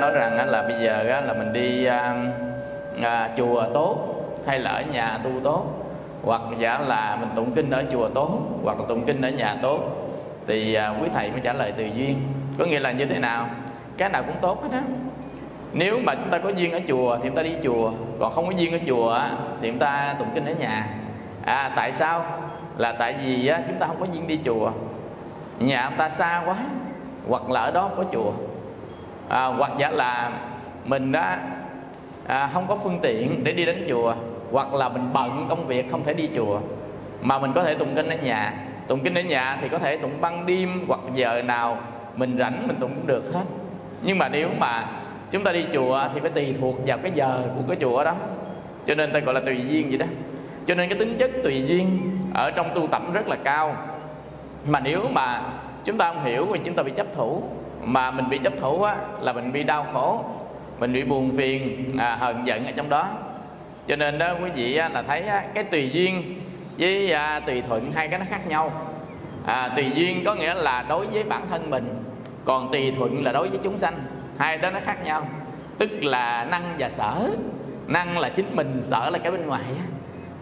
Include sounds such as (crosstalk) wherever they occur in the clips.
nói rằng là bây giờ là mình đi à, à, chùa tốt hay là ở nhà tu tốt hoặc giả là mình tụng kinh ở chùa tốt hoặc là tụng kinh ở nhà tốt thì à, quý thầy mới trả lời từ duyên. Có nghĩa là như thế nào? Cái nào cũng tốt hết á. Nếu mà chúng ta có duyên ở chùa thì chúng ta đi chùa. Còn không có duyên ở chùa thì chúng ta tụng kinh ở nhà. À tại sao? Là tại vì á, chúng ta không có duyên đi chùa. Nhà ta xa quá hoặc là ở đó không có chùa à, hoặc giả là mình đã à, không có phương tiện để đi đến chùa hoặc là mình bận công việc không thể đi chùa mà mình có thể tụng kinh ở nhà. Tụng kinh ở nhà thì có thể tụng ban đêm hoặc giờ nào mình rảnh mình tụng cũng được hết. Nhưng mà nếu mà chúng ta đi chùa thì phải tùy thuộc vào cái giờ của cái chùa đó. Cho nên ta gọi là tùy duyên vậy đó. Cho nên cái tính chất tùy duyên ở trong tu tập rất là cao. Mà nếu mà chúng ta không hiểu thì chúng ta bị chấp thủ mà mình bị chấp thủ á, là mình bị đau khổ mình bị buồn phiền à, hờn giận ở trong đó. Cho nên đó quý vị á, là thấy á, cái tùy duyên với à, tùy thuận hai cái nó khác nhau. À, tùy duyên có nghĩa là đối với bản thân mình còn tùy thuận là đối với chúng sanh. Hai đó nó khác nhau. Tức là năng và sở. Năng là chính mình sở là cái bên ngoài á.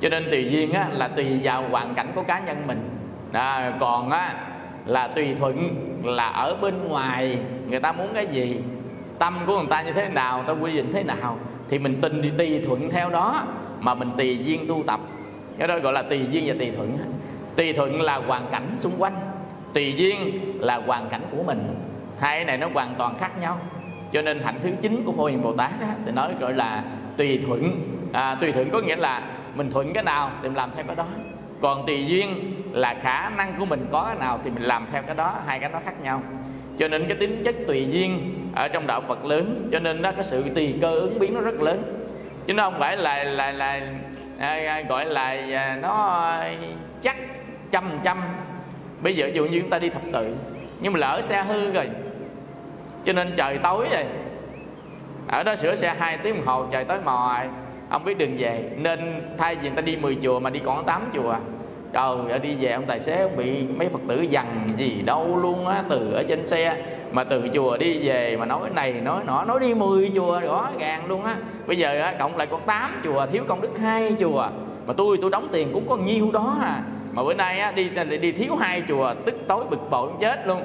cho nên tùy duyên á, là tùy vào hoàn cảnh của cá nhân mình. À, còn á, là tùy thuận là ở bên ngoài người ta muốn cái gì tâm của người ta như thế nào ta quy định thế nào thì mình tin đi tùy thuận theo đó mà mình tùy duyên tu tập. Cái đó gọi là tùy duyên và tùy thuận. Tùy thuận là hoàn cảnh xung quanh tùy duyên là hoàn cảnh của mình. Hai cái này nó hoàn toàn khác nhau. Cho nên hạnh thứ chín của phổ hiền bồ tát á, thì nói gọi là tùy thuận. À, tùy thuận có nghĩa là mình thuận cái nào thì mình làm theo cái đó còn tùy duyên là khả năng của mình có cái nào thì mình làm theo cái đó hai cái nó khác nhau. Cho nên cái tính chất tùy duyên ở trong đạo Phật lớn cho nên đó cái sự tùy cơ ứng biến nó rất lớn. Chứ nó không phải là là là, à, à gọi là à, nó chắc trăm trăm bây giờ dụ như chúng ta đi thập tự nhưng mà lỡ xe hư rồi cho nên trời tối rồi. Ở đó sửa xe hai tiếng đồng hồ trời tối mò rồi ông biết đường về nên thay vì người ta đi 10 chùa mà đi còn 8 chùa. Trời ơi đi về ông tài xế ông bị mấy phật tử dằn gì đâu luôn á từ ở trên xe. Mà từ chùa đi về mà nói này nói nọ nói đi 10 chùa rõ ràng luôn á. Bây giờ á, cộng lại còn 8 chùa thiếu công đức hai chùa. Mà tôi tôi đóng tiền cũng có nhiêu đó à. Mà bữa nay á, đi đi thiếu hai chùa tức tối bực bội chết luôn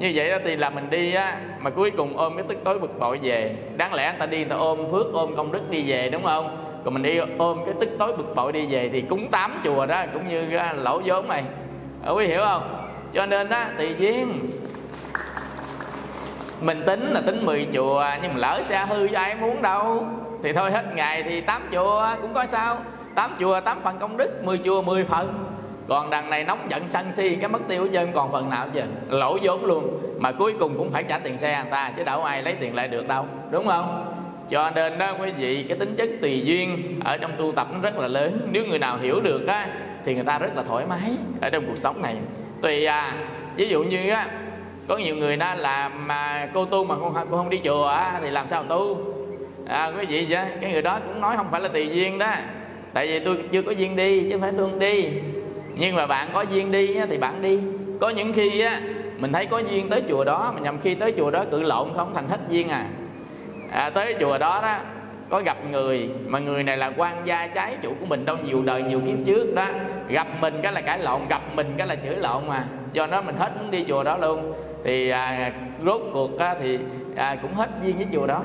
như vậy đó thì là mình đi á, mà cuối cùng ôm cái tức tối bực bội về. Đáng lẽ người ta đi, người ta ôm phước, ôm công đức đi về, đúng không? Còn mình đi ôm cái tức tối bực bội đi về thì cúng tám chùa đó, cũng như lỗ vốn này. Ở quý hiểu không? Cho nên á, tùy duyên. Mình tính là tính 10 chùa, nhưng mà lỡ xe hư cho ai muốn đâu. Thì thôi, hết ngày thì tám chùa, cũng có sao. Tám chùa, tám phần công đức 10 chùa 10 phần còn đằng này nóng giận sân si cái mất tiêu chân còn phần nào chứ lỗ vốn luôn. Mà cuối cùng cũng phải trả tiền xe người ta chứ đâu ai lấy tiền lại được đâu. Đúng không? Cho nên đó quý vị cái tính chất tùy duyên ở trong tu tập nó rất là lớn. Nếu người nào hiểu được á thì người ta rất là thoải mái ở trong cuộc sống này. Tùy à ví dụ như á có nhiều người đó làm mà cô tu mà không cô không đi chùa á thì làm sao tu? À, quý vị chứ cái người đó cũng nói không phải là tùy duyên đó. Tại vì tôi chưa có duyên đi chứ không phải tôi không đi nhưng mà bạn có duyên đi thì bạn đi. Có những khi á mình thấy có duyên tới chùa đó mà nhầm khi tới chùa đó cự lộn không thành hết duyên à. À, tới chùa đó đó có gặp người mà người này là quan gia trái chủ của mình đâu nhiều đời nhiều kiếp trước đó. Gặp mình cái là cãi lộn gặp mình cái là chửi lộn mà. Do đó mình hết muốn đi chùa đó luôn. Thì à, rốt cuộc á, thì à, cũng hết duyên với chùa đó.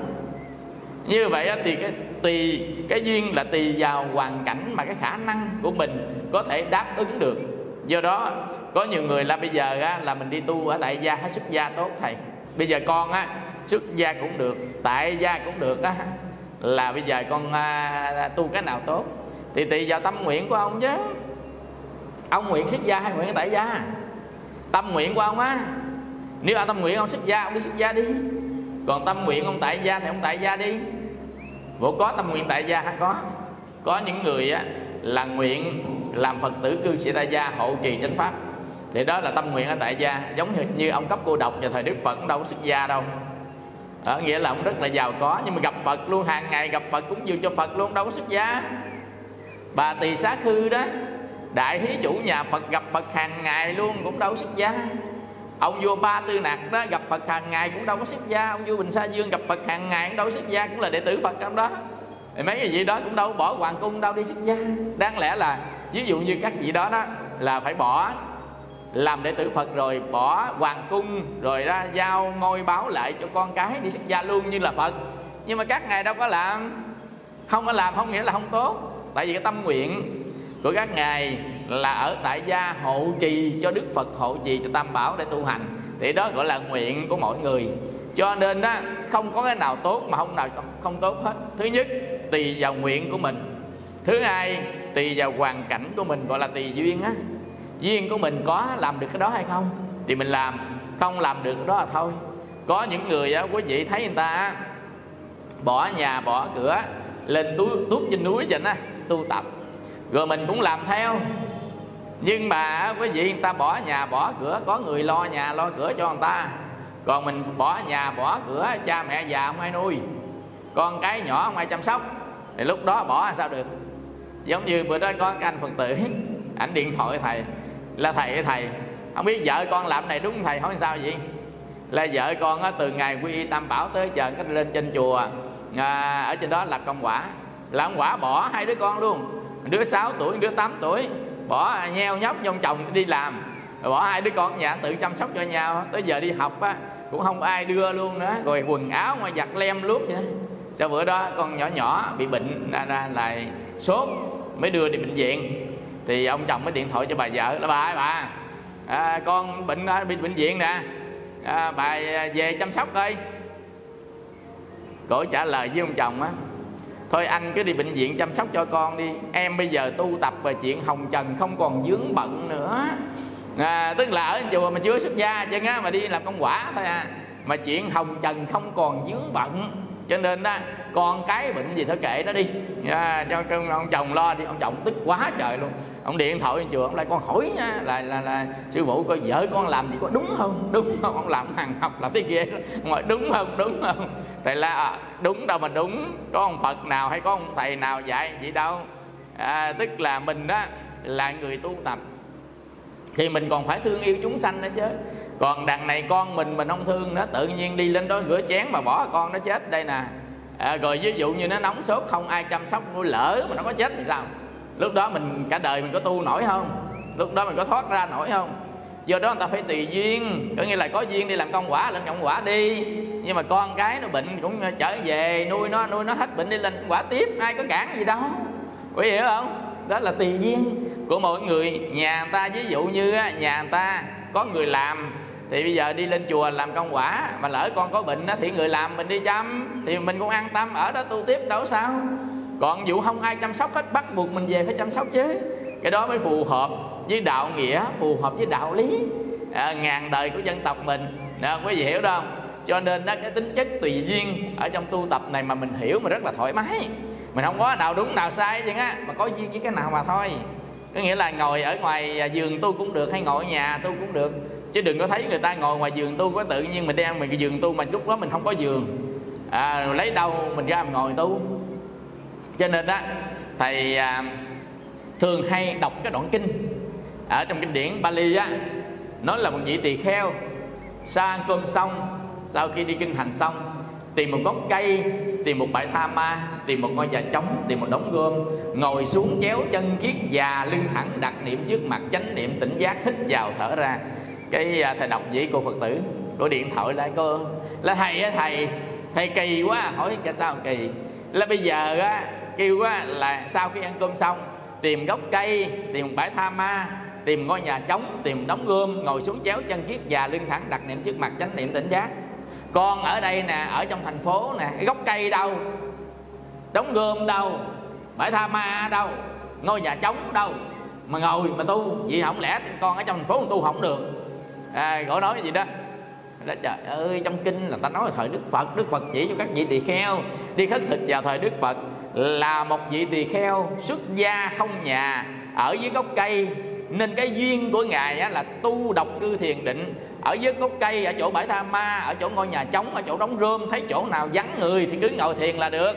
Như vậy á, thì cái tùy cái duyên là tùy vào hoàn cảnh mà cái khả năng của mình có thể đáp ứng được. Do đó có nhiều người là bây giờ á, là mình đi tu ở tại gia hay xuất gia tốt thầy. Bây giờ con á xuất gia cũng được tại gia cũng được á. Là bây giờ con à, tu cái nào tốt. Thì tùy vào tâm nguyện của ông chứ. Ông nguyện xuất gia hay nguyện tại gia? Tâm nguyện của ông á. Nếu ông tâm nguyện ông xuất gia ông đi xuất gia đi. Còn tâm nguyện ông tại gia thì ông tại gia đi. Bộ có tâm nguyện tại gia hay có. Có những người á là nguyện làm phật tử cư sĩ tại gia hộ trì chánh pháp. Thì đó là tâm nguyện ở tại gia giống như, như ông cấp cô độc và thời đức phật cũng đâu có xuất gia đâu. Ở nghĩa là ông rất là giàu có nhưng mà gặp phật luôn hàng ngày gặp phật cũng dường cho phật luôn đâu có xuất gia. Bà tỳ xá khư đó đại thí chủ nhà phật gặp phật hàng ngày luôn cũng đâu có xuất gia. Ông vua ba tư nặc đó gặp phật hàng ngày cũng đâu có xuất gia. Ông vua bình sa dương gặp phật hàng ngày cũng đâu có xuất gia cũng là đệ tử phật trong đó thì mấy cái vị đó cũng đâu bỏ hoàng cung, đâu đi xuất gia đáng lẽ là, ví dụ như các vị đó đó, là phải bỏ, làm đệ tử Phật rồi bỏ hoàng cung, rồi ra giao ngôi báo lại cho con cái đi xuất gia luôn như là Phật. Nhưng mà các ngài đâu có làm. Không có làm không nghĩa là không tốt. Tại vì cái tâm nguyện của các ngài là ở tại gia hộ trì cho Đức Phật, hộ trì cho Tam Bảo để tu hành. Thì đó gọi là nguyện của mỗi người. Cho nên đó, không có cái nào tốt mà không nào không tốt hết. Thứ nhất tùy vào nguyện của mình. Thứ hai tùy vào hoàn cảnh của mình gọi là tùy duyên á. Duyên của mình có làm được cái đó hay không? Thì mình làm không làm được đó là thôi. Có những người á quý vị thấy người ta bỏ nhà bỏ cửa lên tú, tút trên núi vậy á tu tập. Rồi mình cũng làm theo. Nhưng mà quý vị người ta bỏ nhà bỏ cửa có người lo nhà lo cửa cho người ta. Còn mình bỏ nhà bỏ cửa cha mẹ già không ai nuôi con cái nhỏ không ai chăm sóc. Thì lúc đó bỏ sao được? Giống như bữa đó có cái anh phật tử (laughs) ảnh điện thoại thầy là thầy thầy không biết vợ con làm này đúng thầy hỏi sao vậy? Là vợ con á, từ ngày quy y tam bảo tới giờ cách lên trên chùa à, ở trên đó là công quả. Làm quả bỏ hai đứa con luôn. Đứa 6 tuổi đứa 8 tuổi bỏ nheo nhóc trong chồng đi làm. Rồi bỏ hai đứa con nhà tự chăm sóc cho nhau. Tới giờ đi học á cũng không ai đưa luôn nữa. Rồi quần áo mà giặt lem lút vậy sau bữa đó con nhỏ nhỏ bị bệnh ra, ra lại sốt mới đưa đi bệnh viện. Thì ông chồng mới điện thoại cho bà vợ là bà ơi bà à, con bệnh à, bị bệnh viện nè. À, bà về chăm sóc coi. Cổ trả lời với ông chồng á thôi anh cứ đi bệnh viện chăm sóc cho con đi. Em bây giờ tu tập về chuyện hồng trần không còn vướng bận nữa. À, tức là ở chùa mà chưa xuất gia chứ á mà đi làm công quả thôi à. Mà chuyện hồng trần không còn vướng bận cho nên đó con cái bệnh gì thôi kệ nó đi. À, cho ông chồng lo đi ông chồng tức quá trời luôn. Ông điện thoại chùa ông lại con hỏi nha là là là sư phụ coi vợ con làm gì có đúng không? Đúng không? Ông làm hàng học làm thế ghê. Ngồi đúng không? Đúng không? Thầy là à, ờ, đúng đâu mà đúng. Có ông phật nào hay có ông thầy nào dạy vậy đâu? À, tức là mình đó là người tu tập. Thì mình còn phải thương yêu chúng sanh nữa chứ còn đằng này con mình mình không thương nó tự nhiên đi lên đó rửa chén mà bỏ con nó chết đây nè. À, rồi ví dụ như nó nóng sốt không ai chăm sóc nuôi lỡ mà nó có chết thì sao? Lúc đó mình cả đời mình có tu nổi không? Lúc đó mình có thoát ra nổi không? Do đó người ta phải tùy duyên có nghĩa là có duyên đi làm công quả lên công quả đi. Nhưng mà con cái nó bệnh cũng trở về nuôi nó nuôi nó hết bệnh đi lên công quả tiếp ai có cản gì đâu. Quý hiểu không? Đó là tùy duyên của mỗi người. Nhà người ta ví dụ như nhà người ta có người làm thì bây giờ đi lên chùa làm công quả mà lỡ con có bệnh thì người làm mình đi chăm. Thì mình cũng an tâm ở đó tu tiếp đâu sao. Còn vụ không ai chăm sóc hết bắt buộc mình về phải chăm sóc chứ. Cái đó mới phù hợp với đạo nghĩa phù hợp với đạo lý à, ngàn đời của dân tộc mình. Nè quý vị hiểu không? Cho nên đó cái tính chất tùy duyên ở trong tu tập này mà mình hiểu mà rất là thoải mái. Mình không có nào đúng nào sai chứ á mà có duyên với cái nào mà thôi. Có nghĩa là ngồi ở ngoài à, giường tu cũng được hay ngồi ở nhà tu cũng được chứ đừng có thấy người ta ngồi ngoài giường tu có tự nhiên mình đang mình cái giường tu mà lúc đó mình không có giường. À, lấy đâu mình ra mình ngồi tu. Cho nên đó thầy à, thường hay đọc cái đoạn kinh. Ở trong kinh điển Bali á nó là một vị tỳ kheo. Sa ăn cơm xong sau khi đi kinh hành xong tìm một gốc cây tìm một bãi tha ma tìm một ngôi nhà trống tìm một đống gom ngồi xuống chéo chân kiết già lưng thẳng đặt niệm trước mặt chánh niệm tỉnh giác hít vào thở ra cái à, thầy đọc với cô phật tử cô điện thoại lại cô là thầy á, thầy thầy kỳ quá, hỏi cái sao kỳ? Là bây giờ á, kêu á, là sau khi ăn cơm xong, tìm gốc cây, tìm bãi tha ma, tìm ngôi nhà trống, tìm đống gươm, ngồi xuống chéo chân kiết già lưng thẳng đặt niệm trước mặt chánh niệm tỉnh giác. Con ở đây nè, ở trong thành phố nè, cái gốc cây đâu? Đống gươm đâu? Bãi tha ma đâu? Ngôi nhà trống đâu? Mà ngồi mà tu, vậy không lẽ con ở trong thành phố tu không được? À, gọi nói gì đó. Đó trời ơi trong kinh là ta nói là thời đức phật đức phật chỉ cho các vị tỳ kheo đi khất thực vào thời đức phật là một vị tỳ kheo xuất gia không nhà ở dưới gốc cây. Nên cái duyên của ngài á, là tu độc cư thiền định ở dưới gốc cây ở chỗ bãi tha ma ở chỗ ngôi nhà trống ở chỗ đóng rơm. Thấy chỗ nào vắng người thì cứ ngồi thiền là được.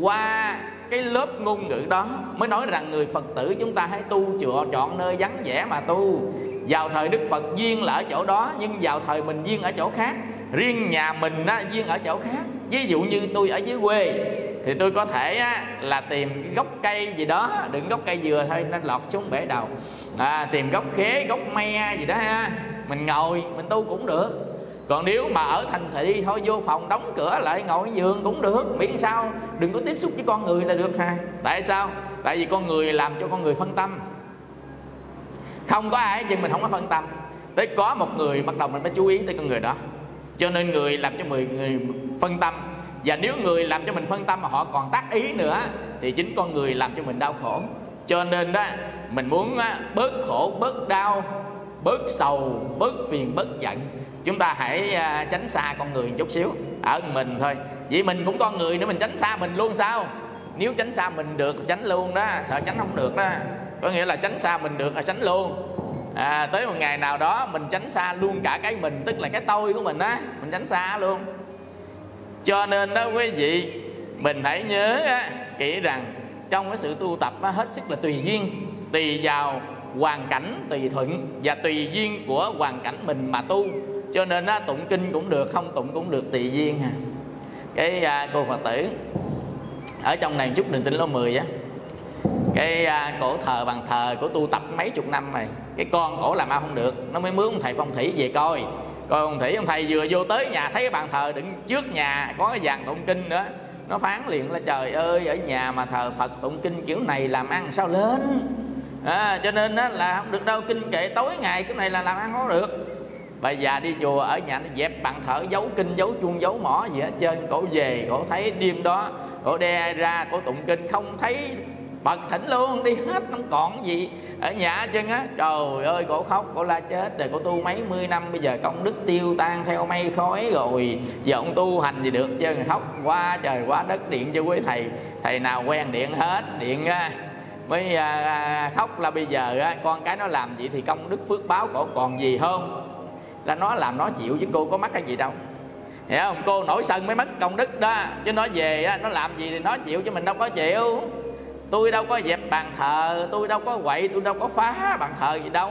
Qua cái lớp ngôn ngữ đó mới nói rằng người phật tử chúng ta hãy tu chùa chọn nơi vắng vẻ mà tu vào thời đức phật duyên là ở chỗ đó nhưng vào thời mình duyên ở chỗ khác. Riêng nhà mình á, duyên ở chỗ khác. Ví dụ như tôi ở dưới quê thì tôi có thể á, là tìm gốc cây gì đó. Đừng gốc cây dừa thôi nên lọt xuống bể đầu. À, tìm gốc khế gốc me gì đó ha. Mình ngồi mình tu cũng được. Còn nếu mà ở thành thị thôi vô phòng đóng cửa lại ngồi giường cũng được. Miễn sao đừng có tiếp xúc với con người là được ha tại sao? Tại vì con người làm cho con người phân tâm không có ai nhưng mình không có phân tâm. Tới có một người bắt đầu mình mới chú ý tới con người đó. Cho nên người làm cho mười người phân tâm. Và nếu người làm cho mình phân tâm mà họ còn tác ý nữa thì chính con người làm cho mình đau khổ. Cho nên đó mình muốn bớt khổ bớt đau bớt sầu bớt phiền bớt giận. Chúng ta hãy à, tránh xa con người chút xíu ở mình thôi. Vì mình cũng con người nữa mình tránh xa mình luôn sao? Nếu tránh xa mình được tránh luôn đó sợ tránh không được đó có nghĩa là tránh xa mình được là tránh luôn. À, tới một ngày nào đó mình tránh xa luôn cả cái mình tức là cái tôi của mình á mình tránh xa luôn. Cho nên đó quý vị mình hãy nhớ á, kỹ rằng trong cái sự tu tập á, hết sức là tùy duyên tùy vào hoàn cảnh tùy thuận và tùy duyên của hoàn cảnh mình mà tu. Cho nên á, tụng kinh cũng được không tụng cũng được tùy duyên à. cái à, cô phật tử ở trong này chút đường tinh lô 10 á cái à, cổ thờ bằng thờ của tu tập mấy chục năm này cái con cổ làm ăn không được. Nó mới mướn thầy phong thủy về coi. Coi ông thủy ông thầy vừa vô tới nhà thấy cái bàn thờ đứng trước nhà có cái dàn tụng kinh nữa. Nó phán liền là trời ơi ở nhà mà thờ phật tụng kinh kiểu này làm ăn sao lớn? À, cho nên á, là không được đâu kinh kệ tối ngày cái này là làm ăn không được. Bà già đi chùa ở nhà nó dẹp bàn thờ giấu kinh giấu chuông giấu mỏ gì hết trơn. Cổ về cổ thấy đêm đó cổ đe ra cổ tụng kinh không thấy bật thỉnh luôn đi hết không còn gì. Ở nhà chân á. Trời ơi cổ khóc cổ la chết. Rồi cổ tu mấy mươi năm bây giờ công đức tiêu tan theo mây khói rồi. Giờ ông tu hành gì được chứ. Khóc quá trời quá đất điện cho quý thầy. Thầy nào quen điện hết điện á. Mới à, khóc là bây giờ á, con cái nó làm gì thì công đức phước báo cổ còn gì hơn là nó làm nó chịu chứ cô có mắc cái gì đâu. Hiểu không? Cô nổi sân mới mất công đức đó. Chứ nó về á, nó làm gì thì nó chịu chứ mình đâu có chịu tôi đâu có dẹp bàn thờ tôi đâu có quậy tôi đâu có phá bàn thờ gì đâu.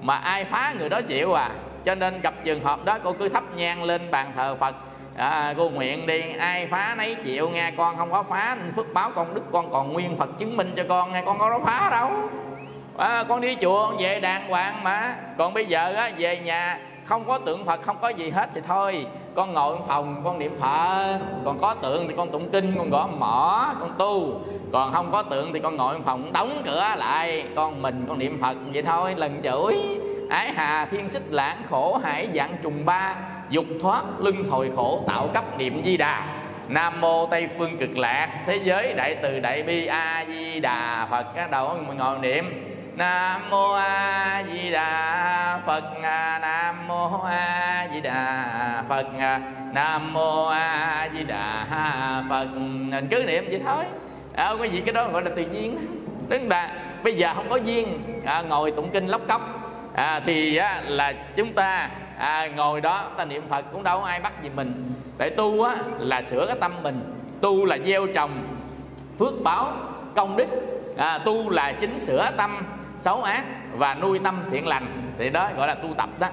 Mà ai phá người đó chịu à. Cho nên gặp trường hợp đó cô cứ thắp nhang lên bàn thờ phật. À, cô nguyện đi ai phá nấy chịu nghe con không có phá nên phước báo con đức con còn nguyên phật chứng minh cho con nghe con có đó phá đâu. À, con đi chùa về đàng hoàng mà. Còn bây giờ á, về nhà không có tượng phật không có gì hết thì thôi con ngồi trong phòng, con niệm phật. Còn có tượng thì con tụng kinh, con gõ mỏ con tu. Còn không có tượng thì con ngồi trong phòng đóng cửa lại. Con mình con niệm phật vậy thôi, lần chửi. Ái hà, thiên xích lãng, khổ hải, dạng trùng ba, dục thoát, luân hồi khổ, tạo cấp niệm di đà. Nam mô tây phương cực lạc, thế giới đại từ đại bi a di đà phật. Các đầu ngồi niệm nam mô a di đà phật. Nam mô a di đà phật. Nam mô a di đà phật. Mình cứ niệm vậy thôi. À, cái gì cái đó gọi là tùy duyên tức là bây giờ không có duyên. À, ngồi tụng kinh lóc cốc. À, thì á, là chúng ta à, ngồi đó ta niệm phật cũng đâu có ai bắt gì mình. Để tu á, là sửa cái tâm mình. Tu là gieo trồng phước báo công đức. À, tu là chính sửa tâm xấu ác và nuôi tâm thiện lành thì đó gọi là tu tập đó.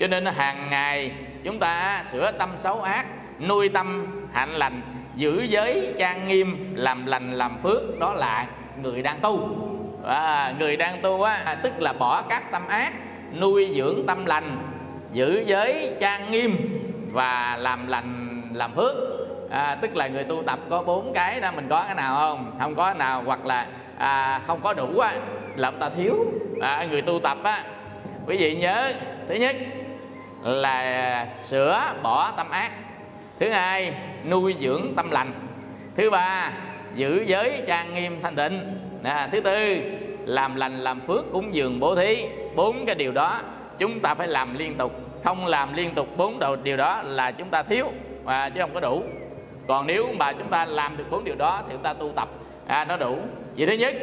Cho nên hàng ngày chúng ta sửa tâm xấu ác nuôi tâm hạnh lành giữ giới trang nghiêm làm lành làm phước đó là người đang tu. À, người đang tu á tức là bỏ các tâm ác nuôi dưỡng tâm lành giữ giới trang nghiêm và làm lành làm phước. À, tức là người tu tập có bốn cái đó mình có cái nào không? Không có nào hoặc là à, không có đủ á làm ta thiếu. À, người tu tập á quý vị nhớ thứ nhất là sửa bỏ tâm ác. Thứ hai nuôi dưỡng tâm lành. Thứ ba giữ giới trang nghiêm thanh tịnh. À, thứ tư làm lành làm phước cúng dường bố thí. Bốn cái điều đó chúng ta phải làm liên tục. Không làm liên tục bốn điều đó là chúng ta thiếu và chứ không có đủ. Còn nếu mà chúng ta làm được bốn điều đó thì chúng ta tu tập. À, nó đủ. Vậy thứ nhất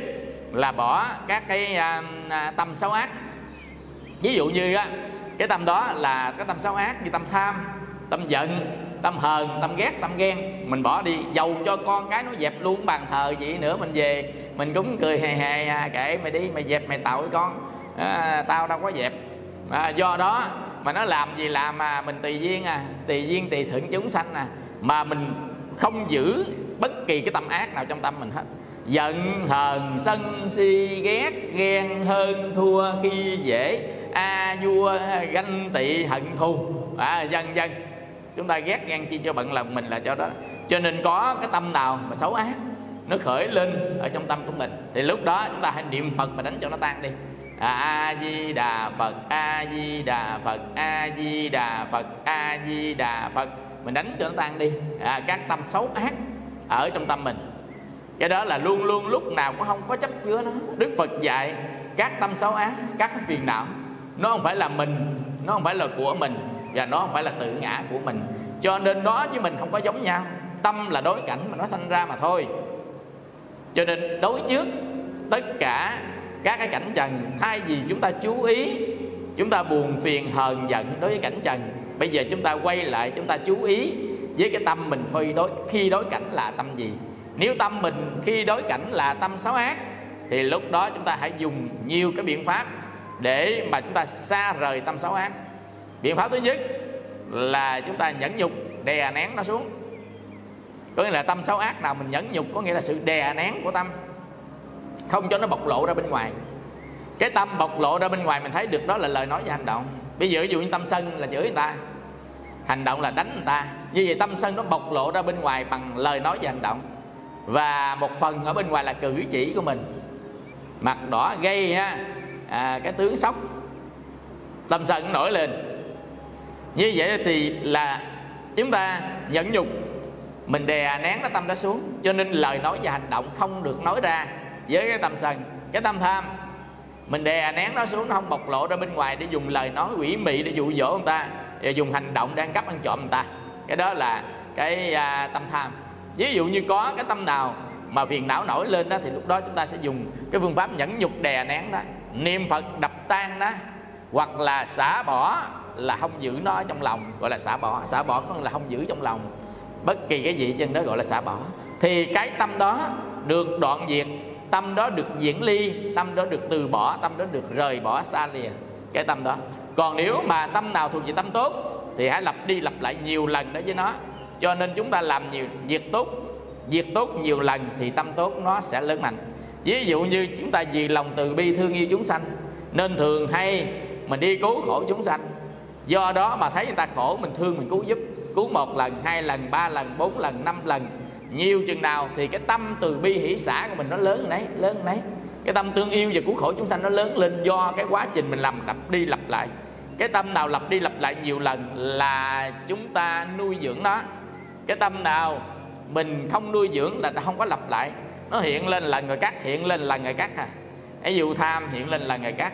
là bỏ các cái à, à tâm xấu ác. Ví dụ như á cái tâm đó là cái tâm xấu ác như tâm tham tâm giận tâm hờn tâm ghét tâm ghen. Mình bỏ đi dầu cho con cái nó dẹp luôn bàn thờ gì nữa mình về mình cũng cười hề hề à, kệ mày đi mày dẹp mày tạo với con. À, tao đâu có dẹp. À, do đó mà nó làm gì làm mà mình tùy duyên à tùy duyên tùy thuận chúng sanh à mà mình không giữ bất kỳ cái tâm ác nào trong tâm mình hết giận hờn sân si ghét ghen hơn thua khi dễ. A vua ganh tị hận thù. À, dân dân. Chúng ta ghét ghen chi cho bận lòng mình là cho đó. Cho nên có cái tâm nào mà xấu ác nó khởi lên ở trong tâm của mình thì lúc đó chúng ta hãy niệm phật mà đánh cho nó tan đi. À, a di đà phật a di đà phật a di đà phật a di đà phật. Mình đánh cho nó tan đi. À, các tâm xấu ác ở trong tâm mình cái đó là luôn luôn lúc nào cũng không có chấp chứa nó. Đức phật dạy các tâm xấu ác, các phiền não, nó không phải là mình, nó không phải là của mình, và nó không phải là tự ngã của mình. Cho nên nó với mình không có giống nhau. Tâm là đối cảnh mà nó sanh ra mà thôi. Cho nên đối trước tất cả các cái cảnh trần, thay vì chúng ta chú ý, chúng ta buồn phiền hờn giận đối với cảnh trần, bây giờ chúng ta quay lại chúng ta chú ý với cái tâm mình khi đối khi đối cảnh là tâm gì? Nếu tâm mình khi đối cảnh là tâm xấu ác, thì lúc đó chúng ta hãy dùng nhiều cái biện pháp để mà chúng ta xa rời tâm xấu ác. Biện pháp thứ nhất là chúng ta nhẫn nhục, đè nén nó xuống. Có nghĩa là tâm xấu ác nào mình nhẫn nhục có nghĩa là sự đè nén của tâm. Không cho nó bộc lộ ra bên ngoài. Cái tâm bộc lộ ra bên ngoài mình thấy được đó là lời nói và hành động. Bây giờ ví dụ như tâm sân là chửi người ta, hành động là đánh người ta. Như vậy tâm sân nó bộc lộ ra bên ngoài bằng lời nói và hành động và một phần ở bên ngoài là cử chỉ của mình. Mặt đỏ gây ha. À, cái tướng sốc tâm sân nổi lên. Như vậy thì là chúng ta nhẫn nhục. Mình đè nén cái tâm đó xuống. Cho nên lời nói và hành động không được nói ra với cái tâm sân cái tâm tham. Mình đè nén nó xuống nó không bộc lộ ra bên ngoài để dùng lời nói quỷ mị để dụ dỗ người ta và dùng hành động để ăn cắp ăn trộm người ta. Cái đó là cái à, tâm tham ví dụ như có cái tâm nào mà phiền não nổi lên đó, thì lúc đó chúng ta sẽ dùng cái phương pháp nhẫn nhục, đè nén đó. Niệm phật đập tan đó, hoặc là xả bỏ, là không giữ nó trong lòng, gọi là xả bỏ. Xả bỏ có là không giữ trong lòng. Bất kỳ cái gì trên đó gọi là xả bỏ. Thì cái tâm đó được đoạn diệt, tâm đó được diễn ly, tâm đó được từ bỏ, tâm đó được rời bỏ xa lìa. Cái tâm đó. Còn nếu mà tâm nào thuộc về tâm tốt, thì hãy lặp đi lặp lại nhiều lần đó với nó cho nên chúng ta làm nhiều việc tốt việc tốt nhiều lần thì tâm tốt nó sẽ lớn mạnh. Ví dụ như chúng ta vì lòng từ bi thương yêu chúng sanh, nên thường hay mình đi cứu khổ chúng sanh. Do đó mà thấy người ta khổ, mình thương, mình cứu giúp, cứu một lần, hai lần, ba lần, bốn lần, năm lần. Nhiều chừng nào thì cái tâm từ bi hỷ xã của mình nó lớn đấy lớn đấy cái tâm thương yêu và cứu khổ chúng sanh nó lớn lên do cái quá trình mình làm lặp đi lặp lại. Cái tâm nào lặp đi lặp lại nhiều lần là chúng ta nuôi dưỡng nó cái tâm nào mình không nuôi dưỡng là không có lặp lại. Nó hiện lên là người cắt hiện lên là người cắt à ví dụ tham hiện lên là người cắt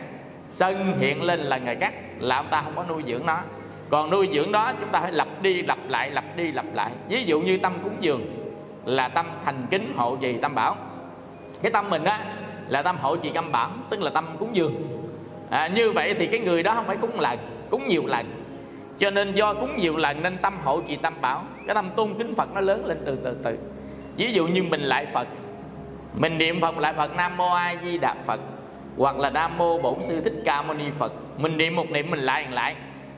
sân hiện lên là người cắt là ông ta không có nuôi dưỡng nó. Còn nuôi dưỡng đó chúng ta phải lặp đi lặp lại lặp đi lặp lại. Ví dụ như tâm cúng dường là tâm thành kính hộ trì tâm bảo. Cái tâm mình á là tâm hộ trì tâm bảo tức là tâm cúng dường. À, như vậy thì cái người đó không phải cúng lần cúng nhiều lần cho nên do cúng nhiều lần nên tâm hộ trì tâm bảo. Cái tâm tôn kính phật nó lớn lên từ từ từ. Ví dụ như mình lại phật mình niệm phật lại phật nam mô a di đà phật hoặc là nam mô bổn sư thích ca mâu ni phật. Mình niệm một niệm mình lại lại.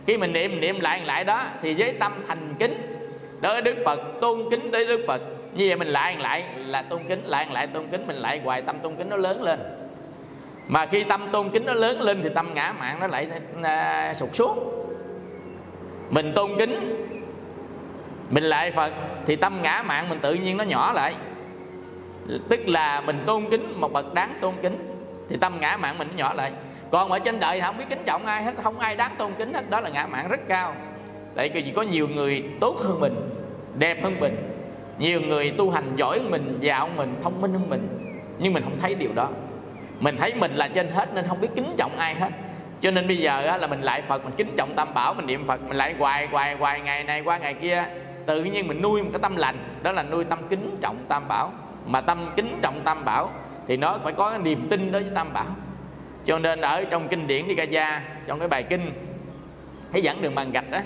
Khi mình niệm niệm lại lại đó thì với tâm thành kính đối đức phật tôn kính đối đức phật như vậy mình lại lại là tôn kính lại lại tôn kính mình lại hoài tâm tôn kính nó lớn lên. Mà khi tâm tôn kính nó lớn lên thì tâm ngã mạng nó lại à, sụt xuống mình tôn kính, mình lại phật, thì tâm ngã mạng mình tự nhiên nó nhỏ lại. Tức là mình tôn kính, một bậc đáng tôn kính, thì tâm ngã mạng mình nó nhỏ lại. Còn ở trên đời không biết kính trọng ai hết, không ai đáng tôn kính hết, đó là ngã mạng rất cao. Tại vì có nhiều người tốt hơn mình, đẹp hơn mình, nhiều người tu hành giỏi hơn mình, giàu hơn mình, thông minh hơn mình, nhưng mình không thấy điều đó. Mình thấy mình là trên hết nên không biết kính trọng ai hết cho nên bây giờ là mình lại phật mình kính trọng tam bảo mình niệm phật mình lại hoài hoài hoài ngày này qua ngày kia. Tự nhiên mình nuôi một cái tâm lành đó là nuôi tâm kính trọng tam bảo. Mà tâm kính trọng tam bảo thì nó phải có cái niềm tin đối với tam bảo. Cho nên ở trong kinh điển đi gia trong cái bài kinh thấy dẫn đường bằng gạch đó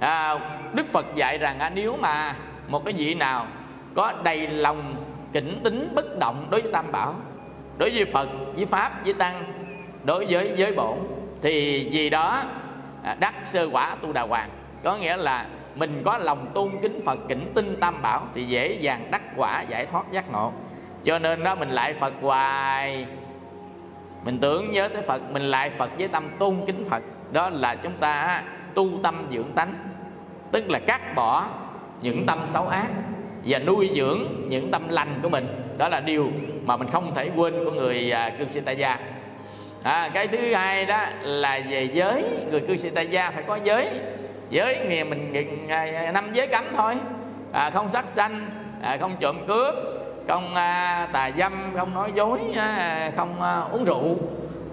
à, đức phật dạy rằng à, nếu mà một cái vị nào có đầy lòng kính tính bất động đối với tam bảo đối với phật với pháp với tăng đối với giới bổn thì vì đó à, đắc sơ quả tu đà hoàng. Có nghĩa là mình có lòng tôn kính phật, kính tinh tam bảo thì dễ dàng đắc quả, giải thoát giác ngộ. Cho nên đó, mình lại phật hoài. Mình tưởng nhớ tới phật, mình lại phật với tâm tôn kính phật. Đó là chúng ta tu tâm dưỡng tánh. Tức là cắt bỏ những tâm xấu ác và nuôi dưỡng những tâm lành của mình. Đó là điều mà mình không thể quên của người à, cư sĩ tại gia à, cái thứ hai đó là về giới. Người cư sĩ tại gia phải có giới. Giới thì mình à, năm giới cấm thôi. À, không sát sanh à, không trộm cướp không à, tà dâm không nói dối à, không à, uống rượu.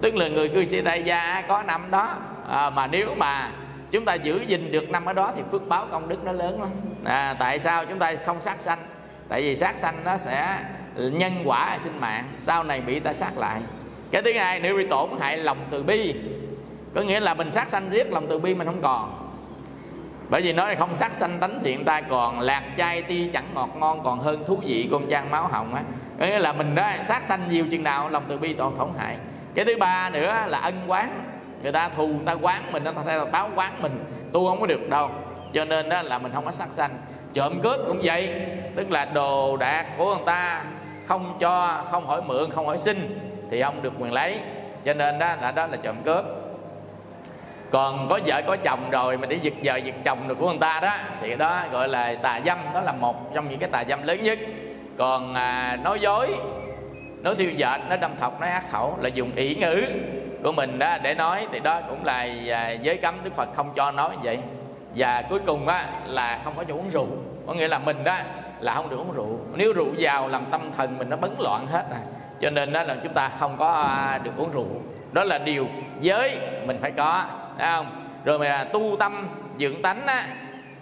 Tức là người cư sĩ tại gia có năm đó. À, mà nếu mà chúng ta giữ gìn được năm ở đó thì phước báo công đức nó lớn lắm. À, tại sao chúng ta không sát sanh? Tại vì sát sanh nó sẽ nhân quả sinh mạng sau này bị ta sát lại cái thứ hai, nếu bị tổn hại lòng từ bi, có nghĩa là mình sát sanh riết lòng từ bi mình không còn. Bởi vì nói không sát sanh tánh thiện ta còn, lạc chai ti chẳng ngọt ngon, còn hơn thú vị con trang máu hồng á. Có nghĩa là mình đó sát sanh nhiều chừng nào, lòng từ bi tổn tổn hại. Cái thứ ba nữa là ân quán. Người ta thù, người ta quán mình, nó ta báo quán mình, tu không có được đâu. Cho nên đó là mình không có sát sanh. Trộm cướp cũng vậy, tức là đồ đạc của người ta không cho, không hỏi mượn, không hỏi xin thì ông được quyền lấy. Cho nên đó là đó là trộm cướp. Còn có vợ có chồng rồi mà đi giật vợ giật chồng được của người ta đó thì đó gọi là tà dâm. Đó là một trong những cái tà dâm lớn nhất. Còn à, nói dối nói thiêu dệt nói đâm thọc nói ác khẩu là dùng ý ngữ của mình đó để nói. Thì đó cũng là à, giới cấm đức phật không cho nói như vậy. Và cuối cùng á là không có cho uống rượu. Có nghĩa là mình đó là không được uống rượu. Nếu rượu vào làm tâm thần mình nó bấn loạn hết à cho nên đó là chúng ta không có à, được uống rượu. Đó là điều giới mình phải có Thấy không? Rồi mà tu tâm dưỡng tánh á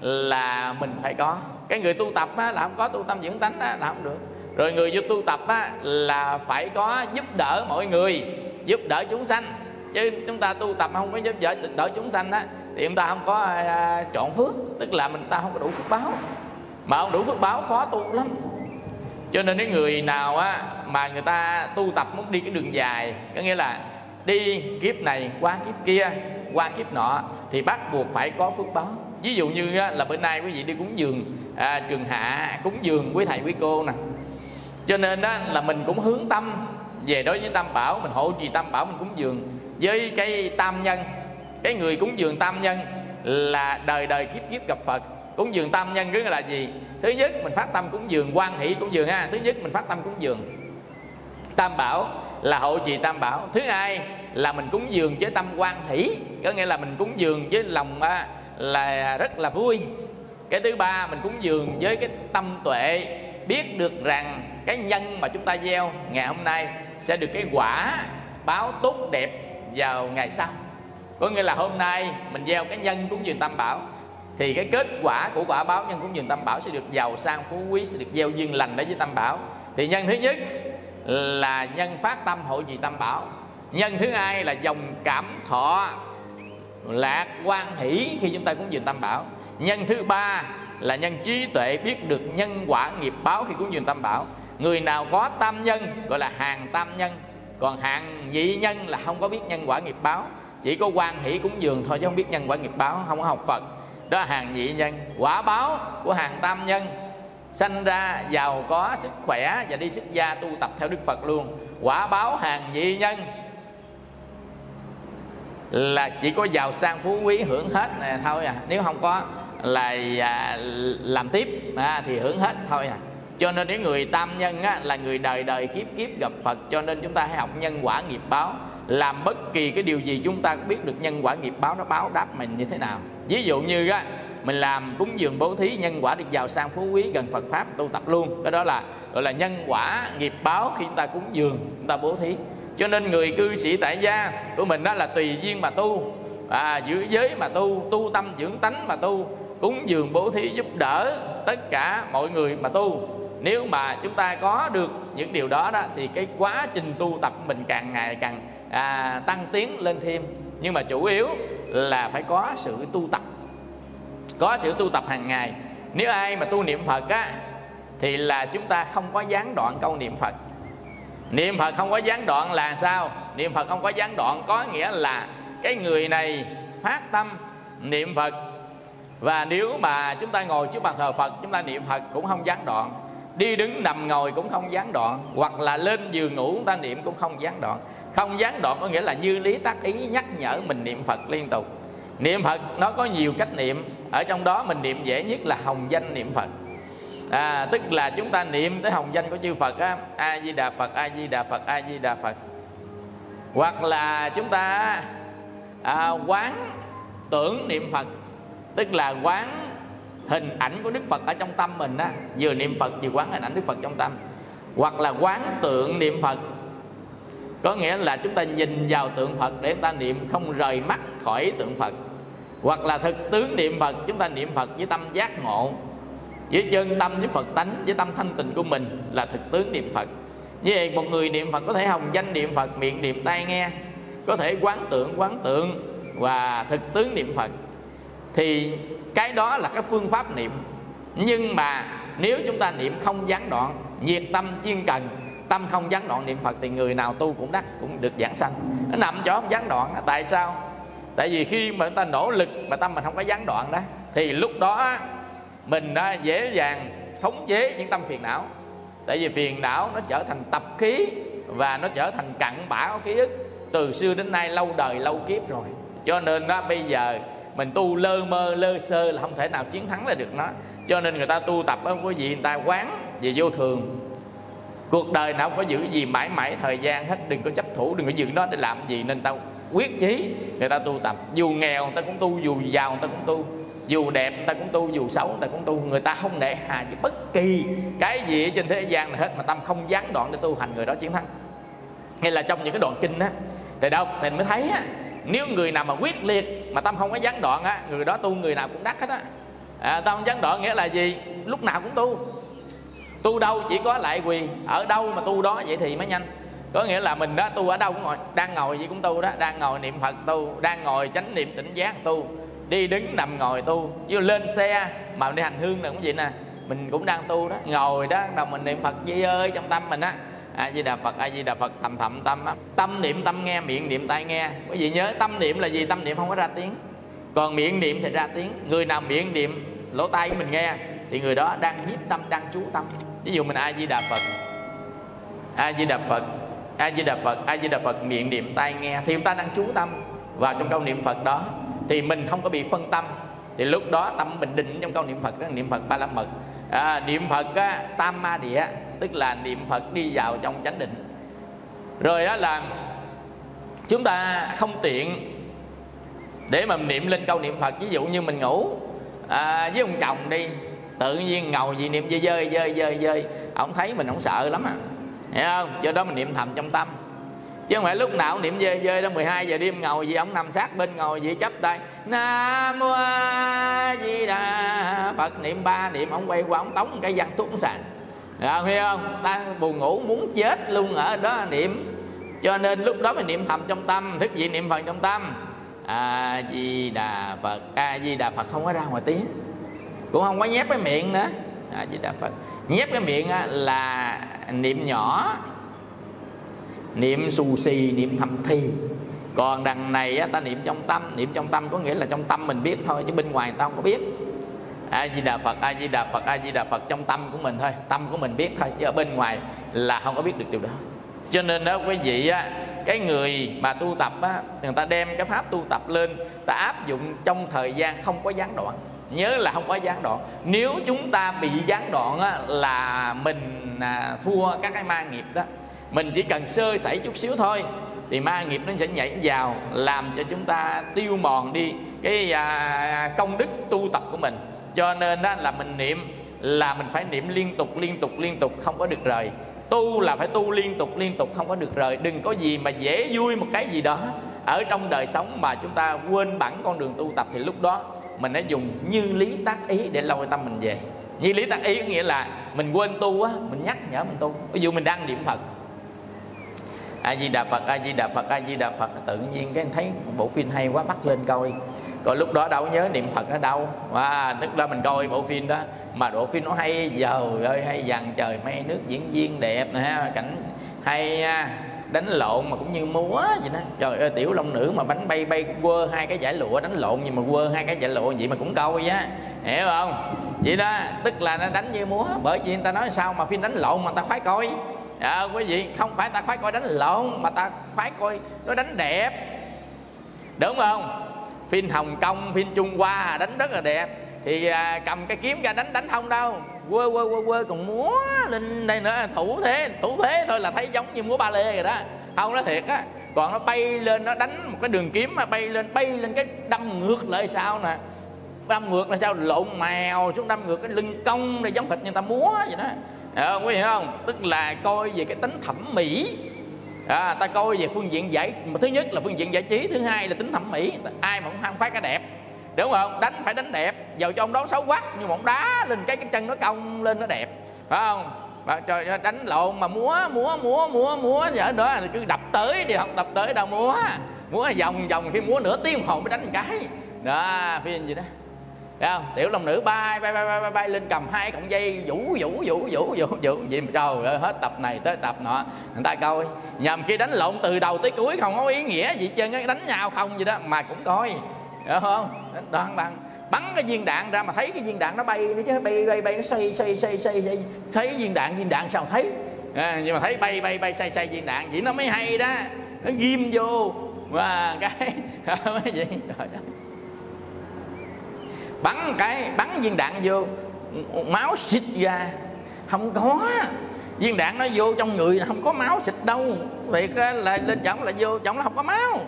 là mình phải có. Cái người tu tập á, là không có tu tâm dưỡng tánh á, là không được. Rồi người vô tu tập á, là phải có giúp đỡ mọi người giúp đỡ chúng sanh. Chứ chúng ta tu tập không có giúp đỡ đỡ chúng sanh á thì chúng ta không có à, trọn phước. Tức là mình ta không có đủ phước báo. Mà không đủ phước báo khó tu lắm cho nên cái người nào á mà người ta tu tập muốn đi cái đường dài có nghĩa là đi kiếp này qua kiếp kia qua kiếp nọ thì bắt buộc phải có phước báo. Ví dụ như là bữa nay quý vị đi cúng dường à, trường hạ cúng dường quý thầy quý cô nè. Cho nên đó là mình cũng hướng tâm về đối với tam bảo mình hộ trì tam bảo mình cúng dường với cái tam nhân. Cái người cúng dường tam nhân là đời đời kiếp kiếp gặp phật cúng dường tam nhân tức là gì? Thứ nhất, mình phát tâm cúng dường, quan hỷ cúng dường ha. Thứ nhất, mình phát tâm cúng dường. Tam bảo là hộ trì tam bảo. Thứ hai là mình cúng dường với tâm quan hỷ, có nghĩa là mình cúng dường với lòng à, là rất là vui. Cái thứ ba, mình cúng dường với cái tâm tuệ, biết được rằng cái nhân mà chúng ta gieo ngày hôm nay sẽ được cái quả báo tốt đẹp vào ngày sau. Có nghĩa là hôm nay mình gieo cái nhân cúng dường tam bảo thì cái kết quả của quả báo nhân cúng dường tam bảo sẽ được giàu sang, phú quý, sẽ được gieo duyên lành đối với tam bảo. Thì nhân thứ nhất là nhân phát tâm hội trì tam bảo. Nhân thứ hai là dòng cảm thọ lạc quan hỷ khi chúng ta cúng dường tam bảo. Nhân thứ ba là nhân trí tuệ biết được nhân quả nghiệp báo khi cúng dường tam bảo. Người nào có tam nhân, gọi là hàng tam nhân, còn hàng nhị nhân là không có biết nhân quả nghiệp báo. Chỉ có quan hỷ cúng dường thôi chứ không biết nhân quả nghiệp báo, không có học phật đó hàng nhị nhân quả báo của hàng tam nhân. Sanh ra giàu có sức khỏe và đi xuất gia tu tập theo đức phật luôn. Quả báo hàng nhị nhân là chỉ có giàu sang phú quý hưởng hết này thôi à. Nếu không có là à, làm tiếp à, thì hưởng hết thôi à. Cho nên những người tam nhân á, là người đời đời kiếp kiếp gặp phật cho nên chúng ta hãy học nhân quả nghiệp báo. Làm bất kỳ cái điều gì chúng ta cũng biết được nhân quả nghiệp báo nó báo đáp mình như thế nào ví dụ như á mình làm cúng dường bố thí nhân quả được giàu sang phú quý gần Phật pháp tu tập luôn. Cái đó là gọi là nhân quả nghiệp báo khi chúng ta cúng dường chúng ta bố thí. Cho nên người cư sĩ tại gia của mình đó là tùy duyên mà tu à, giữ giới mà tu tu tâm dưỡng tánh mà tu cúng dường bố thí giúp đỡ tất cả mọi người mà tu. Nếu mà chúng ta có được những điều đó đó thì cái quá trình tu tập mình càng ngày càng à, tăng tiến lên thêm. Nhưng mà chủ yếu là phải có sự tu tập. Có sự tu tập hàng ngày. Nếu ai mà tu niệm phật á, thì là chúng ta không có gián đoạn câu niệm phật. Niệm phật không có gián đoạn là sao? Niệm phật không có gián đoạn có nghĩa là cái người này phát tâm niệm phật. Và nếu mà chúng ta ngồi trước bàn thờ phật, chúng ta niệm phật cũng không gián đoạn. Đi đứng nằm ngồi cũng không gián đoạn. Hoặc là lên giường ngủ, chúng ta niệm cũng không gián đoạn không gián đoạn có nghĩa là như lý tác ý nhắc nhở mình niệm phật liên tục. Niệm phật nó có nhiều cách niệm. Ở trong đó mình niệm dễ nhất là hồng danh niệm phật. À, tức là chúng ta niệm tới hồng danh của chư phật á a di đà phật a di đà phật a di đà phật. Hoặc là chúng ta à, quán tưởng niệm phật tức là quán hình ảnh của đức phật ở trong tâm mình á. Vừa niệm phật vừa quán hình ảnh đức phật trong tâm. Hoặc là quán tượng niệm phật có nghĩa là chúng ta nhìn vào tượng phật để ta niệm không rời mắt khỏi tượng phật. Hoặc là thực tướng niệm phật, chúng ta niệm phật với tâm giác ngộ, với chân tâm với phật tánh, với tâm thanh tịnh của mình là thực tướng niệm phật. Như vậy một người niệm phật có thể hồng danh niệm phật, miệng niệm tai nghe, có thể quán tượng quán tượng và thực tướng niệm phật. Thì cái đó là cái phương pháp niệm. Nhưng mà nếu chúng ta niệm không gián đoạn, nhiệt tâm chuyên cần tâm không gián đoạn niệm phật thì người nào tu cũng đắc, cũng được giảng sanh. Nó nằm chỗ không gián đoạn tại sao? Tại vì khi mà chúng ta nỗ lực mà tâm mình không có gián đoạn đó, thì lúc đó mình đã dễ dàng khống chế những tâm phiền não. Tại vì phiền não nó trở thành tập khí và nó trở thành cặn bã của ký ức. Từ xưa đến nay lâu đời, lâu kiếp rồi. Cho nên đó bây giờ mình tu lơ mơ, lơ sơ là không thể nào chiến thắng là được nó. Cho nên người ta tu tập đó quý vị người ta quán về vô thường cuộc đời nào không có giữ gì mãi mãi thời gian hết đừng có chấp thủ đừng có giữ nó để làm gì. Nên tao quyết chí người ta tu tập. Dù nghèo người ta cũng tu dù giàu người ta cũng tu dù đẹp người ta cũng tu dù xấu người ta cũng tu. Người ta không để hà với bất kỳ cái gì trên thế gian này hết mà tâm không gián đoạn để tu hành người đó chiến thắng. Hay là trong những cái đoạn kinh á thì đâu thì mới thấy á nếu người nào mà quyết liệt mà tâm không có gián đoạn á người đó tu người nào cũng đắc hết á. À, tâm không gián đoạn nghĩa là gì? Lúc nào cũng tu tu đâu chỉ có lại quỳ ở đâu mà tu đó vậy thì mới nhanh. Có nghĩa là mình đó tu ở đâu cũng ngồi, đang ngồi gì cũng tu đó, đang ngồi niệm phật tu, đang ngồi chánh niệm tỉnh giác tu, đi đứng nằm ngồi tu. Như lên xe mà đi hành hương là cũng vậy nè, mình cũng đang tu đó, ngồi đó đồng mình niệm phật, di ơi, trong tâm mình á a di đà phật a di đà phật thầm thầm, tâm á tâm niệm, tâm nghe, miệng niệm, tai nghe. Quý vị nhớ tâm niệm là gì? Tâm niệm không có ra tiếng. Còn miệng niệm thì ra tiếng. Người nào miệng niệm, lỗ tai của mình nghe, thì người đó đang nhiếp tâm, đang chú tâm ví dụ mình a di đà phật. A di đà phật a di đà phật a di đà phật miệng niệm tai nghe thì chúng ta đang chú tâm vào trong câu niệm phật đó. Thì mình không có bị phân tâm. Thì lúc đó tâm mình định trong câu niệm phật đó niệm phật ba la mật à, niệm phật á, tam ma địa tức là niệm phật đi vào trong chánh định. Rồi đó là chúng ta không tiện để mà niệm lên câu niệm phật. Ví dụ như mình ngủ à, với ông chồng đi tự nhiên ngầu gì niệm dơi dơi dơi dơi dơi. Ông thấy mình không sợ lắm à. Hiểu không? Do đó mình niệm thầm trong tâm. Chứ không phải lúc nào cũng niệm dơi dơi đó 12 giờ đêm ngồi gì ông nằm sát bên ngồi gì chấp tay. Nam mô a di đà phật. Niệm ba niệm ông quay qua ông tống cái văn thuốc sàn. À, hiểu không? Ta buồn ngủ muốn chết luôn ở đó niệm. Cho nên lúc đó mình niệm thầm trong tâm thức gì niệm phật trong tâm. A di đà phật. A di đà phật không có ra ngoài tiếng cũng không có nhép cái miệng nữa. À, di đà phật. Nhép cái miệng là niệm nhỏ niệm xù xì niệm thầm thì còn đằng này ta niệm trong tâm. Niệm trong tâm có nghĩa là trong tâm mình biết thôi chứ bên ngoài ta không có biết. A di đà phật a di đà phật a di đà phật trong tâm của mình thôi. Tâm của mình biết thôi chứ ở bên ngoài là không có biết được điều đó. Cho nên đó quý vị á cái người mà tu tập á người ta đem cái pháp tu tập lên ta áp dụng trong thời gian không có gián đoạn nhớ là không có gián đoạn. Nếu chúng ta bị gián đoạn á, là mình à, thua các cái ma nghiệp đó. Mình chỉ cần sơ sẩy chút xíu thôi thì ma nghiệp nó sẽ nhảy vào làm cho chúng ta tiêu mòn đi cái à, công đức tu tập của mình. Cho nên đó là mình niệm là mình phải niệm liên tục liên tục liên tục không có được rời. Tu là phải tu liên tục liên tục không có được rời. Đừng có gì mà dễ vui một cái gì đó ở trong đời sống mà chúng ta quên bẵng con đường tu tập thì lúc đó mình đã dùng như lý tác ý để lôi tâm mình về. Như lý tác ý có nghĩa là mình quên tu á, mình nhắc nhở mình tu. Ví dụ mình đang niệm phật. A di đà phật a di đà phật a di đà phật. Tự nhiên cái thấy bộ phim hay quá, bắt lên coi. Còn lúc đó đâu nhớ niệm phật nó đâu. Và tức là mình coi bộ phim đó. Mà bộ phim nó hay giờ ơi hay dàn trời, mây nước diễn viên đẹp nè, cảnh hay đánh lộn mà cũng như múa vậy đó. Trời ơi tiểu long nữ mà bánh bay bay quơ hai cái giải lụa đánh lộn nhưng mà quơ hai cái giải lụa vậy mà cũng câu á. Hiểu không? Vậy đó tức là nó đánh như múa. Bởi vì người ta nói sao mà phim đánh lộn mà ta khoái coi. À, quý vị không phải ta khoái coi đánh lộn mà ta khoái coi nó đánh đẹp. Đúng không? Phim hồng kông phim trung hoa đánh rất là đẹp thì à, cầm cái kiếm ra đánh đánh không đâu. Quơ quơ quơ quơ còn múa lên đây nữa. Thủ thế thủ thế thôi là thấy giống như múa ba lê rồi đó. Không nó thiệt á còn nó bay lên nó đánh một cái đường kiếm mà bay lên bay lên cái đâm ngược lại sao nè. Đâm ngược là sao lộn mèo xuống đâm ngược cái lưng cong này giống thịt người ta múa vậy đó. À, quý vị không? Tức là coi về cái tính thẩm mỹ. À, ta coi về phương diện giải mà thứ nhất là phương diện giải trí thứ hai là tính thẩm mỹ. Ai mà cũng ham khoái cái đẹp đúng không? Đánh phải đánh đẹp. Dầu cho ông đó xấu quá nhưng mà ông đá lên cái cái chân nó cong lên nó đẹp. Phải không? Và trời đánh lộn mà múa múa múa múa múa vậy đó. Cứ đập tới đi học đập tới đâu múa. Múa vòng vòng khi múa nửa tiếng hồ mới đánh một cái. Đó phim gì đó. Thấy không? Tiểu long nữ bay bay bay bay, bay lên cầm hai cọng dây vũ vũ vũ vũ vũ vũ gì mà trời ơi hết tập này tới tập nọ. Người ta coi. Nhầm khi đánh lộn từ đầu tới cuối không có ý nghĩa gì trơn đánh nhau không gì đó mà cũng coi hiểu không? Đoạn bằng bắn cái viên đạn ra mà thấy cái viên đạn nó bay nó chứ bay bay bay nó xoay xoay xoay xoay, xoay. thấy viên đạn viên đạn sao thấy? À, nhưng mà thấy bay bay bay xoay xoay viên đạn chỉ nó mới hay đó. Nó ghim vô. Và cái (laughs) mấy gì trời đất. Bắn cái bắn viên đạn vô. Máu xịt ra. Không có. Viên đạn nó vô trong người là không có máu xịt đâu. Vậy là lên chổng là vô chổng là không có máu.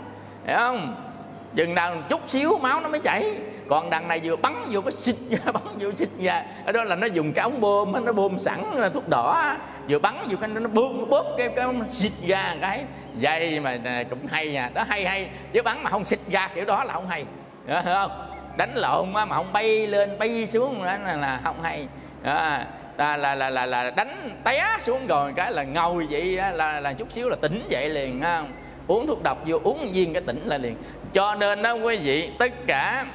Hiểu không? Chừng nào chút xíu máu nó mới chảy. Còn đằng này vừa bắn vừa cái xịt ra bắn vừa xịt ra ở đó là nó dùng cái ống bơm nó bơm sẵn là thuốc đỏ vừa bắn vừa cái nó bơm nó bóp cái cái xịt ra cái. Dây mà cũng hay nha. Đó hay hay. Chứ bắn mà không xịt ra kiểu đó là không hay. Đó, không? Đánh lộn mà không bay lên bay xuống đó là, là không hay. Đó, là, là là là là đánh té xuống rồi cái là ngồi vậy là là chút xíu là tỉnh dậy liền không? Uống thuốc độc vô uống viên cái tỉnh là liền cho nên đó quý vị tất cả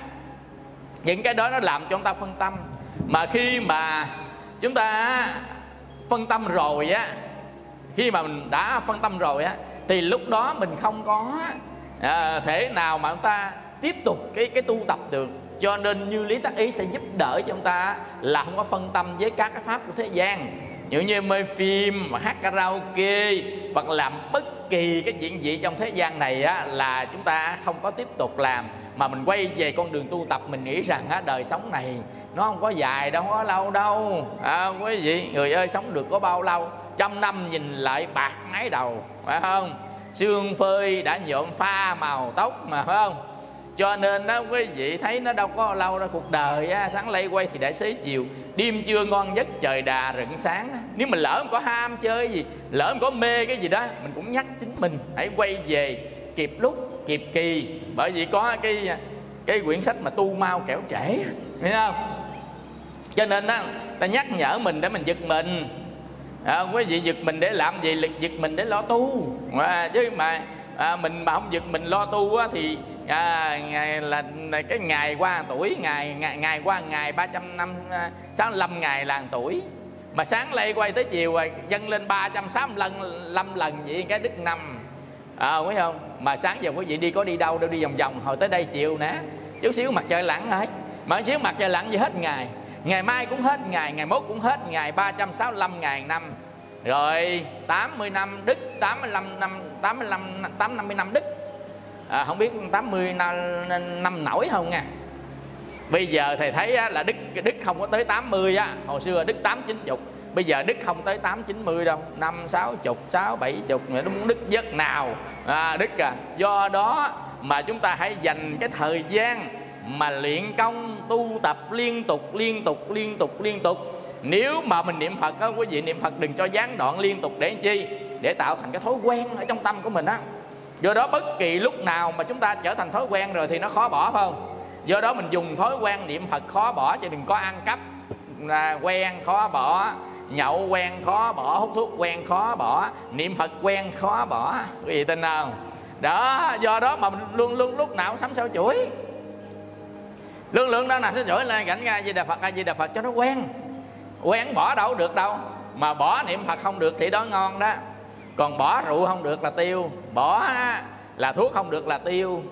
những cái đó nó làm cho chúng ta phân tâm. Mà khi mà chúng ta phân tâm rồi á khi mà mình đã phân tâm rồi á thì lúc đó mình không có à, thể nào mà chúng ta tiếp tục cái cái tu tập được. Cho nên như lý tác ý sẽ giúp đỡ cho chúng ta là không có phân tâm với các cái pháp của thế gian như như mê phim mà hát karaoke hoặc làm bất kỳ cái chuyện gì trong thế gian này á, là chúng ta không có tiếp tục làm. Mà mình quay về con đường tu tập mình nghĩ rằng á, đời sống này nó không có dài đâu không có lâu đâu. À, quý vị người ơi sống được có bao lâu? Trăm năm nhìn lại bạc mái đầu phải không? Xương phơi đã nhuộm pha màu tóc mà phải không? Cho nên đó quý vị thấy nó đâu có lâu đâu. Cuộc đời á, sáng lây quay thì đã xế chiều đêm chưa ngon giấc trời đà rựng sáng. Nếu mình lỡ có ham chơi gì lỡ có mê cái gì đó mình cũng nhắc chính mình. Hãy quay về kịp lúc kịp kỳ. Bởi vì có cái cái quyển sách mà tu mau kẻo trễ hiểu không? Cho nên đó ta nhắc nhở mình để mình giật mình. À, quý vị giật mình để làm gì? Lực giật mình để lo tu. À, chứ mà à, mình mà không giật mình lo tu á, thì à, ngày là, là cái ngày qua tuổi ngày ngày, ngày qua ngày 300 năm à, 65 lăm ngày là tuổi. Mà sáng lây quay tới chiều rồi dâng lên 365 lần năm lần vậy cái đức năm. À, phải không? Mà sáng giờ quý vị đi có đi đâu đâu đi vòng vòng. Hồi tới đây chiều nè chút xíu mặt trời lặn hết mà xíu mặt trời lặn gì hết ngày. Ngày mai cũng hết ngày ngày mốt cũng hết ngày 365 ngày năm. Rồi 80 năm đức 85 năm 85 850 năm đức à, không biết 80 năm, năm nổi không nha bây giờ thầy thấy á, là đức đức không có tới 80 á. Hồi xưa đức 8 90 bây giờ đức không tới 8 90 đâu. Năm sáu chục sáu bảy chục nó muốn đức giấc nào? À, đức à do đó mà chúng ta hãy dành cái thời gian mà luyện công tu tập liên tục liên tục liên tục liên tục. Nếu mà mình niệm phật á quý vị niệm phật đừng cho gián đoạn liên tục để chi? Để tạo thành cái thói quen ở trong tâm của mình á do đó bất kỳ lúc nào mà chúng ta trở thành thói quen rồi thì nó khó bỏ, phải không? Do đó mình dùng thói quen niệm phật khó bỏ chứ đừng có ăn cắp là quen khó bỏ, nhậu quen khó bỏ, hút thuốc quen khó bỏ, niệm phật quen khó bỏ. Quý vị tin không? Đó, do đó mà mình luôn luôn lúc nào cũng sắm sao chuỗi. Luôn luôn đó nào sẽ chuỗi lên, cảnh ra di đà phật, a di đà phật cho nó quen. Quen bỏ đâu được đâu, mà bỏ niệm phật không được thì đó ngon đó còn bỏ rượu không được là tiêu. Bỏ là thuốc không được là tiêu.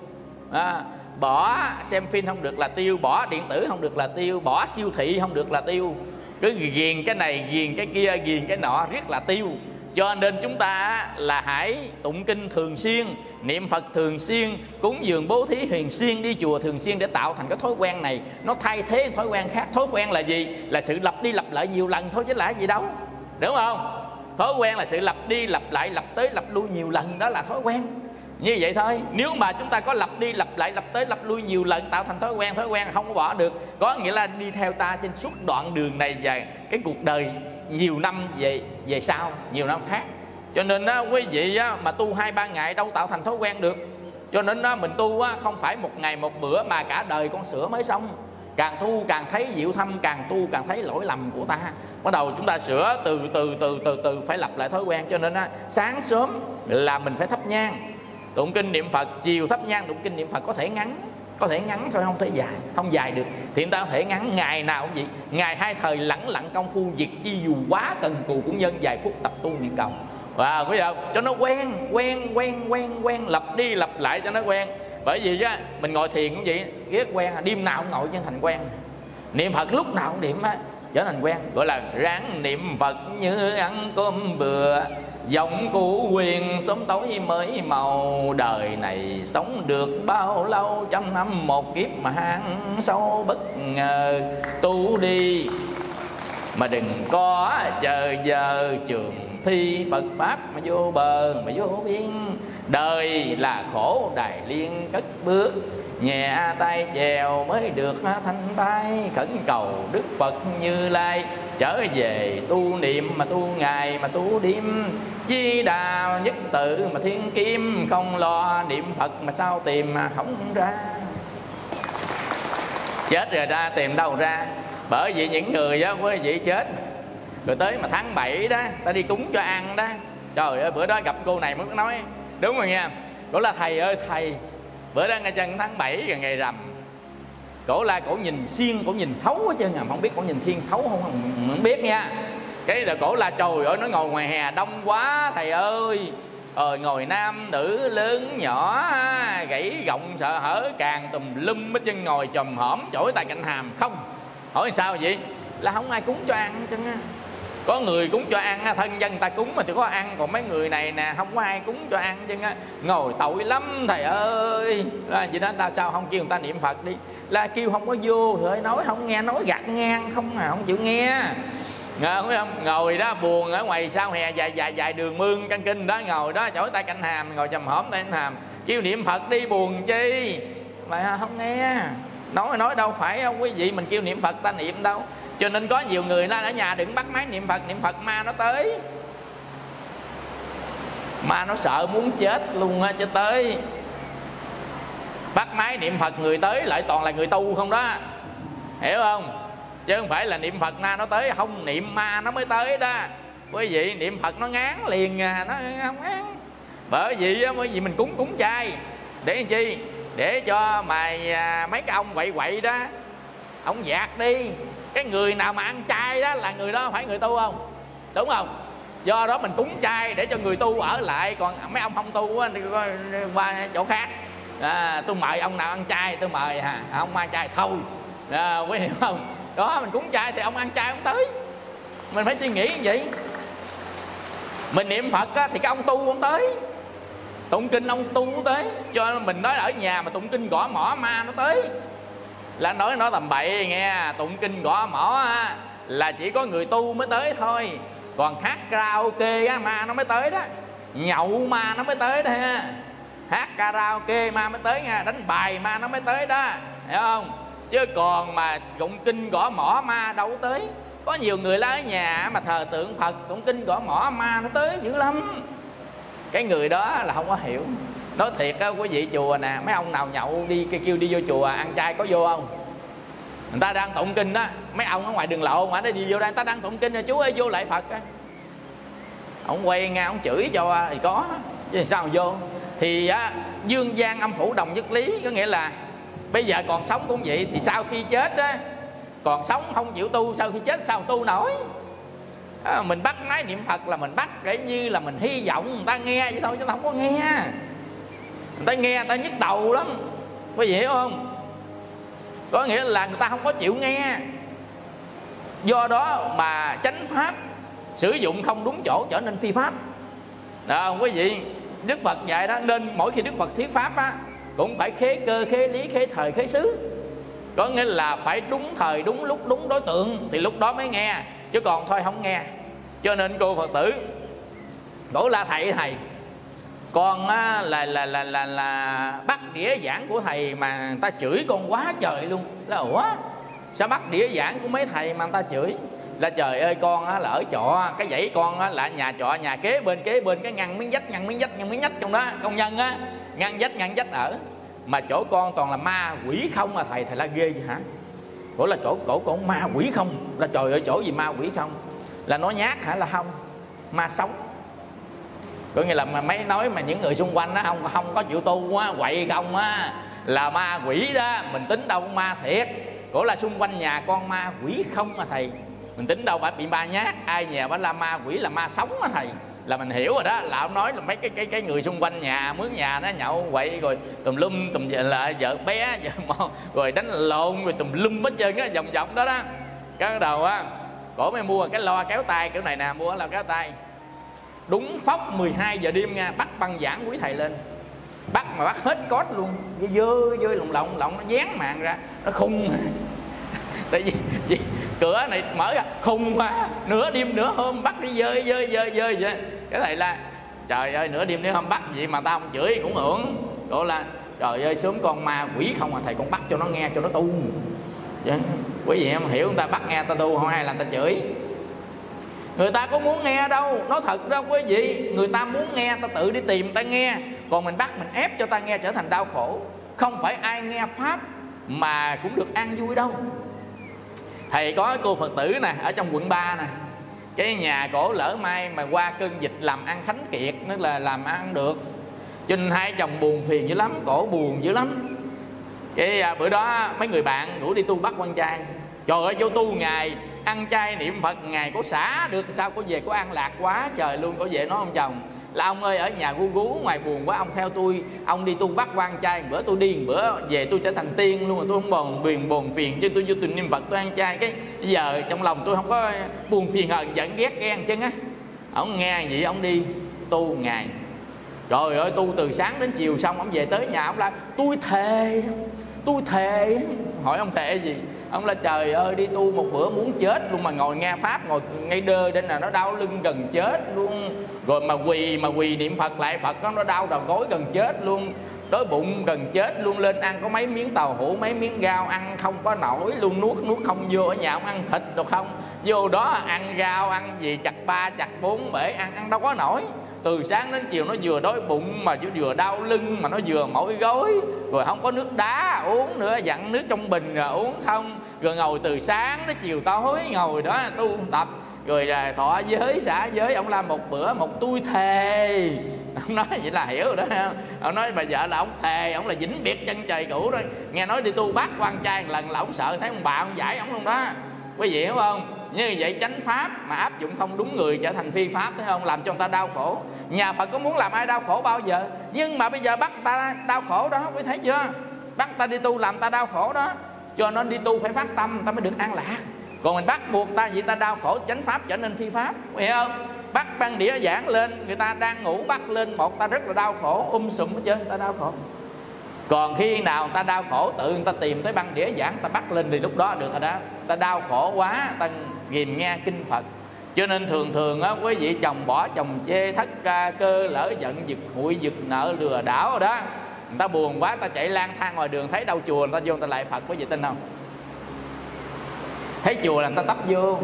À, bỏ xem phim không được là tiêu. Bỏ điện tử không được là tiêu. Bỏ siêu thị không được là tiêu. Cứ ghiền cái này ghiền cái kia ghiền cái nọ rất là tiêu. Cho nên chúng ta là hãy tụng kinh thường xuyên niệm phật thường xuyên cúng dường bố thí thường xuyên đi chùa thường xuyên để tạo thành cái thói quen này. Nó thay thế thói quen khác. Thói quen là gì? Là sự lặp đi lặp lại nhiều lần thôi chứ là gì đâu. Đúng không? Thói quen là sự lặp đi lặp lại lặp tới lặp lui nhiều lần đó là thói quen. Như vậy thôi. Nếu mà chúng ta có lặp đi lặp lại lặp tới lặp lui nhiều lần tạo thành thói quen thói quen không có bỏ được có nghĩa là đi theo ta trên suốt đoạn đường này và cái cuộc đời nhiều năm về về sau nhiều năm khác. Cho nên đó, quý vị á, mà tu hai ba ngày đâu tạo thành thói quen được. Cho nên đó, mình tu á, không phải một ngày một bữa mà cả đời con sửa mới xong càng tu càng thấy diệu thâm càng tu càng thấy lỗi lầm của ta. Bắt đầu chúng ta sửa từ từ từ từ từ phải lập lại thói quen cho nên á, sáng sớm là mình phải thắp nhang. Tụng kinh niệm phật chiều thắp nhang tụng kinh niệm phật có thể ngắn có thể ngắn thôi không thể dài không dài được. Thì chúng ta có thể ngắn ngày nào cũng vậy. Ngày hai thời lẳng lặng công phu việc chi dù quá cần cù cũng nhân vài phút tập tu niệm cầu. Và bây giờ cho nó quen quen quen quen quen lập đi lập lại cho nó quen bởi vì á, mình ngồi thiền cũng vậy, ghét quen, đêm nào cũng ngồi chân thành quen. Niệm phật lúc nào cũng niệm á, trở thành quen. Gọi là ráng niệm phật như ăn cơm bừa. Dòng cũ quyền sớm tối mới màu. Đời này sống được bao lâu, Trăm năm một kiếp mà hang sâu bất ngờ. Tu đi, mà đừng có chờ giờ. Trường thi Phật Pháp mà vô bờ, mà vô biên. Đời là khổ đài liên cất bước, Nhẹ tay chèo mới được thanh tay. Khẩn cầu Đức Phật Như Lai, Trở về tu niệm mà tu ngày mà tu đêm. Di đà nhất tự mà thiên kim, Không lo niệm Phật mà sao tìm mà không ra. Chết rồi ra tìm đâu ra? Bởi vì những người đó quý vị chết. Rồi tới mà tháng 7 đó, Ta đi cúng cho ăn đó. Trời ơi, bữa đó gặp cô này mới nói Đúng rồi nha. Cổ là thầy ơi thầy Bữa đó ngay chân tháng 7 rồi ngày rằm. Cổ là cổ nhìn xuyên Cổ nhìn thấu hết trơn à. Không biết cổ nhìn xuyên thấu không Không, không biết nha. Cái là cổ là trời ơi nó ngồi ngoài hè đông quá thầy ơi. Ờ ngồi nam nữ lớn nhỏ gãy gọng sợ hở càng tùm lum hết chân ngồi chùm hổm chổi tay cạnh hàm. Không hỏi sao vậy? Là không ai cúng cho ăn chân á có người cúng cho ăn thân dân ta cúng mà chỉ có ăn. Còn mấy người này nè, không có ai cúng cho ăn chân á ngồi tội lắm, thầy ơi. Là vậy đó, ta sao không kêu người ta niệm phật đi. Là kêu không có vô rồi nói không nghe, nói gạt ngang, không à không chịu nghe. Ngờ phải không? Ngồi đó, buồn ở ngoài sao hè, dài dài dài đường mương căn kinh đó. Ngồi đó, chổi tay cạnh hàm, ngồi chầm hổm tay cạnh hàm. Kêu niệm Phật đi, buồn chi? Mà không nghe. Nói nói đâu phải, không quý vị mình kêu niệm Phật, ta niệm đâu cho nên có nhiều người nó ở nhà, đừng bắt máy niệm Phật niệm Phật ma nó tới. Ma nó sợ muốn chết luôn á cho tới bắt máy niệm Phật người tới lại toàn là người tu không đó. Hiểu không? Chứ không phải là niệm phật na nó tới, không niệm ma nó mới tới đó. Quý vị niệm phật nó ngán liền à nó không ngán. Bởi vì bởi vì mình cúng cúng chay. Để làm chi? Để cho mày à, mấy cái ông quậy quậy đó, ông dạt đi cái người nào mà ăn chay đó là người đó phải người tu không? Đúng không? Do đó mình cúng chay để cho người tu ở lại còn mấy ông không tu á thì qua chỗ khác. À, tôi mời ông nào ăn chay tôi mời hà ông ăn chay thôi. À, quý hiểu không? Đó mình cúng chay thì ông ăn chay ông tới. Mình phải suy nghĩ như vậy. Mình niệm phật á, thì cái ông tu ông tới. Tụng kinh ông tu ông tới. Cho mình nói ở nhà mà tụng kinh gõ mỏ ma nó tới là nói nói tầm bậy nghe tụng kinh gõ mỏ á, là chỉ có người tu mới tới thôi. Còn hát karaoke á, ma nó mới tới đó. Nhậu ma nó mới tới đó. Ha hát karaoke ma mới tới nha đánh bài ma nó mới tới đó. Hiểu không? Chứ còn mà tụng kinh gõ mỏ ma đâu tới. Có nhiều người lá ở nhà mà thờ tượng phật tụng kinh gõ mỏ ma nó tới dữ lắm. Cái người đó là không có hiểu nói thiệt á quý vị chùa nè mấy ông nào nhậu đi kêu đi vô chùa ăn chay có vô không? Người ta đang tụng kinh đó mấy ông ở ngoài đường lộ ngoài đó đi vô đây người ta đang tụng kinh rồi chú ơi vô lại phật á. Ông quay ngang ông chửi cho thì có chứ sao vô? Thì á, dương gian âm phủ đồng nhất lý có nghĩa là bây giờ còn sống cũng vậy thì sau khi chết á còn sống không chịu tu sau khi chết sao tu nổi? À, mình bắt nói niệm phật là mình bắt để như là mình hy vọng người ta nghe vậy thôi chứ không có nghe ta nghe, người ta nhức đầu lắm. Có gì hiểu không? Có nghĩa là người ta không có chịu nghe. Do đó mà chánh pháp sử dụng không đúng chỗ trở nên phi pháp. Đó, không quý vị đức phật dạy đó, nên mỗi khi đức phật thuyết pháp á, cũng phải khế cơ, khế lý, khế thời, khế xứ. Có nghĩa là phải đúng thời, đúng lúc, đúng đối tượng thì lúc đó mới nghe. Chứ còn thôi không nghe. Cho nên cô phật tử, đổ la thầy thầy con á, à, là, là là là là bắt đĩa giảng của thầy mà người ta chửi con quá trời luôn. Là ủa? Sao bắt đĩa giảng của mấy thầy mà người ta chửi? Là trời ơi con á, là ở trọ cái dãy con á, là nhà trọ nhà kế bên kế bên cái ngăn miếng vách ngăn miếng vách ngăn miếng vách trong đó. Công nhân á ngăn vách ngăn vách ở. Mà chỗ con toàn là ma quỷ không mà thầy thầy la ghê gì hả? Cổ là chỗ cổ con ma quỷ không? Là trời ơi chỗ gì ma quỷ không? Là nó nhát hả? Là không. Ma sống có nghĩa là mà mấy nói mà những người xung quanh nó không không có chịu tu á, quậy không á, là ma quỷ đó, mình tính đâu ma thiệt. Cổ là xung quanh nhà con ma quỷ không mà thầy? Mình tính đâu phải bị ma nhát, ai nhà bả la ma quỷ, là ma sống á thầy. Là mình hiểu rồi đó, là ông nói là mấy cái cái cái người xung quanh nhà, mướn nhà nó nhậu, quậy, rồi tùm lum, tùm là vợ bé, vợ mò, rồi đánh lộn, rồi tùm lum hết trơn á, vòng vòng đó đó. Cái đầu á, cổ mới mua, cái lo kéo tay, kiểu này nè, mua loa kéo tay đúng phóc 12 giờ đêm nha bắt băng giảng quý thầy lên. Bắt mà bắt hết cốt luôn. Dơ dơ dơ lồng lộng lộng nó dán mạng ra. Nó khùng. (laughs) Tại vì, vì cửa này mở ra khùng quá nửa đêm nửa hôm bắt đi dơi dơi dơi dơi vậy. Cái thầy là trời ơi nửa đêm nửa hôm bắt gì mà tao không chửi cũng hưởng. Gọi là trời ơi sớm con ma quỷ không mà thầy con bắt cho nó nghe cho nó tu. Dạ. quý vị em hiểu người ta? Bắt nghe ta tu không hay là ta chửi người ta có muốn nghe đâu. Nói thật đâu quý vị người ta muốn nghe ta tự đi tìm ta nghe. Còn mình bắt mình ép cho ta nghe trở thành đau khổ. Không phải ai nghe pháp mà cũng được an vui đâu. Thầy có cô phật tử nè ở trong quận 3 nè. Cái nhà cổ lỡ mai mà qua cơn dịch làm ăn khánh kiệt nó là làm ăn được. Cho nên hai chồng buồn phiền dữ lắm cổ buồn dữ lắm. Cái à, bữa đó mấy người bạn ngủ đi tu bắt quan trai trời ơi vô tu ngày ăn chay niệm phật, ngày có xả được, sao có về có an lạc quá, trời luôn có về, nói ông chồng. Là ông ơi, ở nhà gu gú, ngoài buồn quá, ông theo tôi. Ông đi tu bắt quan trai, bữa tôi đi, bữa về tôi trở thành tiên luôn mà tôi không buồn phiền buồn phiền, chứ tôi vô tình niệm phật, tôi ăn chay. Cái giờ trong lòng tôi không có buồn phiền, hờn giận, ghét, ghen chân á. Ông nghe vậy, ông đi tu ngày. Rồi ơi, tu từ sáng đến chiều xong, ông về tới nhà, ông la, tôi thề tôi thề. Hỏi ông thề gì? Ông là trời ơi, đi tu một bữa muốn chết luôn mà ngồi nghe pháp, ngồi ngay đơ nên là nó đau lưng gần chết luôn. Rồi mà quỳ mà quỳ niệm phật lại phật nó nó đau đầu gối gần chết luôn tới bụng gần chết luôn. Lên ăn có mấy miếng tàu hũ, mấy miếng rau ăn không có nổi luôn, nuốt nuốt không vô ở nhà, ông ăn thịt được không? Vô đó ăn rau, ăn gì, chặt ba, chặt bốn, bể ăn ăn đâu có nổi từ sáng đến chiều nó vừa đói bụng mà vừa đau lưng mà nó vừa mỏi gối. Rồi không có nước đá, uống nữa, dặn nước trong bình rồi uống không. Rồi ngồi từ sáng đến chiều tối ngồi đó tu tập. Rồi là thọ giới xã giới, ông làm một bữa, một tôi thề. Ông nói vậy là hiểu rồi đó. Ông nói bà vợ là ông thề, ông là vĩnh biệt chân trời cũ rồi. Nghe nói đi tu bác quan trai lần là ông sợ, thấy ông bà ông giải ông luôn đó. Quý vị hiểu không? Như vậy chánh pháp mà áp dụng không đúng người trở thành phi pháp, thấy không? Làm cho người ta đau khổ nhà phật có muốn làm ai đau khổ bao giờ? Nhưng mà bây giờ bắt ta đau khổ đó, quý thấy chưa? Bắt ta đi tu làm ta đau khổ đó. Cho nên đi tu phải phát tâm, ta mới được an lạc. Còn mình bắt buộc ta vậy ta đau khổ, chánh pháp trở nên phi pháp. Hiểu không? Bắt băng đĩa giảng lên, người ta đang ngủ, bắt lên một, ta rất là đau khổ um sùm hết trơn, ta đau khổ. Còn khi nào ta đau khổ, tự người ta tìm tới băng đĩa giảng, ta bắt lên thì lúc đó được rồi đó. Ta đau khổ quá, ta ghìm nghe kinh phật cho nên thường thường á quý vị chồng bỏ chồng chê thất ca cơ lỡ giận giật hụi giật nợ lừa đảo rồi đó. Người ta buồn quá ta chạy lang thang ngoài đường thấy đâu chùa người ta vô người ta lại phật quý vị tin không? Thấy chùa là người ta tấp vô.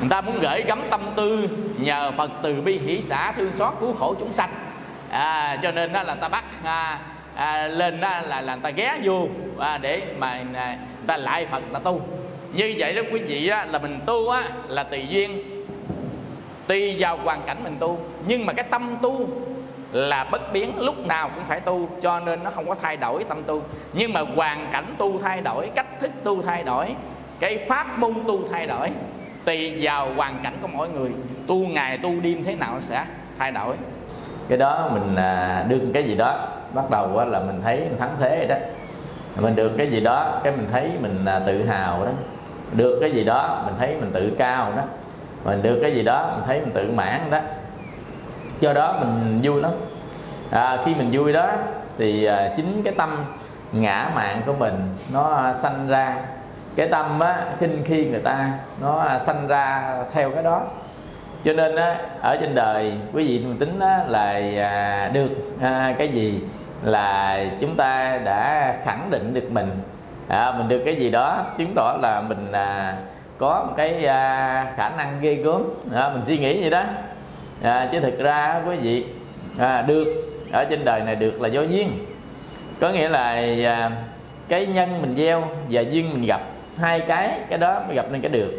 Người ta muốn gửi gắm tâm tư nhờ phật từ bi hỷ xã thương xót cứu khổ chúng sanh. À, cho nên đó là ta bắt à, à, lên đó là là người ta ghé vô à, để mà à, người ta lại phật người ta tu. Như vậy đó quý vị á, là mình tu á, là tùy duyên tùy vào hoàn cảnh mình tu nhưng mà cái tâm tu là bất biến lúc nào cũng phải tu cho nên nó không có thay đổi tâm tu. Nhưng mà hoàn cảnh tu thay đổi cách thức tu thay đổi cái pháp môn tu thay đổi tùy vào hoàn cảnh của mỗi người tu ngày tu đêm thế nào sẽ thay đổi. Cái đó mình à, đương cái gì đó bắt đầu là mình thấy mình thắng thế rồi đó. Mình được cái gì đó cái mình thấy mình à, tự hào đó. Được cái gì đó mình thấy mình tự cao đó mình được cái gì đó mình thấy mình tự mãn đó. Do đó mình vui lắm. À, khi mình vui đó thì à, chính cái tâm ngã mạng của mình nó sanh ra. Cái tâm á khinh khi người ta nó sanh ra theo cái đó. Cho nên á ở trên đời quý vị mình tính á, là à, được à, cái gì là chúng ta đã khẳng định được mình. À, mình được cái gì đó chứng tỏ là mình à, có một cái à, khả năng ghê gớm. À, mình suy nghĩ vậy đó. À, chứ thực ra quý vị à, được ở trên đời này được là do duyên. Có nghĩa là à, cái nhân mình gieo và duyên mình gặp hai cái cái đó mới gặp nên cái được.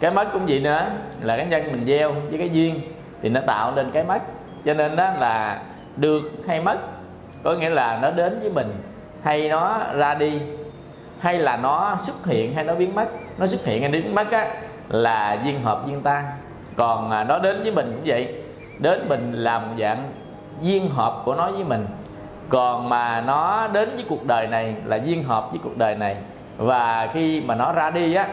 Cái mất cũng vậy nữa là cái nhân mình gieo với cái duyên thì nó tạo nên cái mất. Cho nên đó là được hay mất có nghĩa là nó đến với mình hay nó ra đi hay là nó xuất hiện hay nó biến mất nó xuất hiện hay biến mất á là duyên hợp duyên tan. Còn à, nó đến với mình cũng vậy đến mình làm dạng duyên hợp của nó với mình. Còn mà nó đến với cuộc đời này là duyên hợp với cuộc đời này. Và khi mà nó ra đi á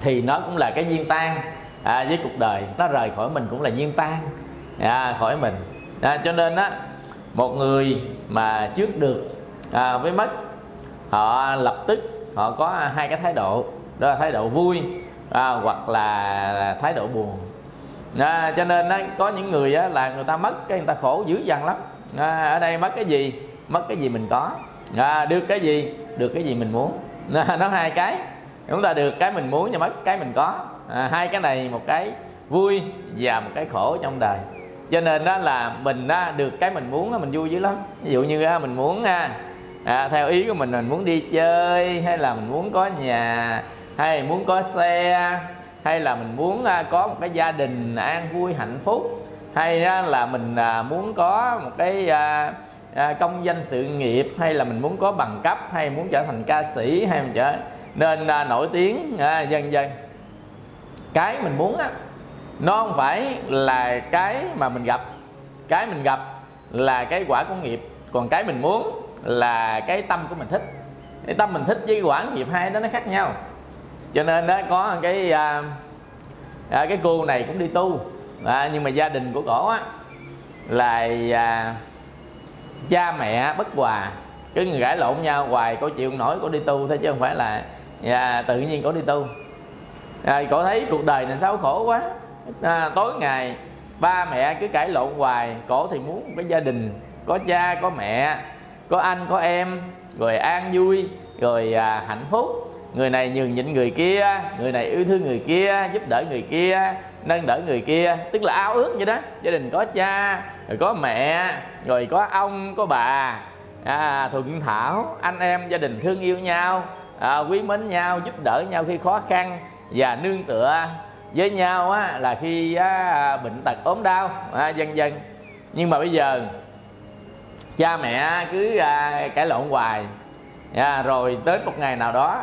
thì nó cũng là cái duyên tan à, với cuộc đời. Nó rời khỏi mình cũng là duyên tan à, khỏi mình. À, cho nên á một người mà trước được à, với mất họ lập tức họ có hai cái thái độ. Đó là thái độ vui à, hoặc là thái độ buồn. À, cho nên đó, có những người á, là người ta mất cái người ta khổ dữ dằn lắm. À, ở đây mất cái gì? Mất cái gì mình có. À, được cái gì? Được cái gì mình muốn. (laughs) À, nó hai cái. Chúng ta được cái mình muốn và mất cái mình có. À, hai cái này một cái vui và một cái khổ trong đời. Cho nên đó là mình á, được cái mình muốn mình vui dữ lắm. Ví dụ như á, mình muốn à, à, theo ý của mình mình muốn đi chơi hay là mình muốn có nhà hay muốn có xe hay là mình muốn à, có một cái gia đình an vui hạnh phúc hay là mình à, muốn có một cái à, công danh sự nghiệp hay là mình muốn có bằng cấp hay muốn trở thành ca sĩ hay mình trở nên nổi tiếng dần dần cái mình muốn á nó không phải là cái mà mình gặp. Cái mình gặp là cái quả của nghiệp còn cái mình muốn là cái tâm của mình thích. Cái tâm mình thích với cái quả nghiệp hai đó nó khác nhau. Cho nên đó có cái à, à, cái cô này cũng đi tu. À, nhưng mà gia đình của cổ á là à, cha mẹ bất hòa. Cứ người gãi lộn nhau hoài cổ chịu nổi cổ đi tu thôi chứ không phải là à, tự nhiên cổ đi tu. À, cổ thấy cuộc đời này sao khổ quá. À, tối ngày ba mẹ cứ cãi lộn hoài cổ thì muốn một cái gia đình có cha có mẹ có anh có em rồi an vui rồi à, hạnh phúc. Người này nhường nhịn người kia người này yêu thương người kia giúp đỡ người kia nâng đỡ người kia. Tức là ao ước vậy đó. Gia đình có cha rồi có mẹ rồi có ông có bà. À, thuận thảo anh em gia đình thương yêu nhau à, quý mến nhau giúp đỡ nhau khi khó khăn và nương tựa với nhau á, là khi á, bệnh tật ốm đau. À, vân vân nhưng mà bây giờ cha mẹ cứ à, cãi lộn hoài. À, rồi đến một ngày nào đó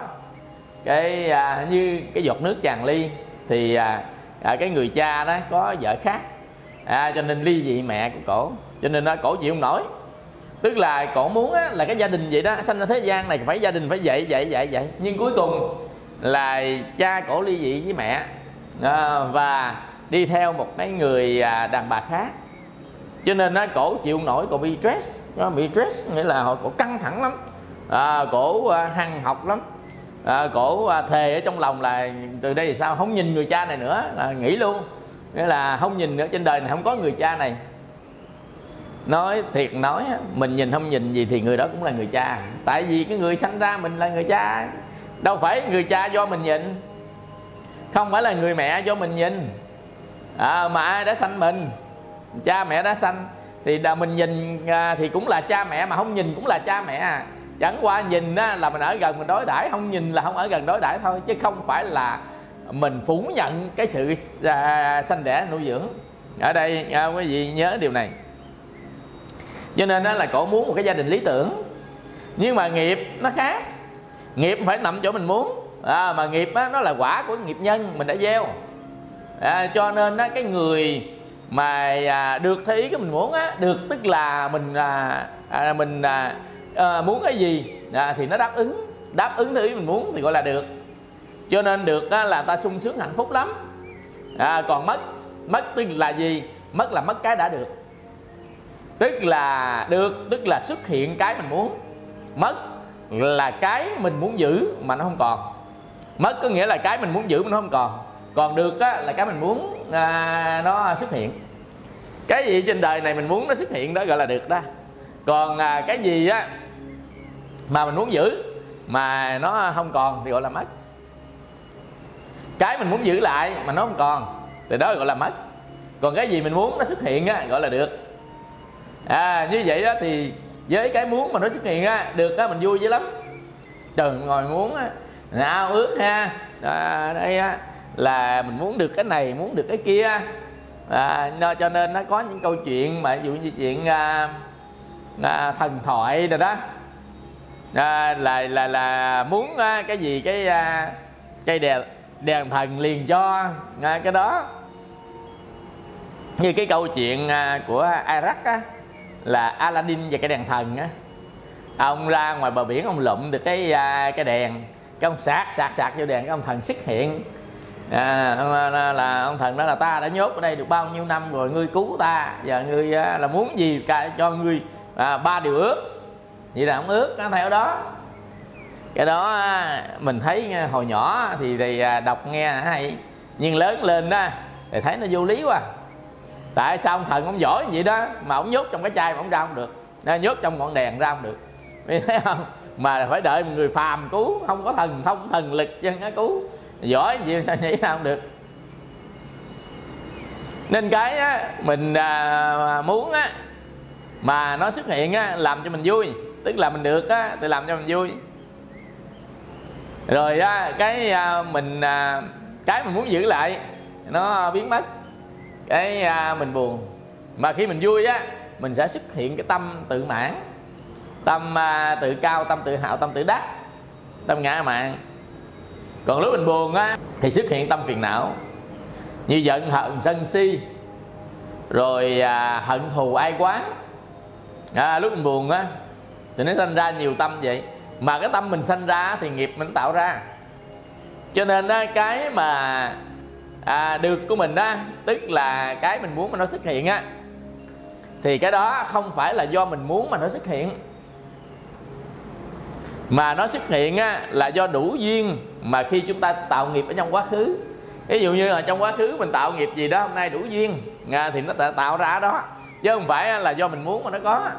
cái à, như cái giọt nước tràn ly thì à, à, cái người cha đó có vợ khác. À, cho nên ly dị mẹ của cổ cho nên nó cổ chịu không nổi. Tức là cổ muốn á, là cái gia đình vậy đó sanh ra thế gian này phải gia đình phải vậy vậy vậy vậy nhưng cuối cùng là cha cổ ly dị với mẹ à, và đi theo một cái người à, đàn bà khác cho nên nó cổ chịu nổi cổ bị stress. Nó bị stress nghĩa là họ cổ căng thẳng lắm. À, cổ à, hăng học lắm. À, cổ à, thề ở trong lòng là từ đây thì sao? Không nhìn người cha này nữa là nghĩ luôn. Nghĩa là không nhìn nữa trên đời này không có người cha này. Nói thiệt nói mình nhìn không nhìn gì thì người đó cũng là người cha. Tại vì cái người sanh ra mình là người cha. Đâu phải người cha do mình nhìn. Không phải là người mẹ do mình nhìn. À, mà ai đã sanh mình? Cha mẹ đã sanh thì là mình nhìn à, thì cũng là cha mẹ mà không nhìn cũng là cha mẹ. À chẳng qua nhìn á, là mình ở gần mình đối đãi không nhìn là không ở gần đối đãi thôi chứ không phải là mình phủ nhận cái sự à, sanh đẻ nuôi dưỡng. Ở đây à, quý vị nhớ điều này. Cho nên đó là cổ muốn một cái gia đình lý tưởng. Nhưng mà nghiệp nó khác. Nghiệp phải nằm chỗ mình muốn. À, mà nghiệp á, nó là quả của nghiệp nhân mình đã gieo. À, cho nên á, cái người mà à, được theo ý cái mình muốn á được tức là mình à, à, mình à, à, muốn cái gì à, thì nó đáp ứng đáp ứng theo ý mình muốn thì gọi là được. Cho nên được á, là ta sung sướng hạnh phúc lắm. À, còn mất mất tức là gì? Mất là mất cái đã được. Tức là được tức là xuất hiện cái mình muốn. Mất là cái mình muốn giữ mà nó không còn. Mất có nghĩa là cái mình muốn giữ mà nó không còn còn được á, là cái mình muốn à, nó xuất hiện. Cái gì trên đời này mình muốn nó xuất hiện đó gọi là được đó. Còn à, cái gì á mà mình muốn giữ mà nó không còn thì gọi là mất. Cái mình muốn giữ lại mà nó không còn thì đó gọi là mất. Còn cái gì mình muốn nó xuất hiện á gọi là được. À như vậy đó thì với cái muốn mà nó xuất hiện á được á mình vui dữ lắm. Trời ngồi muốn á ao ước ha. À, đây á là mình muốn được cái này muốn được cái kia. À, cho nên nó có những câu chuyện mà ví dụ như chuyện à, à, thần thoại rồi đó. À, là là là muốn à, cái gì cái à, cây đèn đèn thần liền cho à, cái đó. Như cái câu chuyện à, của Iraq á là Aladdin và cái đèn thần á. Ông ra ngoài bờ biển ông lụm được cái à, cái đèn cái ông sạc sạc sạc vô đèn cái ông thần xuất hiện. À, à, là, là ông thần đó là ta đã nhốt ở đây được bao nhiêu năm rồi ngươi cứu ta. Và ngươi à, là muốn gì cả cho ngươi à, ba điều ước. Vậy là ông ước nó theo đó. Cái đó à, mình thấy à, hồi nhỏ thì, thì à, đọc nghe hay. Nhưng lớn lên đó thì thấy nó vô lý quá. Tại sao ông thần ông giỏi như vậy đó mà ông nhốt trong cái chai mà ông ra không được. Nó nhốt trong ngọn đèn ra không được. Mình (laughs) thấy không? Mà phải đợi người phàm cứu không có thần thông thần lực chân nó cứu giỏi gì sao (laughs) nghĩ ra không được. Nên cái á, mình à, muốn á mà nó xuất hiện á làm cho mình vui. Tức là mình được á thì làm cho mình vui. Rồi á cái à, mình à, cái mình muốn giữ lại nó biến mất. Cái à, mình buồn. Mà khi mình vui á mình sẽ xuất hiện cái tâm tự mãn. Tâm à, tự cao tâm tự hào tâm tự đắc. Tâm ngã mạn còn lúc mình buồn á thì xuất hiện tâm phiền não. Như giận hận sân si. Rồi à, hận thù ai quán. À, lúc mình buồn á thì nó sanh ra nhiều tâm vậy. Mà cái tâm mình sanh ra thì nghiệp mình tạo ra. Cho nên á, cái mà à, được của mình á tức là cái mình muốn mà nó xuất hiện á thì cái đó không phải là do mình muốn mà nó xuất hiện mà nó xuất hiện á, là do đủ duyên mà khi chúng ta tạo nghiệp ở trong quá khứ. Ví dụ như là trong quá khứ mình tạo nghiệp gì đó hôm nay đủ duyên à, thì nó tạo ra đó. Chứ không phải là do mình muốn mà nó có.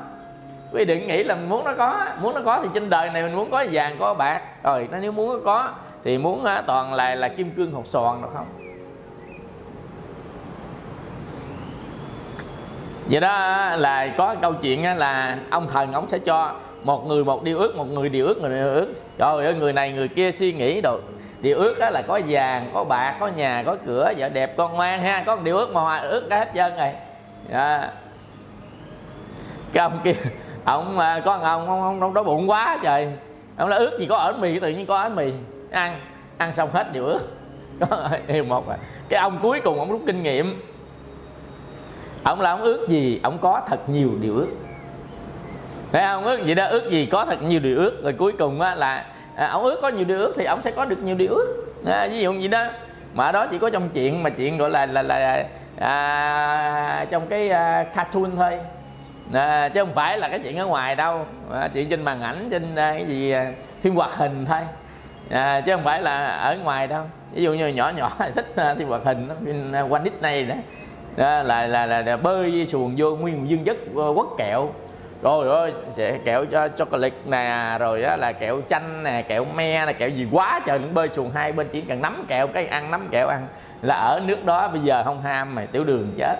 Quý đừng nghĩ là mình muốn nó có. Muốn nó có thì trên đời này mình muốn có vàng có bạc. Rồi nó nếu muốn nó có thì muốn toàn là là kim cương hột xoàn được không? Vậy đó là có câu chuyện là ông thần ông sẽ cho một người một điều ước một người điều ước người điều ước. Trời ơi người này người kia suy nghĩ đồ. Điều ước đó là có vàng có bạc có nhà có cửa vợ đẹp con ngoan ha. Có một điều ước mà hòa ước đã hết trơn rồi. À. cái ông kia ông à, có ông ông, ông, ông đói bụng quá trời. Ông nói ước gì có ở mì tự nhiên có ở mì. Ăn ăn xong hết điều ước. Có điều một rồi cái ông cuối cùng ông rút kinh nghiệm. Ông là ông ước gì? Ông có thật nhiều điều ước thấy không ước gì đó ước gì có thật nhiều điều ước. Rồi cuối cùng á là à, ông ước có nhiều điều ước thì ông sẽ có được nhiều điều ước. À, ví dụ gì đó mà đó chỉ có trong chuyện mà chuyện gọi là là là à, trong cái à, cartoon thôi. À, chứ không phải là cái chuyện ở ngoài đâu. À, chuyện trên màn ảnh trên à, cái gì à, phim hoạt hình thôi. À, chứ không phải là ở ngoài đâu. Ví dụ như nhỏ nhỏ (laughs) thích à, phim hoạt hình phim à, quanh nít này đó. Đó là, là, là, là bơi xuồng vô nguyên dương giấc ờ, quất kẹo rồi rồi sẽ kẹo cho chocolate nè rồi á, là kẹo chanh nè kẹo me nè kẹo gì quá trời bơi xuồng hai bên chỉ cần nắm kẹo cái ăn nắm kẹo ăn. Là ở nước đó bây giờ không ham mày tiểu đường chết.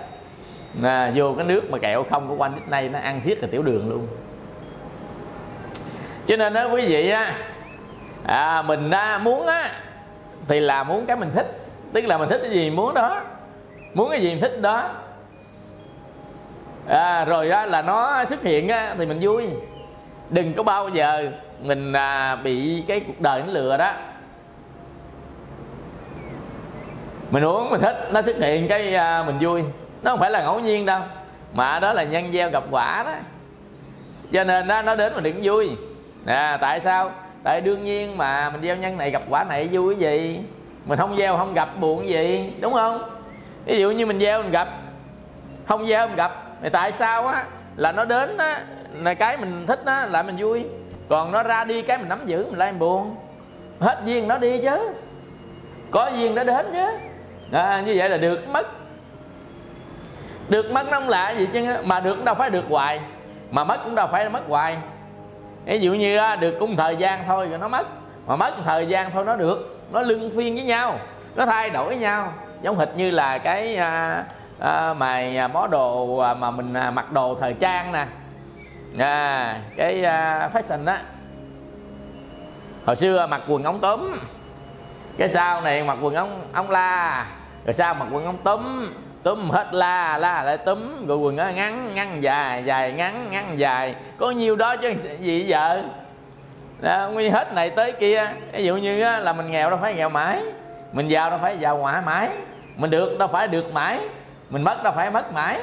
À, vô cái nước mà kẹo không có quanh nay nó ăn thiết là tiểu đường luôn. Cho nên đó quý vị á à, mình á, muốn á thì là muốn cái mình thích. Tức là mình thích cái gì muốn đó. Muốn cái gì mình thích đó à, rồi á, là nó xuất hiện á, thì mình vui. Đừng có bao giờ mình à, bị cái cuộc đời nó lừa đó. Mình uống mình thích nó xuất hiện cái à, mình vui. Nó không phải là ngẫu nhiên đâu mà đó là nhân gieo gặp quả đó. Cho nên đó, nó đến mình đừng vui. À, tại sao? Tại đương nhiên mà mình gieo nhân này gặp quả này vui cái gì? Mình không gieo không gặp buồn gì đúng không? Ví dụ như mình gieo mình gặp. Không gieo mình gặp thì tại sao á? Là nó đến á là cái mình thích á là mình vui. Còn nó ra đi cái mình nắm giữ mình lại mình buồn. Hết duyên nó đi chứ. Có duyên nó đến chứ. À, như vậy là được mất. Được mất nó không lạ gì chứ mà được cũng đâu phải được hoài. Mà mất cũng đâu phải mất hoài. Ví dụ như được cũng thời gian thôi rồi nó mất. Mà mất thời gian thôi nó được. Nó lưng phiên với nhau nó thay đổi với nhau. Giống hệt như là cái à, Ờ, à, mà món đồ à, mà mình à, mặc đồ thời trang nè. À, cái à, fashion á. Hồi xưa mặc quần ống túm. Cái sau này mặc quần ống ống la. Rồi sau mặc quần ống túm. Túm hết la la lại túm. Rồi quần nó ngắn ngắn dài dài ngắn ngắn dài. Có nhiêu đó chứ gì vợ? Đó, nguyên hết này tới kia. Ví dụ như là mình nghèo đâu phải nghèo mãi. Mình giàu đâu phải giàu mãi mãi. Mình được đâu phải được mãi mình mất đâu phải mất mãi.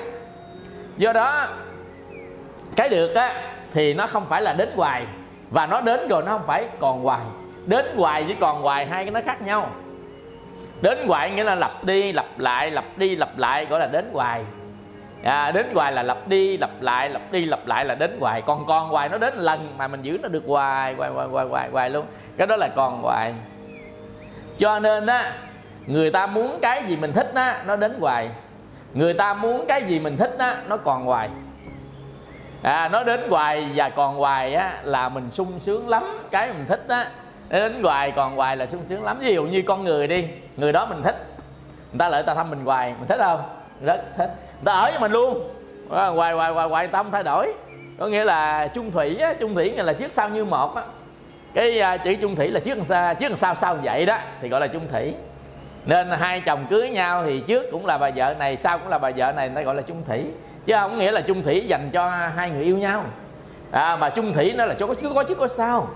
Do đó cái được á thì nó không phải là đến hoài. Và nó đến rồi nó không phải còn hoài. Đến hoài với còn hoài hai cái nó khác nhau. Đến hoài nghĩa là lặp đi lặp lại lặp đi lặp lại gọi là đến hoài. À, đến hoài là lặp đi lặp lại lặp đi lặp lại là đến hoài. Còn còn hoài nó đến lần mà mình giữ nó được hoài hoài hoài hoài hoài, hoài luôn. Cái đó là còn hoài. Cho nên á người ta muốn cái gì mình thích á nó đến hoài người ta muốn cái gì mình thích á nó còn hoài. À, nó đến hoài và còn hoài á là mình sung sướng lắm cái mình thích á. Đến hoài còn hoài là sung sướng lắm. Ví dụ như con người đi người đó mình thích. Người ta lại ta thăm mình hoài mình thích không? Rất thích. Người ta ở với mình luôn. À, hoài hoài hoài hoài tâm thay đổi. Có nghĩa là chung thủy á chung thủy nghĩa là trước sau như một á. Cái uh, chữ chung thủy là trước sau trước sau sau vậy đó thì gọi là chung thủy nên hai chồng cưới nhau thì trước cũng là bà vợ này sau cũng là bà vợ này người ta gọi là chung thủy. Chứ không nghĩa là chung thủy dành cho hai người yêu nhau. À, mà chung thủy nó là cho có trước có trước có sau.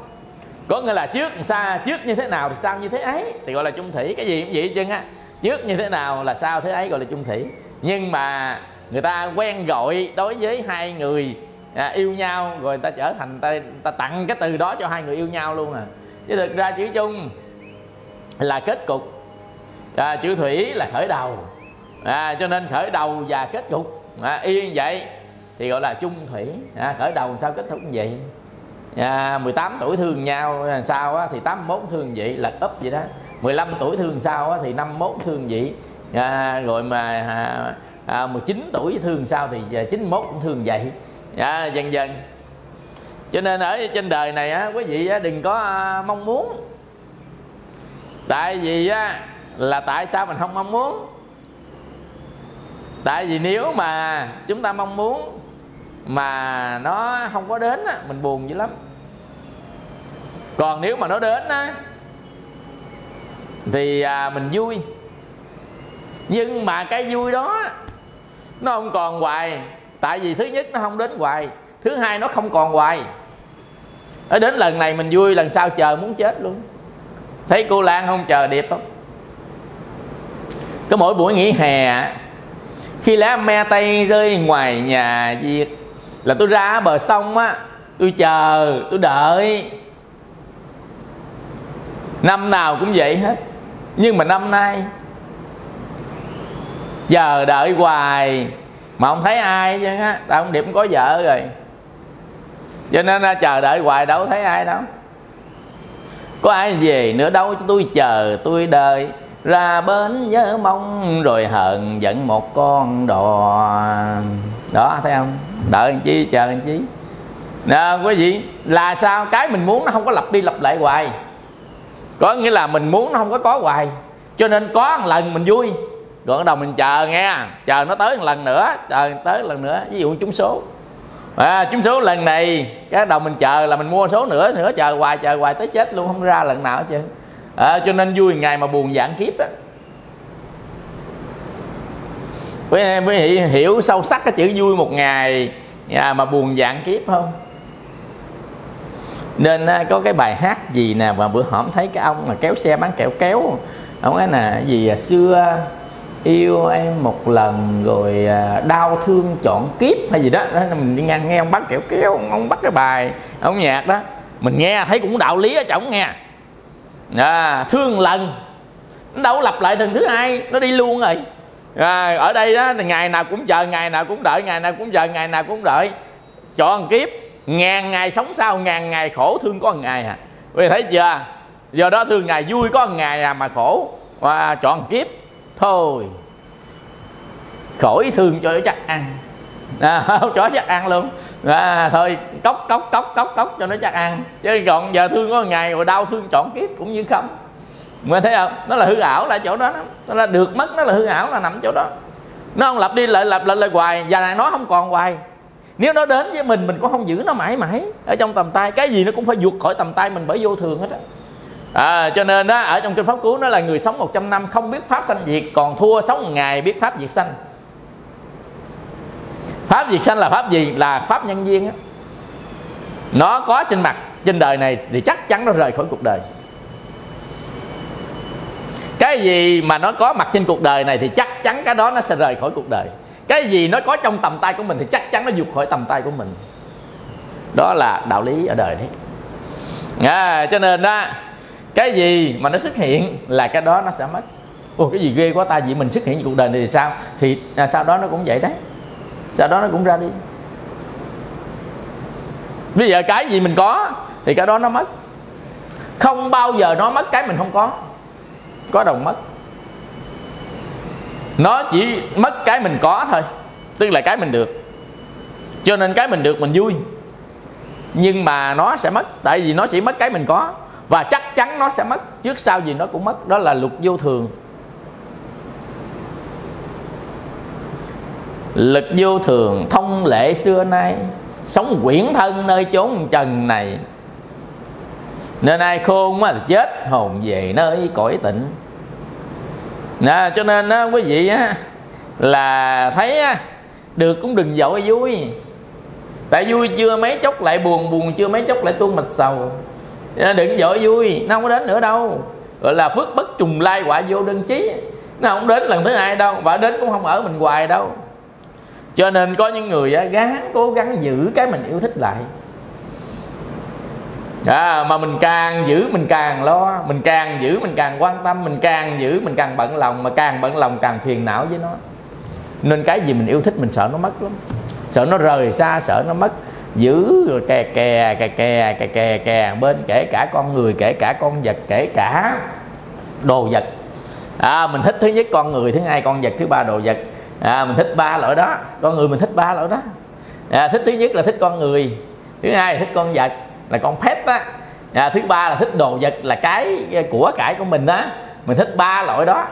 Có nghĩa là trước xa trước như thế nào thì sau như thế ấy thì gọi là chung thủy. Cái gì cũng vậy chứ á. Trước như thế nào là sau thế ấy gọi là chung thủy. Nhưng mà người ta quen gọi đối với hai người à, yêu nhau rồi người ta trở thành ta, ta tặng cái từ đó cho hai người yêu nhau luôn à. Chứ thực ra chữ chung là kết cục à, chữ thủy là khởi đầu. À, cho nên khởi đầu và kết cục. À, yên vậy thì gọi là chung thủy. À, khởi đầu sao kết thúc như vậy? À, 18 tuổi thương nhau à, sao á, thì 81 thương vậy là ấp vậy đó. 15 tuổi thương sao á, thì 51 thương vậy à, rồi mà à, à, 19 tuổi thương sao thì à, 91 cũng thương vậy. À, dần dần. Cho nên ở trên đời này á, quý vị á, đừng có à, mong muốn. Tại vì á, là tại sao mình không mong muốn? Tại vì nếu mà chúng ta mong muốn mà nó không có đến á, mình buồn dữ lắm. Còn nếu mà nó đến á thì à, mình vui. Nhưng mà cái vui đó nó không còn hoài. Tại vì thứ nhất nó không đến hoài thứ hai nó không còn hoài. Nó đến lần này mình vui lần sau chờ muốn chết luôn. Thấy cô lan không chờ điệp không? Có mỗi buổi nghỉ hè, khi lá me tây rơi ngoài nhà việt, là tôi ra bờ sông á, tôi chờ, tôi đợi. Năm nào cũng vậy hết, nhưng mà năm nay chờ đợi hoài, mà không thấy ai chứ á, tao không điểm có vợ rồi. Cho nên chờ đợi hoài đâu thấy ai đâu. Có ai về nữa đâu tôi chờ, tôi đợi ra bến nhớ mong rồi hận giận một con đò. Đó thấy không? Đợi làm chi chờ làm chi. Nè quý vị là sao? Cái mình muốn nó không có lặp đi lặp lại hoài. Có nghĩa là mình muốn nó không có có hoài. Cho nên có một lần mình vui. Rồi bắt đầu mình chờ nghe. Chờ nó tới một lần nữa chờ tới một lần nữa. Ví dụ trúng số. À, trúng số lần này cái đầu mình chờ là mình mua số nữa nữa chờ hoài chờ hoài tới chết luôn không ra lần nào hết trơn à, cho nên vui ngày mà buồn dạng kiếp đó. Quý vị hiểu sâu sắc cái chữ vui một ngày à, mà buồn dạng kiếp không? Nên à, có cái bài hát gì nè mà bữa hổm thấy cái ông mà kéo xe bán kẹo kéo. Ông ấy nè gì à, xưa yêu em một lần rồi à, đau thương chọn kiếp hay gì đó, đó mình đi ngang nghe ông bắt kẹo kéo ông bắt cái bài ông nhạc đó. Mình nghe thấy cũng đạo lý ở trọng nghe à, thương lần. Nó đâu lặp lại lần thứ hai nó đi luôn rồi. À, ở đây đó ngày nào cũng chờ ngày nào cũng đợi ngày nào cũng chờ ngày nào cũng đợi. Chọn kiếp ngàn ngày sống sau ngàn ngày khổ thương có một ngày à. Quý thấy chưa? Do đó thương ngày vui có một ngày à mà khổ. Và chọn kiếp thôi khỏi thương cho chắc ăn à, (laughs) chó chắc ăn luôn. À, thôi cốc cốc cốc cốc cốc cho nó chắc ăn. Chứ còn giờ thương có một ngày rồi đau thương chọn kiếp cũng như không. Mà thấy không? Nó là hư ảo là chỗ đó nó là được mất nó là hư ảo là nằm chỗ đó. Nó không lặp đi lại lặp lại lại hoài. Và này nó không còn hoài. Nếu nó đến với mình mình cũng không giữ nó mãi mãi ở trong tầm tay. Cái gì nó cũng phải vượt khỏi tầm tay mình bởi vô thường hết á. À, cho nên đó ở trong kinh pháp cứu nó là người sống 100 năm không biết pháp sanh diệt còn thua sống một ngày biết pháp diệt sanh pháp diệt sanh là pháp gì là pháp nhân duyên á. Nó có trên mặt trên đời này thì chắc chắn nó rời khỏi cuộc đời. Cái gì mà nó có mặt trên cuộc đời này thì chắc chắn cái đó nó sẽ rời khỏi cuộc đời. Cái gì nó có trong tầm tay của mình thì chắc chắn nó vượt khỏi tầm tay của mình. Đó là đạo lý ở đời đấy. À, cho nên đó cái gì mà nó xuất hiện là cái đó nó sẽ mất. Ồ cái gì ghê quá ta vì mình xuất hiện trong cuộc đời này thì sao? Thì à, sau đó nó cũng vậy đấy sau đó nó cũng ra đi. Bây giờ cái gì mình có thì cái đó nó mất. Không bao giờ nó mất cái mình không có. Có đồng mất. Nó chỉ mất cái mình có thôi, tức là cái mình được. Cho nên cái mình được mình vui. Nhưng mà nó sẽ mất, tại vì nó chỉ mất cái mình có. Và chắc chắn nó sẽ mất, trước sau gì nó cũng mất. Đó là luật vô thường. Lực vô thường thông lệ xưa nay sống quyển thân nơi chốn trần này. Nên ai khôn mà chết hồn về nơi cõi tịnh. Nè cho nên á, quý vị á, là thấy á, được cũng đừng dội vui. Tại vui chưa mấy chốc lại buồn buồn chưa mấy chốc lại tuôn mạch sầu. Đừng dội vui nó không có đến nữa đâu. Gọi là phước bất trùng lai quả vô đơn chí nó không đến lần thứ hai đâu và đến cũng không ở mình hoài đâu cho nên có những người á, gắng cố gắng giữ cái mình yêu thích lại. À, mà mình càng giữ mình càng lo mình càng giữ mình càng quan tâm mình càng giữ mình càng bận lòng mà càng bận lòng càng phiền não với nó. Nên cái gì mình yêu thích mình sợ nó mất lắm. Sợ nó rời xa sợ nó mất. Giữ rồi kè kè kè kè kè kè kè bên kể cả con người kể cả con vật kể cả đồ vật. À, mình thích thứ nhất con người thứ hai con vật thứ ba đồ vật à, mình thích ba loại đó. Con người mình thích ba loại đó. À, thích thứ nhất là thích con người thứ hai là thích con vật là con pet á. À, thứ ba là thích đồ vật là cái của cải của mình á. Mình thích ba loại đó.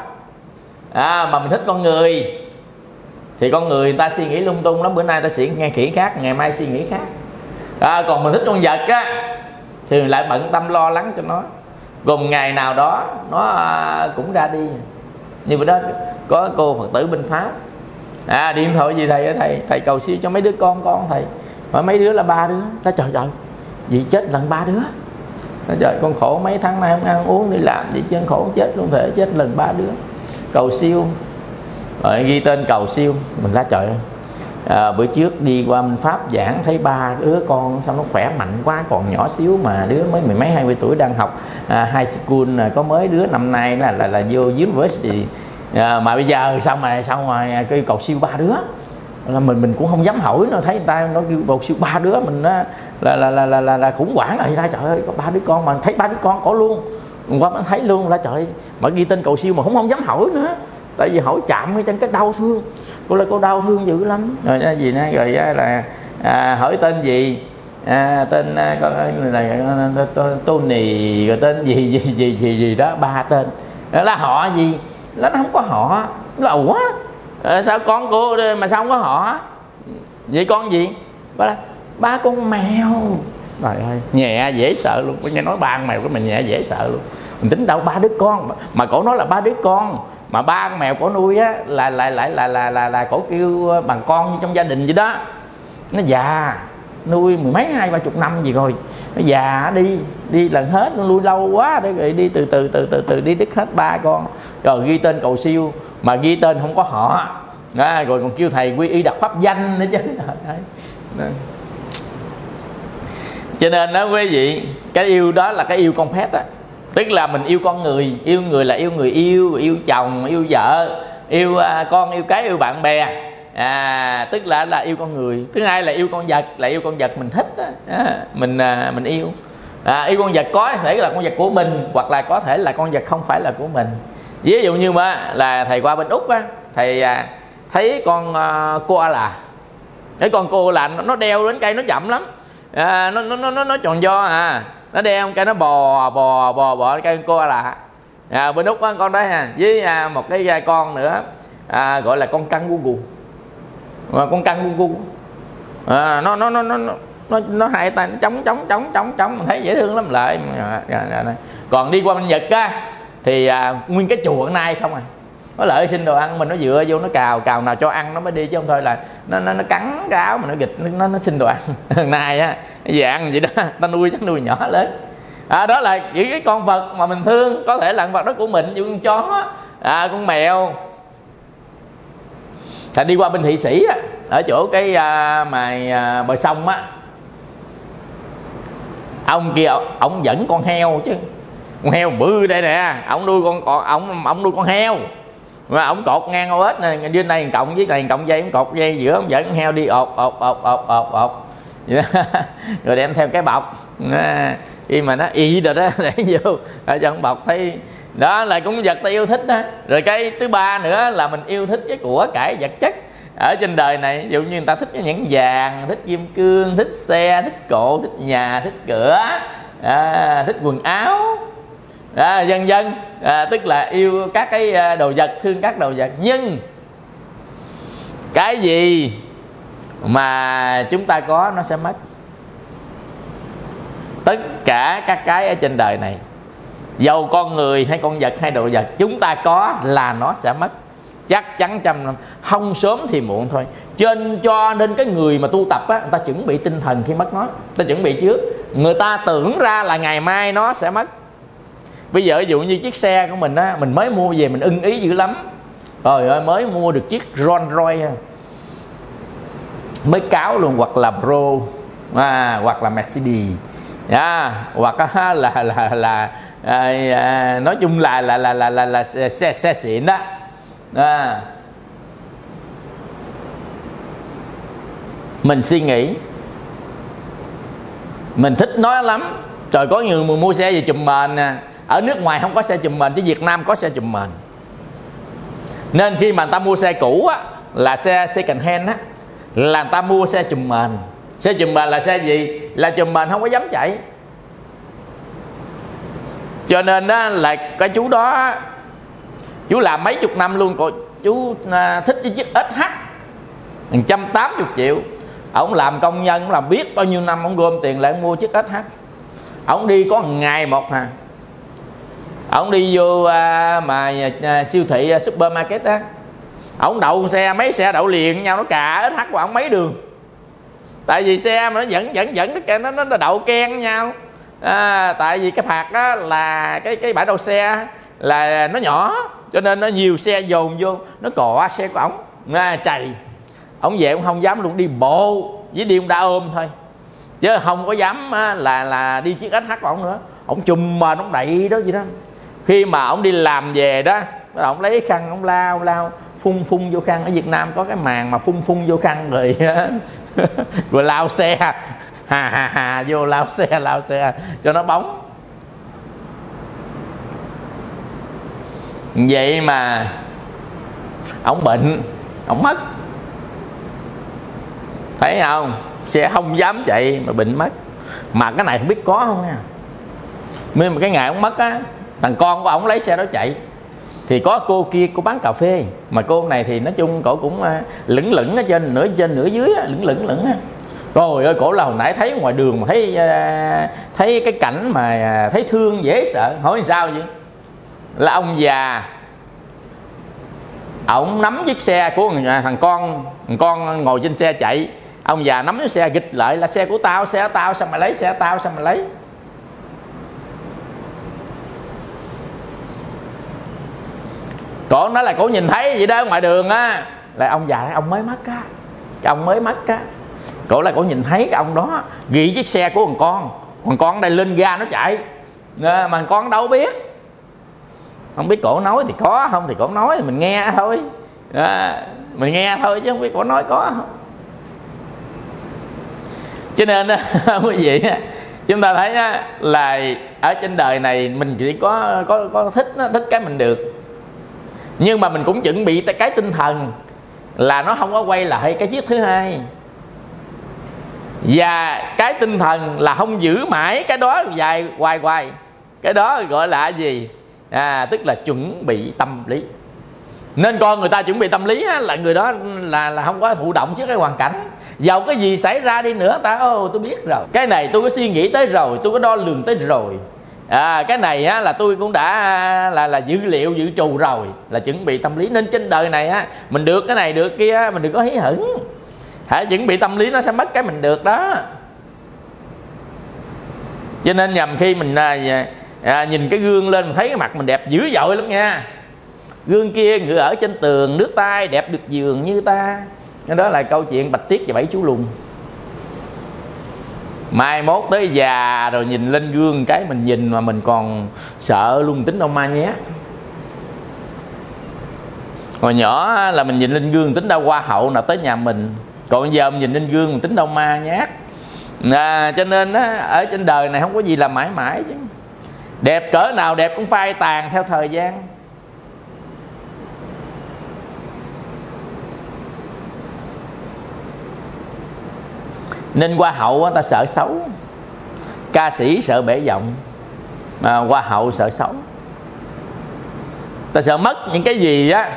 À, mà mình thích con người thì con người, người ta suy nghĩ lung tung lắm. Bữa nay ta suy nghe kỹ khác ngày mai suy nghĩ khác. À, còn mình thích con vật á thì lại bận tâm lo lắng cho nó. Cùng ngày nào đó nó à, cũng ra đi. Như vậy đó có cô phật tử bên pháp à điện thoại gì thầy thầy? Thầy cầu siêu cho mấy đứa con con thầy. Mà mấy đứa là ba đứa. Nó trời trời vì chết lần ba đứa. Nó trời con khổ mấy tháng nay không ăn uống đi làm vậy chân khổ chết luôn thể chết lần ba đứa. Cầu siêu. Rồi ghi tên cầu siêu. Mình ra trời à, bữa trước đi qua minh pháp giảng thấy ba đứa con sao nó khỏe mạnh quá còn nhỏ xíu mà đứa mới mười mấy hai mươi tuổi đang học à, high school à, có mới đứa năm nay là là, là vô university à, mà bây giờ xong rồi xong rồi cái cầu siêu ba đứa? Là mình mình cũng không dám hỏi nó thấy người ta nó kêu bầu siêu ba đứa mình á là là là là là, là khủng hoảng rồi ra trời ơi có ba đứa con mà thấy ba đứa con có luôn. Qua mình thấy luôn là trời mà ghi tên cầu siêu mà không không dám hỏi nữa. Tại vì hỏi chạm cái chân cái đau thương. Cô là cô đau thương dữ lắm. Rồi cái gì nè rồi là à, hỏi tên gì? À, tên à, con là à, Tony rồi tên gì gì gì gì gì đó ba tên. Đó là họ gì? Nó không có họ. Là ủa à, sao con cô mà sao không có họ? Vậy con gì? Ba ba con mèo. Trời ơi nhẹ dễ sợ luôn. Có nghe nói ba con mèo của mình nhẹ dễ sợ luôn. Mình tính đâu ba đứa con. Mà cổ nói là ba đứa con. Mà ba con mèo cổ nuôi á là lại lại là là là là cổ kêu bằng con như trong gia đình vậy đó. Nó già nuôi mười mấy hai ba chục năm gì rồi. Nó già đi đi lần hết nó nuôi lâu quá để rồi đi từ từ từ từ từ đi đứt hết ba con. Rồi ghi tên cầu siêu mà ghi tên không có họ. À, rồi còn kêu thầy quy y đặt pháp danh nữa chứ. (laughs) Đấy. Cho nên đó quý vị cái yêu đó là cái yêu con phép á. Tức là mình yêu con người yêu người là yêu người yêu yêu chồng yêu vợ yêu à, con yêu cái yêu bạn bè à tức là là yêu con người. Thứ hai là yêu con vật là yêu con vật mình thích đó. À, mình à, mình yêu. À, yêu con vật có thể là con vật của mình hoặc là có thể là con vật không phải là của mình. Ví dụ như mà là thầy qua bên úc á thầy à, thấy con à, là cái con cô là nó đeo đến cây nó chậm lắm. À, nó nó nó nó tròn do à. Nó đeo cái nó bò bò bò bò cây cô là à, bên úc á, con đó ha. Với à, một cái à, con nữa à, gọi là con căng gu mà con căng cu cu à, nó nó nó nó nó nó hai tay nó chống chống chống chống chống. Mình thấy dễ thương lắm lại dạ, dạ, dạ, còn đi qua bên nhật á thì à, nguyên cái chùa nay không à? Nó lợi xin đồ ăn mình nó dựa vô nó cào cào nào cho ăn nó mới đi chứ không thôi là nó nó, nó cắn cái áo mà nó gịch nó nó xin đồ ăn. (laughs) Nay á dạng ăn vậy đó ta nuôi chắc nuôi nhỏ lớn. À, đó là những cái con vật mà mình thương có thể là con vật đó của mình như con chó à, con mèo Thành đi qua bên thị sĩ á, ở chỗ cái à, mà à, bờ sông á. Ông kia ông dẫn con heo chứ. Con heo bự đây nè ông nuôi con con ông ông nuôi con heo. Mà ông cột ngang ô ếch này dưới này cộng với này cộng dây ông cột dây giữa ông dẫn con heo đi ột ột ột ột ột ột. (laughs) Rồi đem theo cái bọc. À, khi mà nó y rồi đó (laughs) để vô ở trong bọc thấy đó là cũng vật ta yêu thích đó. Rồi cái thứ ba nữa là mình yêu thích cái của cải vật chất. Ở trên đời này ví dụ như người ta thích cái nhẫn vàng thích kim cương thích xe thích cổ thích nhà thích cửa à, thích quần áo. À, dân dân à, tức là yêu các cái à, đồ vật thương các đồ vật. Nhưng cái gì mà chúng ta có nó sẽ mất? Tất cả các cái ở trên đời này dầu con người hay con vật hay đồ vật chúng ta có là nó sẽ mất. Chắc chắn trăm năm không sớm thì muộn thôi. Trên cho nên cái người mà tu tập á người ta chuẩn bị tinh thần khi mất nó. Ta chuẩn bị trước. Người ta tưởng ra là ngày mai nó sẽ mất. Bây giờ ví dụ như chiếc xe của mình á mình mới mua về mình ưng ý dữ lắm. Rồi ơi mới mua được chiếc Rolls Royce. Mới cáo luôn hoặc là Pro à, hoặc là Mercedes à, hoặc là là là, là à, à, nói chung là là là là là, là xe xe xịn đó. À. mình suy nghĩ. Mình thích nói lắm. Trời có nhiều người mua xe về chùm mền nè. Ở nước ngoài không có xe chùm mền chứ Việt Nam có xe chùm mền. Nên khi mà người ta mua xe cũ á là xe second hand á là người ta mua xe chùm mền xe chùm bàn là xe gì? Là chùm bàn không có dám chạy. Cho nên đó là cái chú đó chú làm mấy chục năm luôn cô chú à, thích cái chiếc SH 180 triệu. Ông làm công nhân ông làm biết bao nhiêu năm ông gom tiền lại mua chiếc SH ông đi có một ngày một hà. Ông đi vô à, mà à, siêu thị à, supermarket á. Ông đậu xe mấy xe đậu liền nhau nó cà SH của ông mấy đường tại vì xe mà nó dẫn dẫn dẫn nó nó, nó đậu ken nhau. À, tại vì cái phạt đó là cái cái bãi đậu xe là nó nhỏ cho nên nó nhiều xe dồn vô nó cọ xe của ổng à, chày ông về cũng không dám luôn đi bộ với đi ông đã ôm thôi. Chứ không có dám là là đi chiếc SH của ông nữa. Ông chùm mà nó đậy đó gì đó. Khi mà ông đi làm về đó ông lấy khăn ông lao lao phun phun vô khăn. Ở Việt Nam có cái màn mà phun phun vô khăn rồi (laughs) rồi lao xe. Hà hà hà, vô lao xe lao xe. Cho nó bóng. Vậy mà ông bệnh ông mất. Thấy không? Xe không dám chạy mà bệnh mất. Mà cái này không biết có không nha. Nhưng mà cái ngày ông mất á, thằng con của ông lấy xe đó chạy thì có cô kia, cô bán cà phê. Mà cô này thì nói chung cổ cũng à, lửng lửng ở trên, nửa trên, nửa dưới lửng lửng lửng rồi ơi, cổ là hồi nãy thấy ngoài đường mà thấy à, thấy cái cảnh mà à, thấy thương dễ sợ. Hỏi sao vậy? Là ông già. Ổng nắm chiếc xe của thằng con thằng con ngồi trên xe chạy. Ông già nắm chiếc xe gịch lại là xe của tao, xe của tao, sao mà lấy, xe của tao, sao mà lấy? Cổ nói là cổ nhìn thấy vậy đó ngoài đường á. Là ông già ông mới mất á. Cái ông mới mất á. Cổ là cổ nhìn thấy cái ông đó ghi chiếc xe của thằng con. Thằng con đây lên ga nó chạy. Ờ, mà con đâu biết. Không biết cổ nói thì có không thì cổ nói thì mình nghe thôi. À, mình nghe thôi chứ không biết cổ nói có không. Cho nên (laughs) quý vị chúng ta thấy là ở trên đời này mình chỉ có có có thích thích cái mình được nhưng mà mình cũng chuẩn bị cái tinh thần là nó không có quay lại cái chiếc thứ hai. Và cái tinh thần là không giữ mãi cái đó dài hoài hoài. Cái đó gọi là gì? À, tức là chuẩn bị tâm lý. Nên con người ta chuẩn bị tâm lý á, là người đó là là không có thụ động trước cái hoàn cảnh. Dầu cái gì xảy ra đi nữa ta ô tôi biết rồi. Cái này tôi có suy nghĩ tới rồi tôi có đo lường tới rồi à, cái này á, là tôi cũng đã là là dữ liệu dự trù rồi là chuẩn bị tâm lý. Nên trên đời này á mình được cái này được kia mình đừng có hí hửng. Hãy chuẩn bị tâm lý nó sẽ mất cái mình được đó. Cho nên nhầm khi mình à, à, nhìn cái gương lên mình thấy cái mặt mình đẹp dữ dội lắm nha. Gương kia ngựa ở trên tường nước tai đẹp được giường như ta. Đó là câu chuyện bạch tiết và bảy chú lùn mai mốt tới già rồi nhìn lên gương cái mình nhìn mà mình còn sợ luôn tính ông ma nhé. Hồi nhỏ là mình nhìn lên gương tính đâu hoa hậu nào tới nhà mình. Còn giờ mình nhìn lên gương mình tính đâu ma nhát à, cho nên á, ở trên đời này không có gì là mãi mãi chứ. Đẹp cỡ nào đẹp cũng phai tàn theo thời gian. Nên hoa hậu ta sợ xấu. Ca sĩ sợ bể giọng à, hoa hậu sợ xấu. Ta sợ mất những cái gì á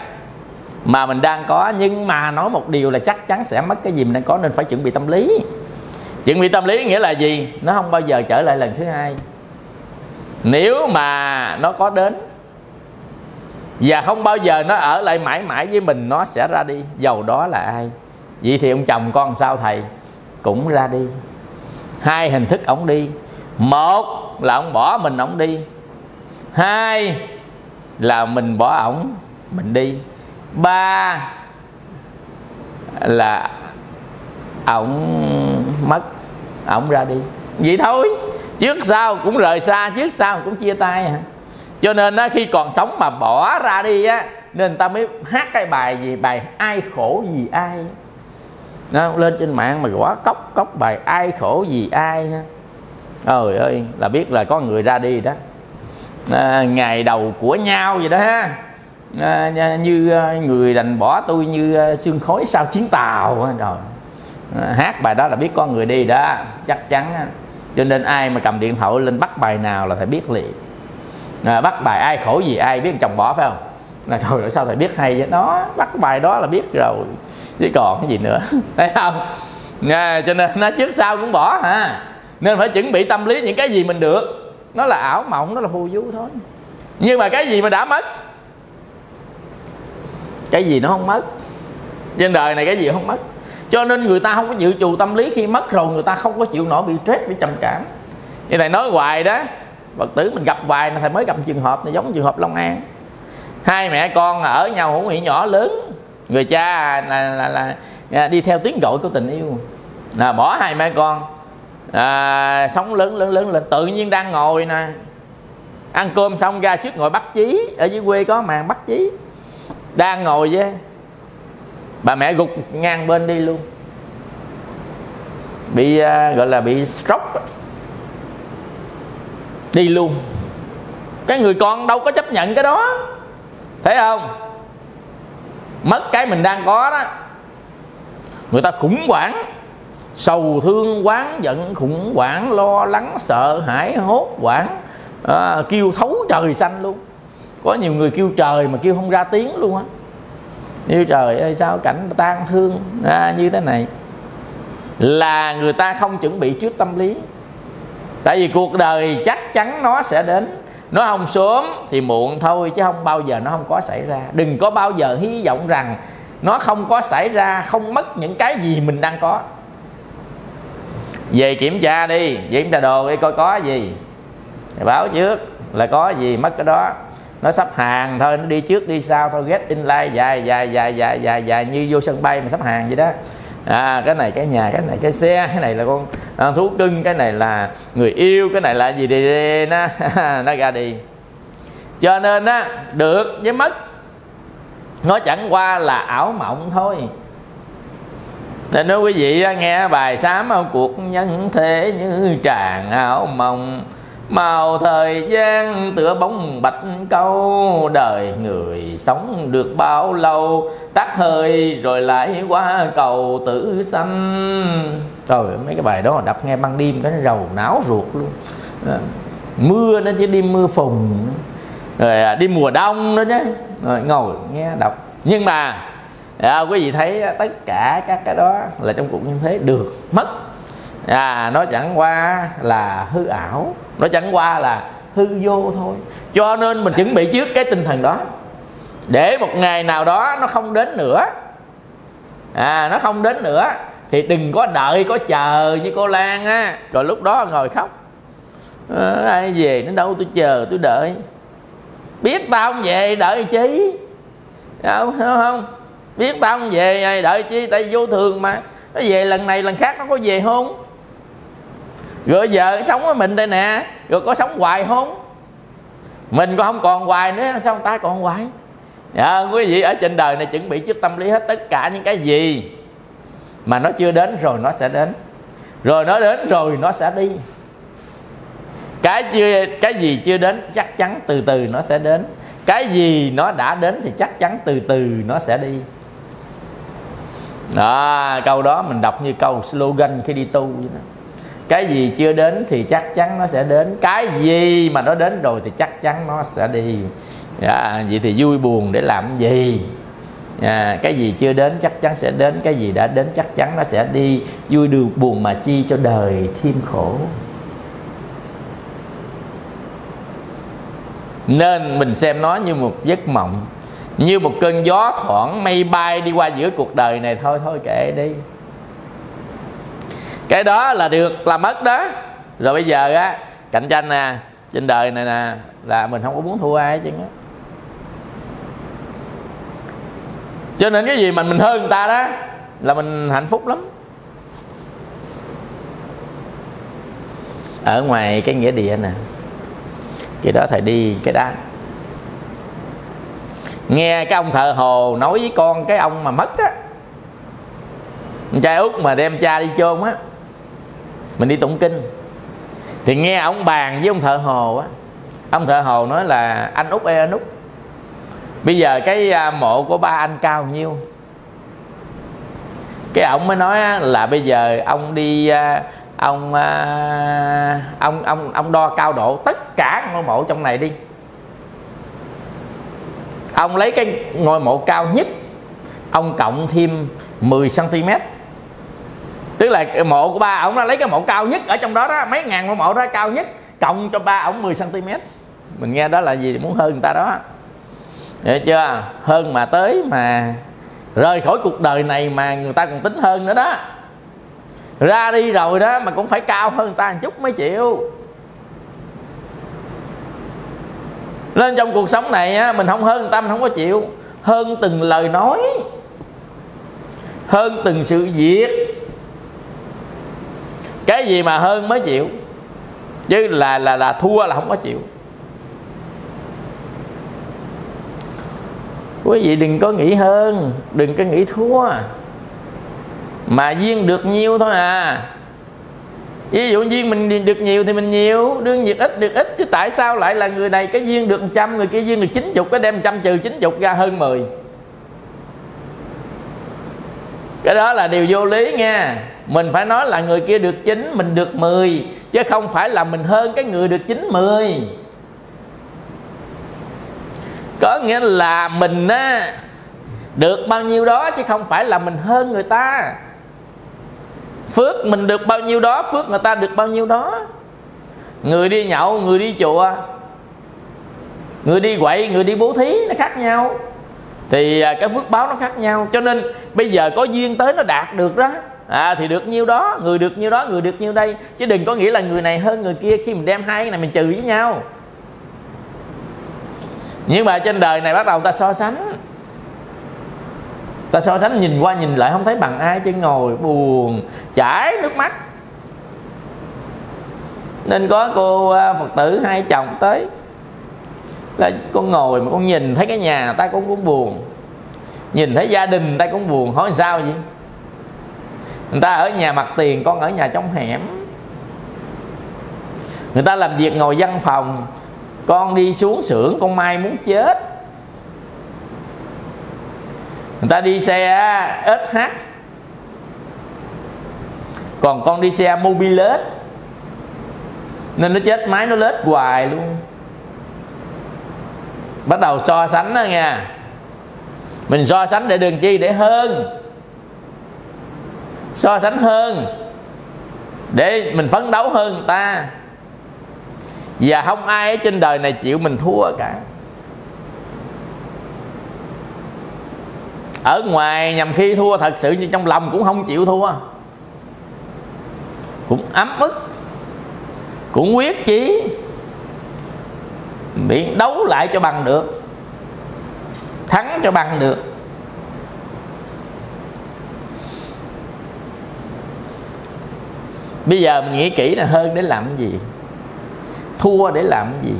mà mình đang có nhưng mà nói một điều là chắc chắn sẽ mất cái gì mình đang có nên phải chuẩn bị tâm lý. Chuẩn bị tâm lý nghĩa là gì? Nó không bao giờ trở lại lần thứ hai. Nếu mà nó có đến và không bao giờ nó ở lại mãi mãi với mình nó sẽ ra đi. Dầu đó là ai? Vậy thì ông chồng con sao thầy? Cũng ra đi. Hai hình thức ổng đi. Một là ông bỏ mình ổng đi. Hai là mình bỏ ổng mình đi. Ba là ổng mất ổng ra đi. Vậy thôi. Trước sau cũng rời xa trước sau cũng chia tay hả cho nên á, khi còn sống mà bỏ ra đi á nên người ta mới hát cái bài gì bài ai khổ gì ai? Nó lên trên mạng mà gõ cốc cốc bài ai khổ gì ai trời ơi là biết là có người ra đi đó. À, ngày đầu của nhau vậy đó ha. À, như à, người đành bỏ tôi như à, xương khói sau chiến tàu rồi à, hát bài đó là biết có người đi đó chắc chắn cho nên ai mà cầm điện thoại lên bắt bài nào là phải biết liền. À, bắt bài ai khổ gì ai biết chồng bỏ phải không? Là thôi rồi sao thầy biết hay vậy? Đó bắt bài đó là biết rồi chứ còn cái gì nữa? (laughs) Thấy không? À, cho nên nó trước sau cũng bỏ ha. Nên phải chuẩn bị tâm lý những cái gì mình được. Nó là ảo mộng nó là phù du thôi. Nhưng mà cái gì mà đã mất? Cái gì nó không mất? Trên đời này cái gì không mất? Cho nên người ta không có dự trù tâm lý khi mất rồi người ta không có chịu nổi bị stress bị trầm cảm. Như thầy nói hoài đó phật tử mình gặp hoài mà thầy mới gặp trường hợp này giống trường hợp long an. Hai mẹ con ở nhau hữu nghị nhỏ lớn người cha là, là, là, là đi theo tiếng gọi của tình yêu. Là bỏ hai mẹ con à, sống lớn lớn lớn lên tự nhiên đang ngồi nè. Ăn cơm xong ra trước ngồi bắt chí ở dưới quê có màn bắt chí. Đang ngồi với bà mẹ gục ngang bên đi luôn. Bị à, gọi là bị stroke. Đi luôn. Cái người con đâu có chấp nhận cái đó. Thấy không? Mất cái mình đang có đó. Người ta khủng hoảng sầu thương quán giận khủng hoảng lo lắng sợ hãi hốt hoảng à, kêu thấu trời xanh luôn. Có nhiều người kêu trời mà kêu không ra tiếng luôn á. Như trời ơi sao cảnh tan thương à, như thế này. Là người ta không chuẩn bị trước tâm lý. Tại vì cuộc đời chắc chắn nó sẽ đến nó không sớm thì muộn thôi, chứ không bao giờ nó không có xảy ra. Đừng có bao giờ hy vọng rằng nó không có xảy ra, không mất những cái gì mình đang có. Về kiểm tra đi, về kiểm tra đồ đi, coi có gì. Thì báo trước là có gì mất cái đó. Nó sắp hàng thôi, nó đi trước, đi sau thôi. Get in line, dài dài dài dài dài dài, như vô sân bay mà sắp hàng vậy đó à cái này cái nhà cái này cái xe cái này là con à, thú cưng cái này là người yêu cái này là gì đi, đi nó (laughs) nó ra đi. Cho nên á được với mất nó chẳng qua là ảo mộng thôi. Nên nếu quý vị nghe bài sám cuộc nhân thế như tràn ảo mộng màu thời gian tựa bóng bạch câu đời người sống được bao lâu? Tắt hơi rồi lại qua cầu tử sanh trời mấy cái bài đó đọc nghe ban đêm cái rầu não ruột luôn. À, mưa nó chỉ đi mưa phùn rồi à, đi mùa đông đó chứ. Rồi ngồi nghe đọc. Nhưng mà à, quý vị thấy tất cả các cái đó là trong cuộc như thế được mất à nó chẳng qua là hư ảo nó chẳng qua là hư vô thôi. Cho nên mình chuẩn bị trước cái tinh thần đó. Để một ngày nào đó nó không đến nữa. À nó không đến nữa thì đừng có đợi có chờ như cô lan á. Rồi lúc đó ngồi khóc. À, ai về nó đâu tôi chờ tôi đợi. Biết tao không về đợi chi? Không, không, không. Biết tao không về đợi chi? Tại vô thường mà. Nó về lần này lần khác nó có về không? Rồi vợ sống với mình đây nè. Rồi có sống hoài không? Mình còn không còn hoài nữa sao người ta còn hoài? À, quý vị ở trên đời này chuẩn bị trước tâm lý hết tất cả những cái gì mà nó chưa đến rồi nó sẽ đến. Rồi nó đến rồi nó sẽ đi. Cái chưa cái gì chưa đến chắc chắn từ từ nó sẽ đến. Cái gì nó đã đến thì chắc chắn từ từ nó sẽ đi. Đó câu đó mình đọc như câu slogan khi đi tu vậy đó cái gì chưa đến thì chắc chắn nó sẽ đến. Cái gì mà nó đến rồi thì chắc chắn nó sẽ đi. À, vậy thì vui buồn để làm gì? À, cái gì chưa đến chắc chắn sẽ đến. Cái gì đã đến chắc chắn nó sẽ đi. Vui được buồn mà chi cho đời thêm khổ. Nên mình xem nó như một giấc mộng như một cơn gió thoảng mây bay đi qua giữa cuộc đời này. Thôi thôi kệ đi cái đó là được là mất đó. Rồi bây giờ á, cạnh tranh nè, trên đời này nè, là mình không có muốn thua ai chứ á. Cho nên cái gì mà mình hơn người ta đó, là mình hạnh phúc lắm. Ở ngoài cái nghĩa địa nè, cái đó thầy đi, cái đá nghe cái ông thợ hồ nói với con cái ông mà mất á trai út mà đem cha đi chôn á mình đi tụng kinh. Thì nghe ông bàn với ông thợ hồ á, ông thợ hồ nói là anh út e anh út. Bây giờ cái à, mộ của ba anh cao nhiêu? Cái ông mới nói là bây giờ ông đi à, ông à, ông ông ông đo cao độ tất cả ngôi mộ trong này đi. Ông lấy cái ngôi mộ cao nhất, ông cộng thêm 10 cm tức là cái mộ của ba ổng là lấy cái mộ cao nhất ở trong đó đó mấy ngàn ngôi mộ đó cao nhất cộng cho ba ổng 10 cm mình nghe đó là gì? Muốn hơn người ta đó. Hiểu chưa? Hơn mà tới mà rời khỏi cuộc đời này mà người ta còn tính hơn nữa đó. Ra đi rồi đó mà cũng phải cao hơn người ta một chút mới chịu. Nên trong cuộc sống này á, mình không hơn tâm không có chịu. Hơn từng lời nói hơn từng sự việc cái gì mà hơn mới chịu? Chứ là là là thua là không có chịu. Quý vị đừng có nghĩ hơn, đừng có nghĩ thua. Mà duyên được nhiêu thôi à. Ví dụ duyên mình được nhiều thì mình nhiều, đương việc ít được ít. Chứ tại sao lại là người này cái duyên được trăm, người kia duyên được chín chục, cái đem trăm trừ chín chục ra hơn mười? Cái đó là điều vô lý nha. Mình phải nói là người kia được chín, mình được mười, chứ không phải là mình hơn cái người được chín mười. Có nghĩa là mình á, được bao nhiêu đó chứ không phải là mình hơn người ta. Phước mình được bao nhiêu đó, phước người ta được bao nhiêu đó. Người đi nhậu, người đi chùa, người đi quậy, người đi bố thí, nó khác nhau thì à, cái phước báo nó khác nhau. Cho nên bây giờ có duyên tới nó đạt được đó à, thì được nhiêu đó người được nhiêu đó người được nhiêu đây. Chứ đừng có nghĩa là người này hơn người kia khi mình đem hai cái này mình trừ với nhau. Nhưng mà trên đời này bắt đầu ta so sánh. Ta so sánh nhìn qua nhìn lại không thấy bằng ai chứ ngồi buồn chảy nước mắt. Nên có cô à, phật tử hai chồng tới là con ngồi mà con nhìn thấy cái nhà ta cũng cũng buồn. Nhìn thấy gia đình ta cũng buồn, hỏi sao vậy? Người ta ở nhà mặt tiền, con ở nhà trong hẻm. Người ta làm việc ngồi văn phòng, con đi xuống xưởng, con mai muốn chết. Người ta đi xe SH còn con đi xe mobilet nên nó chết máy, nó lết hoài luôn bắt đầu so sánh đó nha. Mình so sánh để đường chi? Để hơn. So sánh hơn. Để mình phấn đấu hơn người ta. Và không ai ở trên đời này chịu mình thua cả. Ở ngoài nhằm khi thua thật sự nhưng trong lòng cũng không chịu thua. Cũng ấm ức. Cũng quyết chí bị đấu lại cho bằng được. Thắng cho bằng được. Bây giờ mình nghĩ kỹ là hơn để làm gì? Thua để làm gì?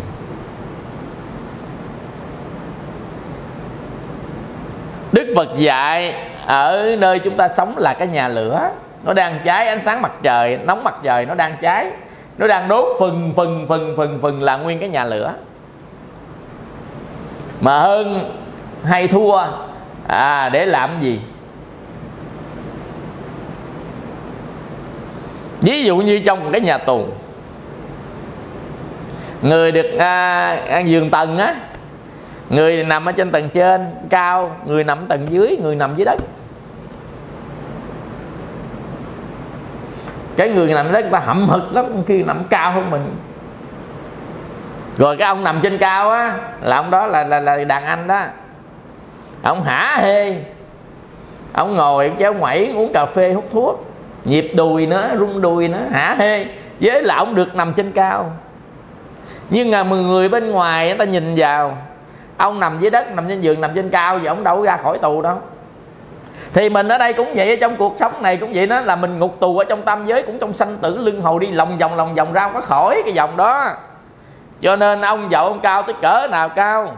Đức phật dạy ở nơi chúng ta sống là cái nhà lửa. Nó đang cháy, ánh sáng mặt trời, nóng mặt trời nó đang cháy. Nó đang đốt phần phần phần phần phần là nguyên cái nhà lửa mà hơn hay thua à để làm gì? Ví dụ như trong cái nhà tù người được à, à, giường tầng á người nằm ở trên tầng trên cao người nằm tầng dưới người nằm dưới đất. Cái người nằm dưới đất ta hậm hực lắm khi nằm cao hơn mình rồi cái ông nằm trên cao á là ông đó là là, là đàn anh đó. Ông hả hê. Ông ngồi chéo ngoảy uống cà phê hút thuốc. Nhịp đùi nữa rung đùi nữa hả hê. Với là ông được nằm trên cao. Nhưng mà người bên ngoài người ta nhìn vào. Ông nằm dưới đất nằm trên giường nằm trên cao vậy ông đâu có ra khỏi tù đâu. Thì mình ở đây cũng vậy trong cuộc sống này cũng vậy đó là mình ngục tù ở trong tam giới cũng trong sanh tử lưng hồi đi lòng vòng lòng vòng ra không có khỏi cái vòng đó cho nên ông giàu ông cao tới cỡ nào cao?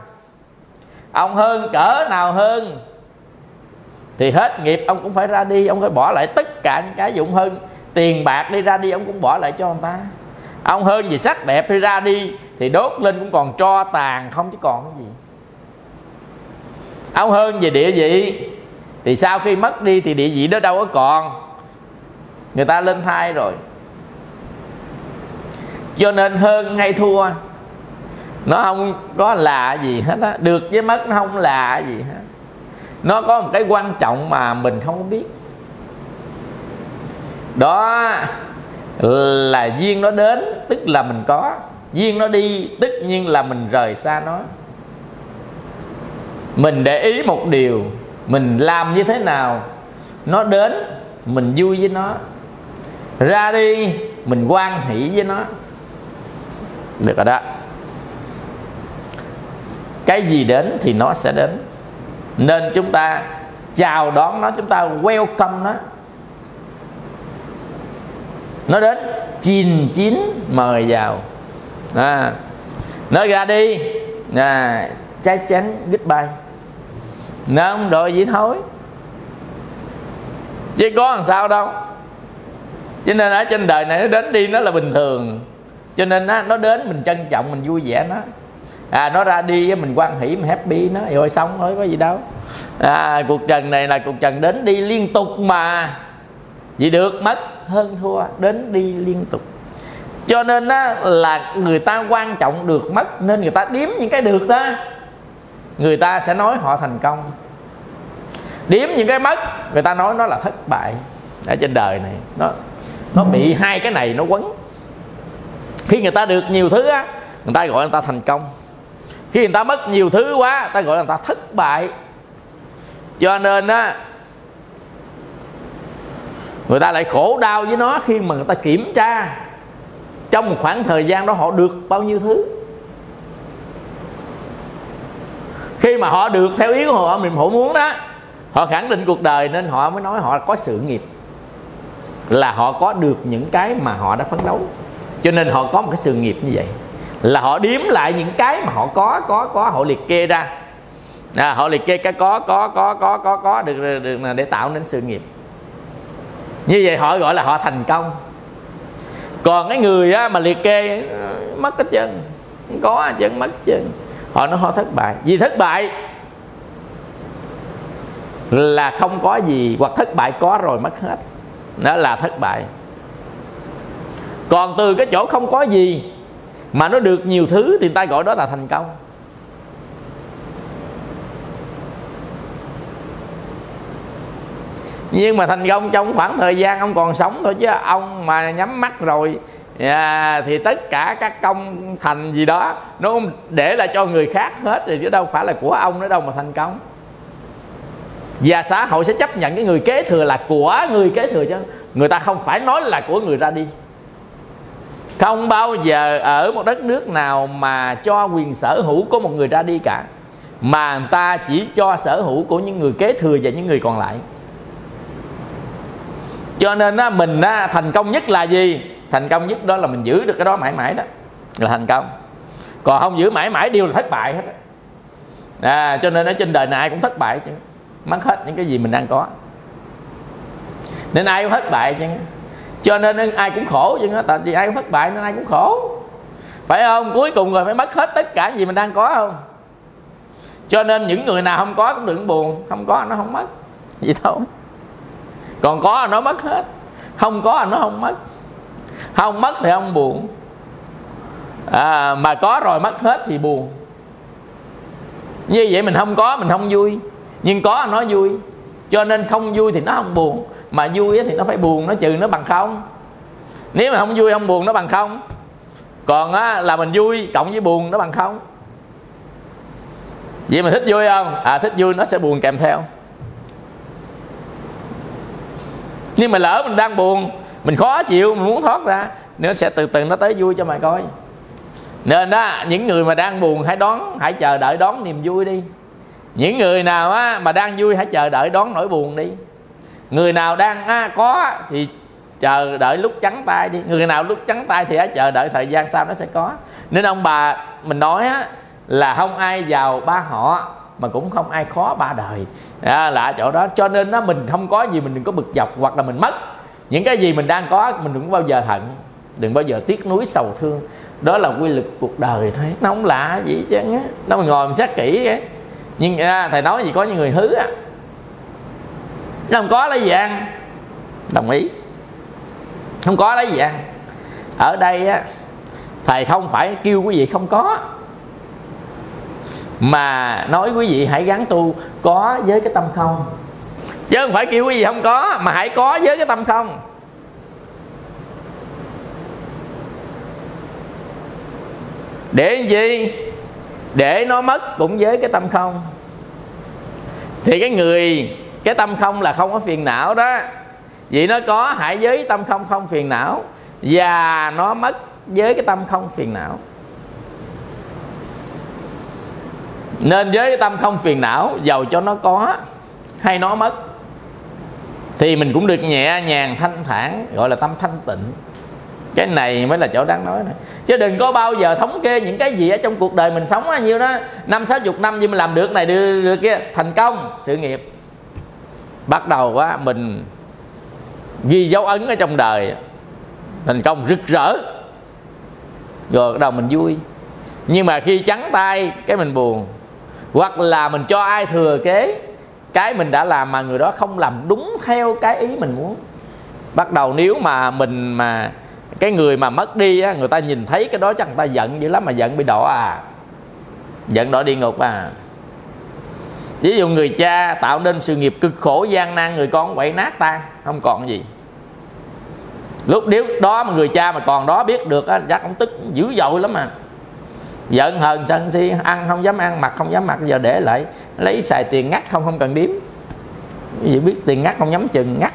Ông hơn cỡ nào hơn? Thì hết nghiệp ông cũng phải ra đi, ông phải bỏ lại tất cả những cái dụng hơn. Tiền bạc đi ra đi, ông cũng bỏ lại cho người ta. Ông hơn gì sắc đẹp thì ra đi, thì đốt lên cũng còn tro tàn, không chứ còn cái gì. Ông hơn về địa vị, thì sau khi mất đi thì địa vị đó đâu có còn. Người ta lên thai rồi. Cho nên hơn hay thua? Nó không có là gì hết á. Được với mất nó không là gì hết. Nó có một cái quan trọng mà mình không biết. Đó là duyên nó đến, tức là mình có. Duyên nó đi, tất nhiên là mình rời xa nó. Mình để ý một điều, mình làm như thế nào, nó đến, mình vui với nó. Ra đi, mình quan hỷ với nó. Được rồi đó cái gì đến thì nó sẽ đến. Nên chúng ta chào đón nó chúng ta welcome nó. Nó đến chín chín mời vào. À, nó ra đi. À, trái chắn goodbye. Nó không đội gì thôi. Chứ có làm sao đâu. Cho nên ở trên đời này nó đến đi nó là bình thường. Cho nên nó, nó đến mình trân trọng mình vui vẻ nó à nó ra đi với mình quan hỷ mình happy nó rồi xong thôi có gì đâu. À, cuộc trần này là cuộc trần đến đi liên tục mà. Vì được mất hơn thua đến đi liên tục. Cho nên á, là người ta quan trọng được mất nên người ta điếm những cái được đó. Người ta sẽ nói họ thành công. Điếm những cái mất người ta nói nó là thất bại. Ở trên đời này nó nó bị hai cái này nó quấn. Khi người ta được nhiều thứ á người ta gọi người ta thành công khi người ta mất nhiều thứ quá ta gọi là người ta thất bại. Cho nên á, người ta lại khổ đau với nó khi mà người ta kiểm tra trong một khoảng thời gian đó họ được bao nhiêu thứ. Khi mà họ được theo ý của họ mình họ muốn đó, họ khẳng định cuộc đời nên họ mới nói họ có sự nghiệp là họ có được những cái mà họ đã phấn đấu. Cho nên họ có một cái sự nghiệp như vậy là họ điếm lại những cái mà họ có có có họ liệt kê ra. À, họ liệt kê cái có có có có có có được, được để tạo nên sự nghiệp. Như vậy họ gọi là họ thành công. Còn cái người á, mà liệt kê ờ, mất hết chân có chân mất chân họ nói họ thất bại. Vì thất bại là không có gì hoặc thất bại có rồi mất hết. Đó là thất bại. Còn từ cái chỗ không có gì mà nó được nhiều thứ thì người ta gọi đó là thành công. Nhưng mà thành công trong khoảng thời gian ông còn sống thôi chứ ông mà nhắm mắt rồi à, thì tất cả các công thành gì đó nó để lại cho người khác hết thì chứ đâu phải là của ông nữa đâu mà thành công. Và xã hội sẽ chấp nhận cái người kế thừa là của người kế thừa chứ. Người ta không phải nói là của người ra đi không bao giờ ở một đất nước nào mà cho quyền sở hữu của một người ra đi cả. Mà người ta chỉ cho sở hữu của những người kế thừa và những người còn lại. Cho nên á, mình á, thành công nhất là gì? Thành công nhất đó là mình giữ được cái đó mãi mãi đó. Là thành công. Còn không giữ mãi mãi đều là thất bại hết à, cho nên ở trên đời này ai cũng thất bại chứ. Mất hết những cái gì mình đang có. Nên ai cũng thất bại chứ cho nên ai cũng khổ chứ tại vì ai cũng thất bại nên ai cũng khổ. Phải không? Cuối cùng rồi phải mất hết tất cả gì mình đang có không? Cho nên những người nào không có cũng đừng buồn. Không có nó không mất. Vậy thôi. Còn có nó mất hết. Không có nó không mất. Không mất thì không buồn. À, mà có rồi mất hết thì buồn. Như vậy mình không có mình không vui. Nhưng có nó vui cho nên không vui thì nó không buồn mà vui thì nó phải buồn nó trừ nó bằng không. Nếu mà không vui không buồn nó bằng không. Còn á, là mình vui cộng với buồn nó bằng không. Vậy mà thích vui không? À thích vui nó sẽ buồn kèm theo. Nhưng mà lỡ mình đang buồn mình khó chịu mình muốn thoát ra nó sẽ từ từ nó tới vui cho mày coi. Nên đó những người mà đang buồn hãy đón hãy chờ đợi đón niềm vui đi những người nào á, mà đang vui hãy chờ đợi đón nỗi buồn đi. Người nào đang á, có thì chờ đợi lúc trắng tay đi. Người nào lúc trắng tay thì hãy chờ đợi thời gian sau nó sẽ có. Nên ông bà mình nói á, là không ai giàu ba họ mà cũng không ai khó ba đời. À, là ở chỗ đó. Cho nên nó mình không có gì mình đừng có bực dọc hoặc là mình mất. Những cái gì mình đang có mình đừng bao giờ hận. Đừng bao giờ tiếc nuối sầu thương. Đó là quy luật cuộc đời thôi. Nó không lạ gì chứ nó mình ngồi mình xét kỹ vậy nhưng à, thầy nói gì có những người hứ à? Nó không có lấy gì ăn. Đồng ý. Không có lấy gì ăn. Ở đây á thầy không phải kêu quý vị không có. Mà nói quý vị hãy gắn tu có với cái tâm không. Chứ không phải kêu quý vị không có mà hãy có với cái tâm không. Để gì? Để nó mất cũng với cái tâm không. Thì cái người, cái tâm không là không có phiền não đó. Vì nó có hãy với tâm không không phiền não, và nó mất với cái tâm không phiền não. Nên với cái tâm không phiền não, giàu cho nó có, hay nó mất, thì mình cũng được nhẹ nhàng thanh thản, gọi là tâm thanh tịnh cái này mới là chỗ đáng nói này. Chứ đừng có bao giờ thống kê những cái gì ở trong cuộc đời mình sống bao nhiêu đó. Năm sáu chục năm nhưng mà làm được này được, được kia. Thành công sự nghiệp. Bắt đầu quá mình ghi dấu ấn ở trong đời. Thành công rực rỡ. Rồi bắt đầu mình vui. Nhưng mà khi trắng tay cái mình buồn. Hoặc là mình cho ai thừa kế cái mình đã làm mà người đó không làm đúng theo cái ý mình muốn. Bắt đầu nếu mà mình mà cái người mà mất đi á, người ta nhìn thấy cái đó chắc người ta giận dữ lắm mà giận bị đỏ à. Giận đỏ địa ngục à. Ví dụ người cha tạo nên sự nghiệp cực khổ gian nan, người con quậy nát tan không còn gì. Lúc nếu đó mà người cha mà còn đó biết được á, chắc ông tức dữ dội lắm mà. Giận hờn sân si, ăn không dám ăn, mặc không dám mặc, giờ để lại, lấy xài tiền ngắt không không cần điếm. Ví dụ biết tiền ngắt không dám chừng ngắt,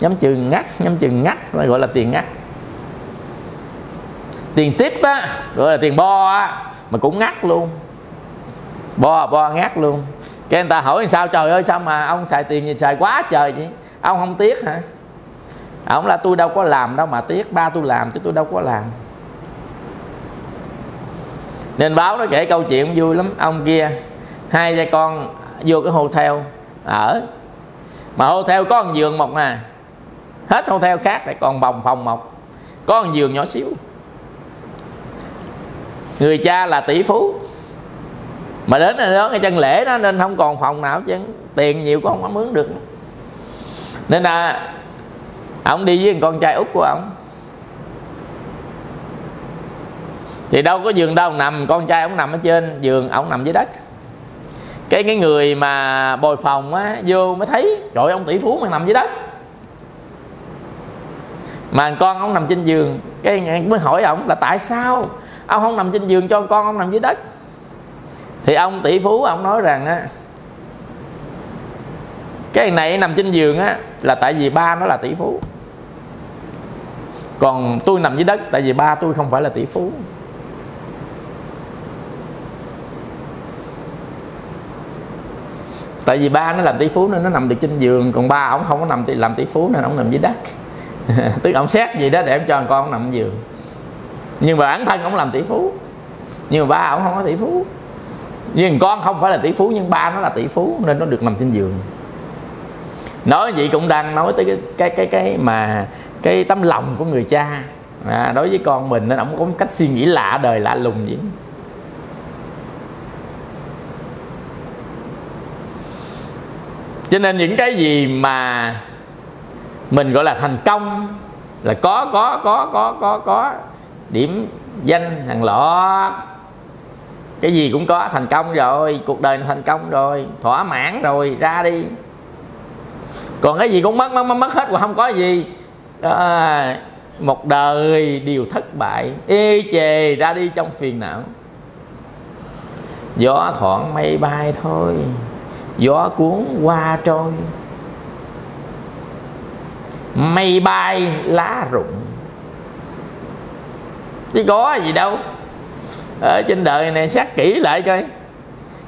nhắm chừng ngắt, nhắm chừng ngắt, gọi là tiền ngắt tiền tiếp á, gọi là tiền bo á, mà cũng ngắt luôn. Bo bo ngắt luôn. Cái người ta hỏi sao, trời ơi, sao mà ông xài tiền gì, xài quá trời vậy? Ông không tiếc hả? Ông là tôi đâu có làm đâu mà tiếc, ba tôi làm chứ tôi đâu có làm. Nên báo nó kể câu chuyện vui lắm. Ông kia, hai cha con vô cái hotel ở. Mà hotel có một giường một nè. Hết hotel khác lại còn bồng phòng một có một giường nhỏ xíu người cha là tỷ phú. Mà đến này đó, cái chân lễ đó nên không còn phòng nào chứ tiền nhiều cũng không có mướn được. Nên là, ông đi với con trai út của ông. Thì đâu có giường đâu, nằm, con trai ông nằm ở trên giường, ông nằm dưới đất. Cái cái người mà bồi phòng á, vô mới thấy, trời ông tỷ phú mà nằm dưới đất. Mà con ông nằm trên giường, cái mới hỏi ông là tại sao ông không nằm trên giường cho con, ông nằm dưới đất. Thì ông tỷ phú, ông nói rằng á, cái này nằm trên giường á, là tại vì ba nó là tỷ phú. Còn tôi nằm dưới đất, tại vì ba tôi không phải là tỷ phú. Tại vì ba nó làm tỷ phú nên nó nằm được trên giường, còn ba ông không có nằm làm tỷ phú nên ông nằm dưới đất. (laughs) Tức ông xét gì đó để em cho con nằm giường nhưng mà bản thân ông làm tỷ phú. Nhưng mà ba ông không có tỷ phú. Nhưng con không phải là tỷ phú nhưng ba nó là tỷ phú nên nó được nằm trên giường. Nói vậy cũng đang nói tới cái cái cái cái mà cái tấm lòng của người cha. À, đối với con mình nên ông có một cách suy nghĩ lạ đời lạ lùng vậy. Cho nên những cái gì mà mình gọi là thành công là có có có có có có điểm danh hàng lọ. Cái gì cũng có thành công rồi cuộc đời thành công rồi thỏa mãn rồi ra đi. Còn cái gì cũng mất mất mất, mất hết mà không có gì. À, một đời đều thất bại ê chề ra đi trong phiền não. Gió thoảng mây bay thôi gió cuốn qua trôi. Mây bay lá rụng chứ có gì đâu. Ở trên đời này xét kỹ lại coi.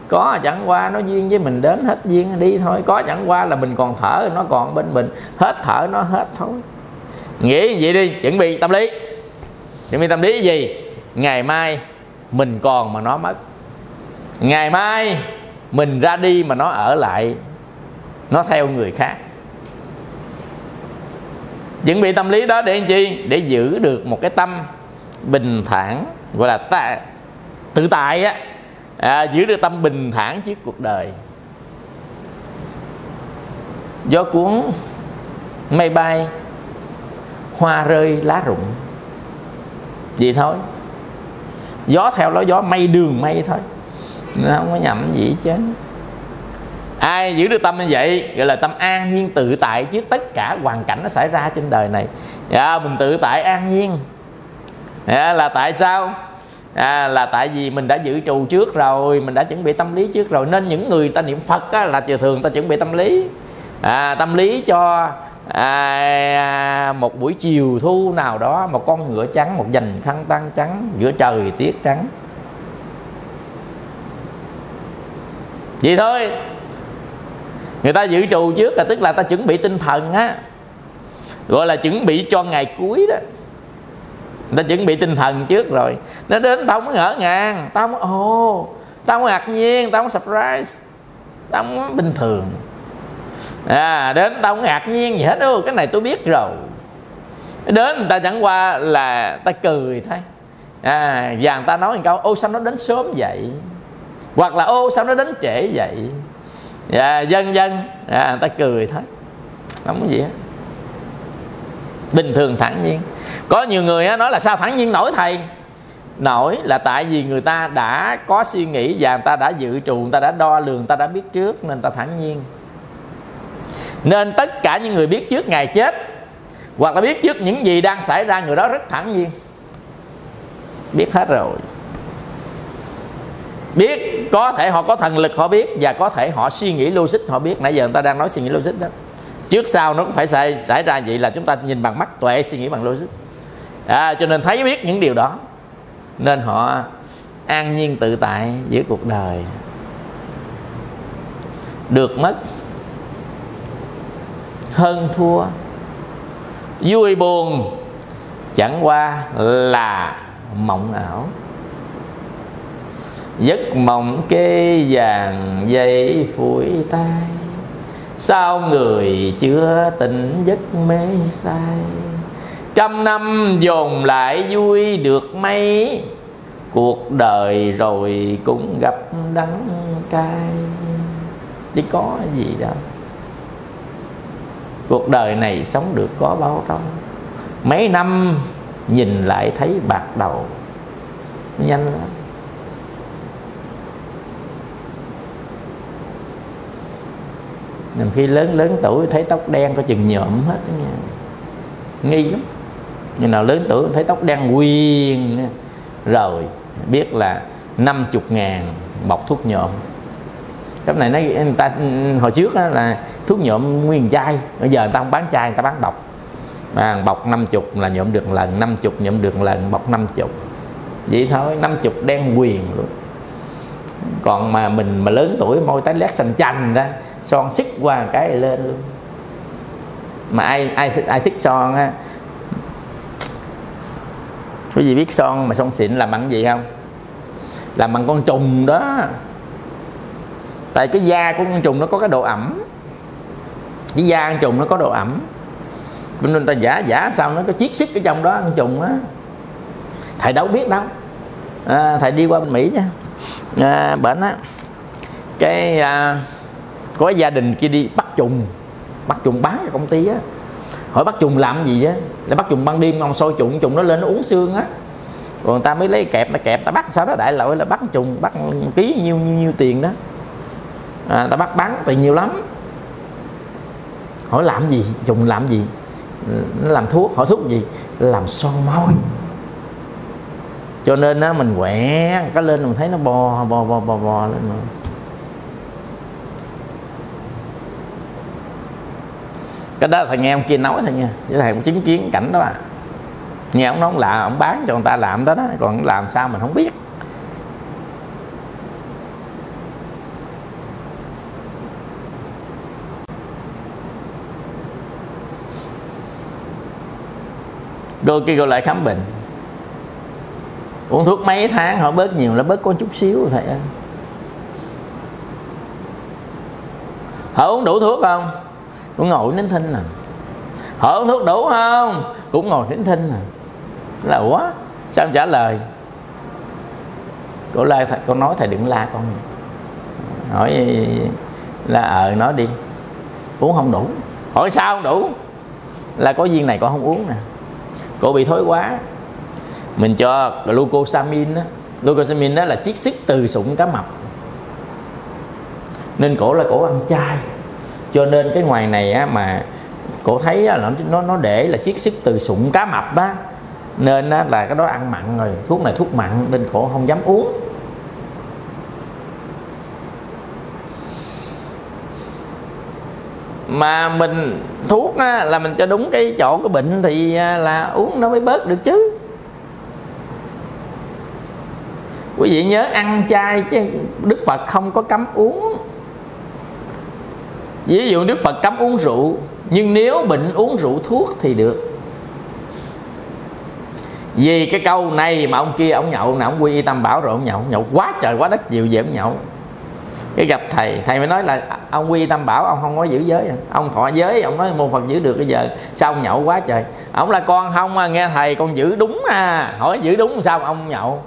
Có chẳng qua nó duyên với mình đến hết duyên đi thôi. Có chẳng qua là mình còn thở, nó còn bên mình. Hết thở, nó hết thôi. Nghĩ vậy đi, chuẩn bị tâm lý. Chuẩn bị tâm lý gì? Ngày mai mình còn mà nó mất. Ngày mai mình ra đi mà nó ở lại, nó theo người khác. Chuẩn bị tâm lý đó để làm chi? Để giữ được một cái tâm bình thản gọi là ta, tự tại á à, giữ được tâm bình thản trước cuộc đời. Gió cuốn mây bay hoa rơi lá rụng. Vậy thôi. Gió theo lối gió mây đường mây thôi. Nó không có nhầm gì chứ ai giữ được tâm như vậy gọi là tâm an nhiên tự tại trước tất cả hoàn cảnh nó xảy ra trên đời này. Dạ, mình tự tại an nhiên à, là tại sao? À, là tại vì mình đã dự trù trước rồi mình đã chuẩn bị tâm lý trước rồi. Nên những người ta niệm phật á, là thường ta chuẩn bị tâm lý. À, tâm lý cho à, một buổi chiều thu nào đó một con ngựa trắng một dành khăn tăng trắng giữa trời tiết trắng. Vậy thôi. Người ta dự trù trước là tức là ta chuẩn bị tinh thần á. Gọi là chuẩn bị cho ngày cuối đó người ta chuẩn bị tinh thần trước rồi. Nó đến tao không ngỡ ngàng. Tao không ồ tao không ngạc nhiên tao không surprise. Tao không bình thường. À đến tao không ngạc nhiên gì hết. Đâu cái này tôi biết rồi. Đến người ta chẳng qua là ta cười thôi. À và người ta nói một câu ô sao nó đến sớm vậy? Hoặc là ô sao nó đến trễ vậy? Và dân dân. À, người ta cười thôi. Không có gì hết bình thường thản nhiên. Có nhiều người nói là sao thản nhiên nổi thầy? Nổi là tại vì người ta đã có suy nghĩ và người ta đã dự trù, người ta đã đo lường, người ta đã biết trước nên ta thản nhiên. Nên tất cả những người biết trước ngày chết hoặc là biết trước những gì đang xảy ra, người đó rất thản nhiên. Biết hết rồi. Biết, có thể họ có thần lực họ biết và có thể họ suy nghĩ logic họ biết. Nãy giờ người ta đang nói suy nghĩ logic đó trước sau nó cũng phải xảy, xảy ra vậy là chúng ta nhìn bằng mắt tuệ suy nghĩ bằng logic. À, cho nên thấy biết những điều đó nên họ an nhiên tự tại giữa cuộc đời. Được mất hơn thua. Vui buồn chẳng qua là mộng ảo. Giấc mộng kê vàng dây phủi tay sao người chưa tỉnh giấc mê say? Trăm năm dồn lại vui được mấy? Cuộc đời rồi cũng gặp đắng cay. Chứ có gì đâu. Cuộc đời này sống được có bao lâu mấy năm nhìn lại thấy bạc đầu, nhanh lắm. Nên khi lớn lớn tuổi thấy tóc đen có chừng nhộm hết đó nha. Nghi lắm. Nhưng nào lớn tuổi thấy tóc đen quyên Rồi biết là 50 ngàn bọc thuốc nhộm cái này nói người ta hồi trước đó là thuốc nhộm nguyên chai bây giờ người ta không bán chai người ta bán bọc. À, bọc 50 là nhộm được lần 50 nhộm được lần bọc 50 vậy thôi 50 đen quyền luôn còn mà mình mà lớn tuổi môi tái lét xanh chanh ra son xích qua cái lên luôn. Mà ai ai thích ai thích son á? Quý vị biết son mà son xịn làm bằng gì không? Làm bằng con trùng đó. Tại cái da của con trùng nó có cái độ ẩm. Cái da con trùng nó có độ ẩm. Nên người ta giả giả sao nó có chiết xích ở trong đó con trùng á. Thầy đâu biết đâu. À, thầy đi qua bên mỹ nha à, bệnh á cái à, có gia đình kia đi bắt trùng bắt trùng bán cho công ty á. Hỏi bắt trùng làm gì á? Để bắt trùng ban đêm ông sôi trùng trùng nó lên nó uống xương á. Còn người ta mới lấy kẹp nó kẹp ta bắt sau đó đại loại là bắt trùng bắt ký nhiêu nhiêu nhiêu tiền đó. À, ta bắt bán tiền nhiều lắm. Hỏi làm gì? Trùng làm gì? Nó làm thuốc hỏi thuốc gì? Làm son môi cho nên á, mình quẹ cái lên mình thấy nó bò bò bò bò bò lên mà. Cái đó thầy nghe ông kia nói thôi nha chứ thầy cũng chứng kiến cảnh đó à. Nghe ông nói là ông bán cho người ta làm đó đó, còn làm sao mình không biết. Đôi khi gọi lại khám bệnh uống thuốc mấy tháng, họ bớt nhiều là bớt có chút xíu thầy ơi. Họ uống đủ thuốc không? Cũng ngồi nín thinh à. Họ uống thuốc đủ không? Cũng ngồi nín thinh à. Là quá, sao em trả lời? Cổ lai thầy con nói thầy đừng la con. Hỏi là ờ nói đi. Uống không đủ. Hỏi sao không đủ? Là có viên này con không uống nè. Cô bị thối quá mình cho glucosamine đó glucosamine đó là chiết xuất từ sụn cá mập. Nên cổ là cổ ăn chay. Cho nên cái ngoài này á, mà cổ thấy á, là nó nó để là chiết xuất từ sụn cá mập á. Nên á, là cái đó ăn mặn rồi. Thuốc này thuốc mặn nên cổ không dám uống. Mà mình thuốc á, là mình cho đúng cái chỗ cái bệnh thì là uống nó mới bớt được chứ. Quý vị nhớ ăn chay chứ đức phật không có cấm uống. Ví dụ đức phật cấm uống rượu nhưng nếu bệnh uống rượu thuốc thì được. Vì cái câu này mà ông kia ông nhậu nào ông quy y tam bảo rồi ông nhậu nhậu quá trời quá đất nhiều về ông nhậu. Cái gặp thầy thầy mới nói là ông quy tam bảo ông không có giữ giới à. ông thọ giới ông nói môn phật giữ được bây giờ sao ông nhậu quá trời? Ông là con không à, nghe thầy con giữ đúng à. Hỏi giữ đúng sao ông nhậu?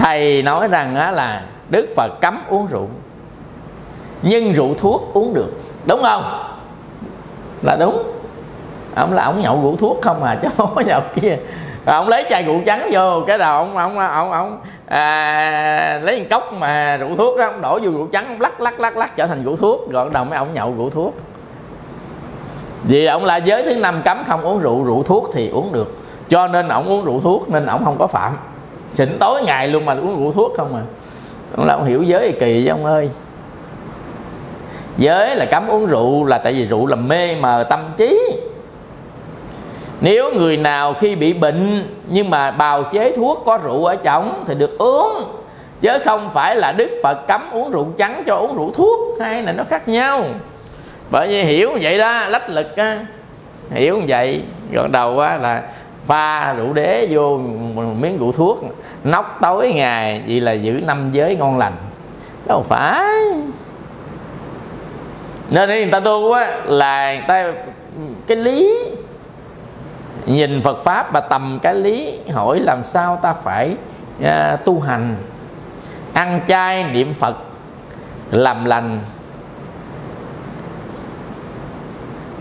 Thầy nói rằng á là đức phật cấm uống rượu. Nhưng rượu thuốc uống được. Đúng không? Là đúng. Ông là ông nhậu rượu thuốc không à chứ không có nhậu kia. Rồi ông lấy chai rượu trắng vô cái đầu ông ông ông ông à, lấy một cốc mà rượu thuốc đó ông đổ vô rượu trắng ông lắc lắc lắc lắc trở thành rượu thuốc. Rồi đầu mấy ông nhậu rượu thuốc. Vì ông là giới thứ năm cấm không uống rượu rượu thuốc thì uống được. Cho nên ông uống rượu thuốc nên ông không có phạm xỉn tối ngày luôn mà uống rượu thuốc không à. Ông là ông hiểu giới kỳ với ông ơi. Giới là cấm uống rượu là tại vì rượu làm mê mờ tâm trí. Nếu người nào khi bị bệnh nhưng mà bào chế thuốc có rượu ở trong thì được uống. Chứ không phải là đức phật cấm uống rượu trắng cho uống rượu thuốc, hai là nó khác nhau. Bởi vì hiểu vậy đó, lách lực á. Hiểu như vậy, gọn đầu á là pha rượu đế vô miếng rượu thuốc nóc tối ngày vậy là giữ năm giới ngon lành. Đâu phải. Nên đi người ta tu á là người ta cái lý nhìn Phật pháp và tầm cái lý hỏi làm sao ta phải uh, tu hành. Ăn chay niệm Phật làm lành.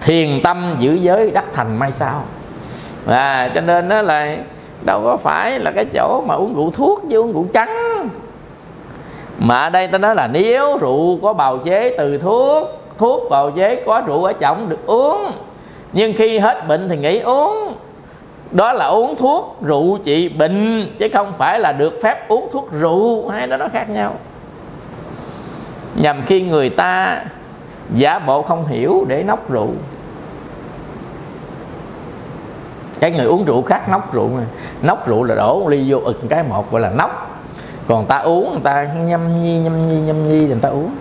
Thiền tâm giữ giới đắc thành mai sau à, cho nên đó là đâu có phải là cái chỗ mà uống rượu thuốc chứ uống rượu trắng. Mà ở đây ta nói là nếu rượu có bào chế từ thuốc thuốc bào chế có rượu ở trọng được uống nhưng khi hết bệnh thì nghỉ uống. Đó là uống thuốc rượu trị bệnh chứ không phải là được phép uống thuốc rượu hai đó nó khác nhau. Nhằm khi người ta giả bộ không hiểu để nóc rượu cái người uống rượu khác nốc rượu mà. Nốc rượu là đổ ly vô ực cái một, gọi là nốc còn ta uống, người ta nhâm nhi nhâm nhi nhâm nhi thì người ta uống.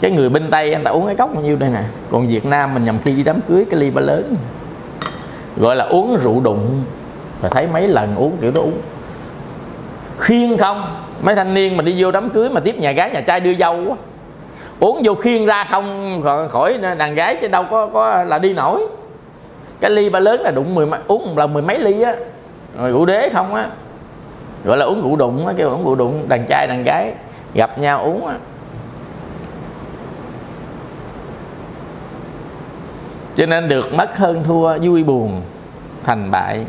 Cái người bên tây anh ta uống cái cốc bao nhiêu đây nè? Còn việt nam mình nhầm khi đi đám cưới cái ly ba lớn. Gọi là uống rượu đụng. Và thấy mấy lần uống kiểu đó uống. Khiên không? Mấy thanh niên mà đi vô đám cưới mà tiếp nhà gái, nhà trai đưa dâu á uống vô khiên ra không, khỏi đàn gái chứ đâu có có là đi nổi. Cái ly ba lớn là đụng mười uống một lần mười mấy ly á. Rồi rượu đế không á. Gọi là uống rượu đụng á, kêu uống rượu đụng, đàn trai, đàn gái, gặp nhau uống á. Cho nên được mất hơn thua, vui buồn, thành bại.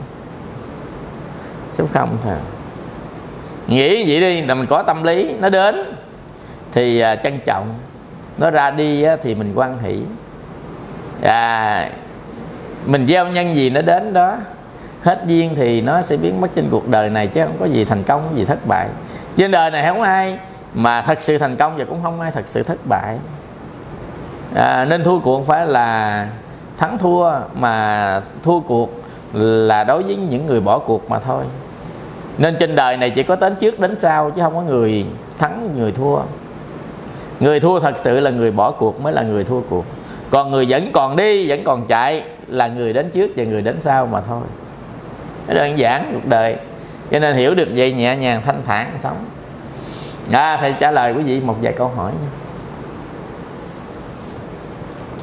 Số không thôi nghĩ vậy đi, là mình có tâm lý, nó đến, thì à, trân trọng nó ra đi á, thì mình quan hỷ. À, mình gieo nhân gì nó đến đó hết duyên thì nó sẽ biến mất trên cuộc đời này chứ không có gì thành công gì thất bại. Trên đời này không ai mà thật sự thành công và cũng không ai thật sự thất bại. À, nên thua cuộc phải là thắng thua mà thua cuộc là đối với những người bỏ cuộc mà thôi. Nên trên đời này chỉ có đến trước đến sau chứ không có người thắng người thua người thua thật sự là người bỏ cuộc mới là người thua cuộc. Còn người vẫn còn đi vẫn còn chạy là người đến trước và người đến sau mà thôi. Nó đơn giản cuộc đời. Cho nên hiểu được vậy nhẹ nhàng thanh thản sống. À, thầy trả lời quý vị một vài câu hỏi nha.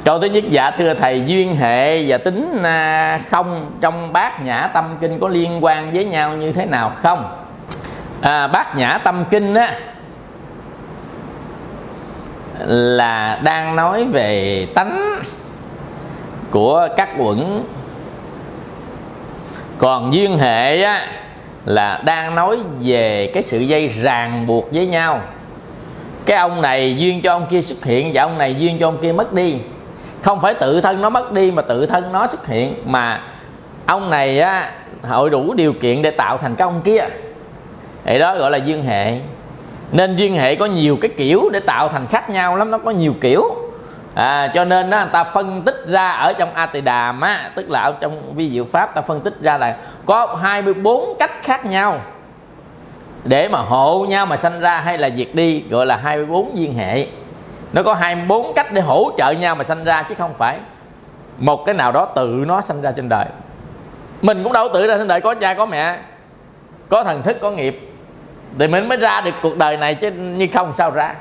Câu thứ nhất dạ thưa thầy duyên hệ và tính à, không trong bát nhã tâm kinh có liên quan với nhau như thế nào không? À, bát nhã tâm kinh á là đang nói về tánh của các quẩn. Còn duyên hệ á, là đang nói về cái sự dây ràng buộc với nhau. Cái ông này duyên cho ông kia xuất hiện và ông này duyên cho ông kia mất đi. Không phải tự thân nó mất đi mà tự thân nó xuất hiện, mà ông này á, hội đủ điều kiện để tạo thành cái ông kia. Vậy đó gọi là duyên hệ nên duyên hệ có nhiều cái kiểu để tạo thành khác nhau lắm nó có nhiều kiểu. À, cho nên đó, người ta phân tích ra ở trong a tỳ đàm á tức là ở trong vi diệu pháp ta phân tích ra là có 24 cách khác nhau để mà hộ nhau mà sanh ra hay là diệt đi gọi là 24 duyên hệ. Nó có 24 cách để hỗ trợ nhau mà sanh ra chứ không phải một cái nào đó tự nó sanh ra trên đời. Mình cũng đâu tự ra trên đời có cha có mẹ có thần thức có nghiệp thì mình mới ra được cuộc đời này chứ như không sao ra.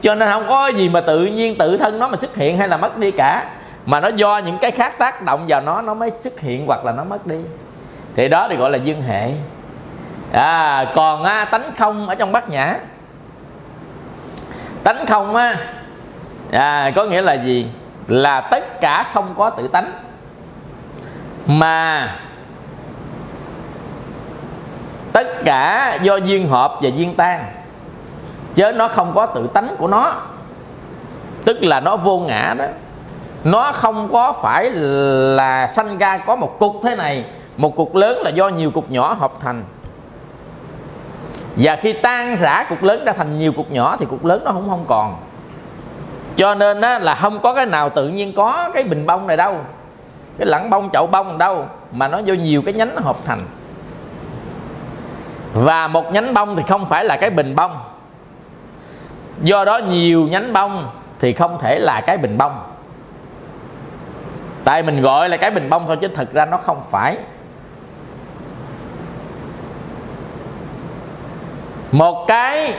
Cho nên không có gì mà tự nhiên tự thân nó mà xuất hiện hay là mất đi cả. Mà nó do những cái khác tác động vào nó nó mới xuất hiện hoặc là nó mất đi. Thì đó thì gọi là duyên hệ. À, còn á, tánh không ở trong bát nhã. Tánh không á à, có nghĩa là gì? Là tất cả không có tự tánh. Mà tất cả do duyên hợp và duyên tan. Chứ nó không có tự tánh của nó. Tức là nó vô ngã đó. Nó không có phải là sanh ra có một cục thế này. Một cục lớn là do nhiều cục nhỏ hợp thành. Và khi tan rã cục lớn ra thành nhiều cục nhỏ thì cục lớn nó cũng không còn. Cho nên á, là không có cái nào tự nhiên có cái bình bông này đâu. Cái lẳng bông chậu bông đâu. Mà nó do nhiều cái nhánh nó hợp thành và một nhánh bông thì không phải là cái bình bông. Do đó nhiều nhánh bông thì không thể là cái bình bông. Tại mình gọi là cái bình bông thôi chứ thực ra nó không phải. Một cái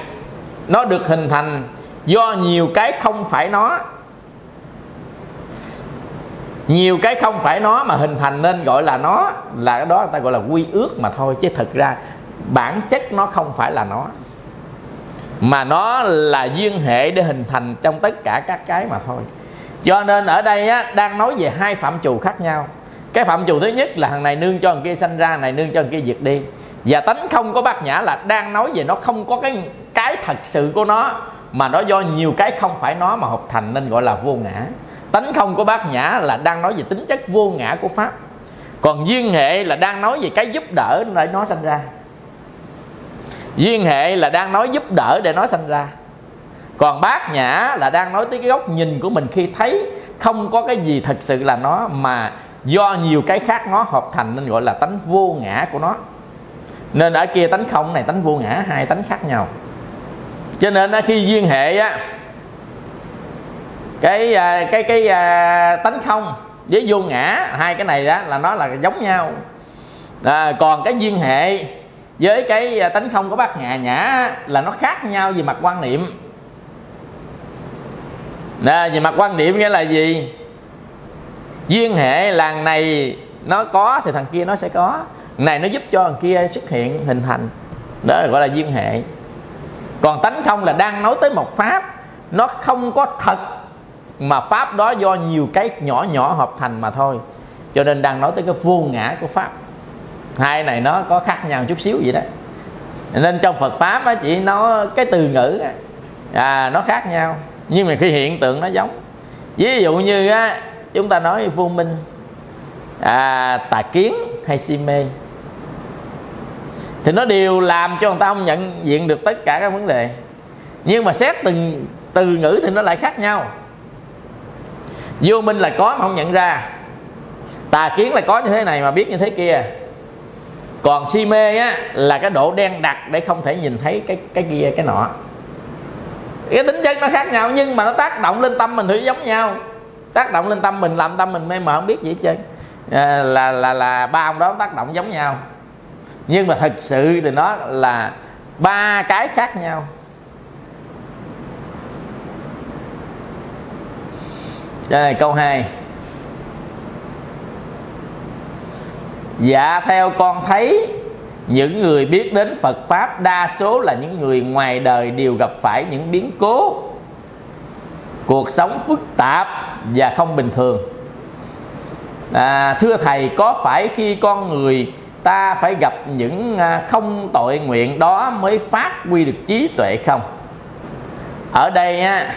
nó được hình thành do nhiều cái không phải nó. Nhiều cái không phải nó mà hình thành nên gọi là nó, là cái đó người ta gọi là quy ước mà thôi. Chứ thực ra bản chất nó không phải là nó mà nó là duyên hệ để hình thành trong tất cả các cái mà thôi. Cho nên ở đây á, đang nói về hai phạm trù khác nhau. Cái phạm trù thứ nhất là thằng này nương cho thằng kia sanh ra thằng này nương cho thằng kia diệt đi. Và tánh không có bát nhã là đang nói về nó không có cái cái thật sự của nó mà nó do nhiều cái không phải nó mà hợp thành nên gọi là vô ngã. Tánh không có bát nhã là đang nói về tính chất vô ngã của pháp. Còn duyên hệ là đang nói về cái giúp đỡ để nó sanh ra duyên hệ là đang nói giúp đỡ để nó sanh ra. Còn bát nhã là đang nói tới cái góc nhìn của mình khi thấy không có cái gì thật sự là nó mà do nhiều cái khác nó hợp thành nên gọi là tánh vô ngã của nó. Nên ở kia tánh không này tánh vô ngã hai tánh khác nhau. Cho nên khi duyên hệ á cái à, cái cái à, tánh không với vô ngã hai cái này đó là nó là giống nhau. À, còn cái duyên hệ với cái à, tánh không của bác nhà nhã là nó khác nhau về mặt quan niệm. Nè, về mặt quan niệm nghĩa là gì? Duyên hệ làng này nó có thì thằng kia nó sẽ có. Này nó giúp cho thằng kia xuất hiện hình thành. Đó là gọi là duyên hệ. Còn tánh không là đang nói tới một pháp. Nó không có thật mà pháp đó do nhiều cái nhỏ nhỏ hợp thành mà thôi. Cho nên đang nói tới cái vô ngã của pháp hai này nó có khác nhau chút xíu vậy đó. Nên trong Phật pháp á chỉ nó cái từ ngữ à nó khác nhau. Nhưng mà khi hiện tượng nó giống. Ví dụ như á chúng ta nói vô minh à, tà kiến hay si mê. Thì nó đều làm cho người ta không nhận diện được tất cả các vấn đề. Nhưng mà xét từng từ ngữ thì nó lại khác nhau. Vô minh là có mà không nhận ra. Tà kiến là có như thế này mà biết như thế kia còn si mê á là cái độ đen đặc để không thể nhìn thấy cái cái kia cái nọ. Cái tính chất nó khác nhau nhưng mà nó tác động lên tâm mình thì giống nhau. Tác động lên tâm mình làm tâm mình mê mờ không biết gì hết trơn. À, là là là ba ông đó tác động giống nhau. Nhưng mà thật sự thì nó là ba cái khác nhau. Đây câu 2 Dạ theo con thấy Những người biết đến Phật Pháp Đa số là những người ngoài đời Đều gặp phải những biến cố. Cuộc sống phức tạp Và không bình thường. À, Thưa Thầy Có phải khi con người ta phải gặp những à, không tội nguyện đó mới phát huy được trí tuệ không? Ở đây á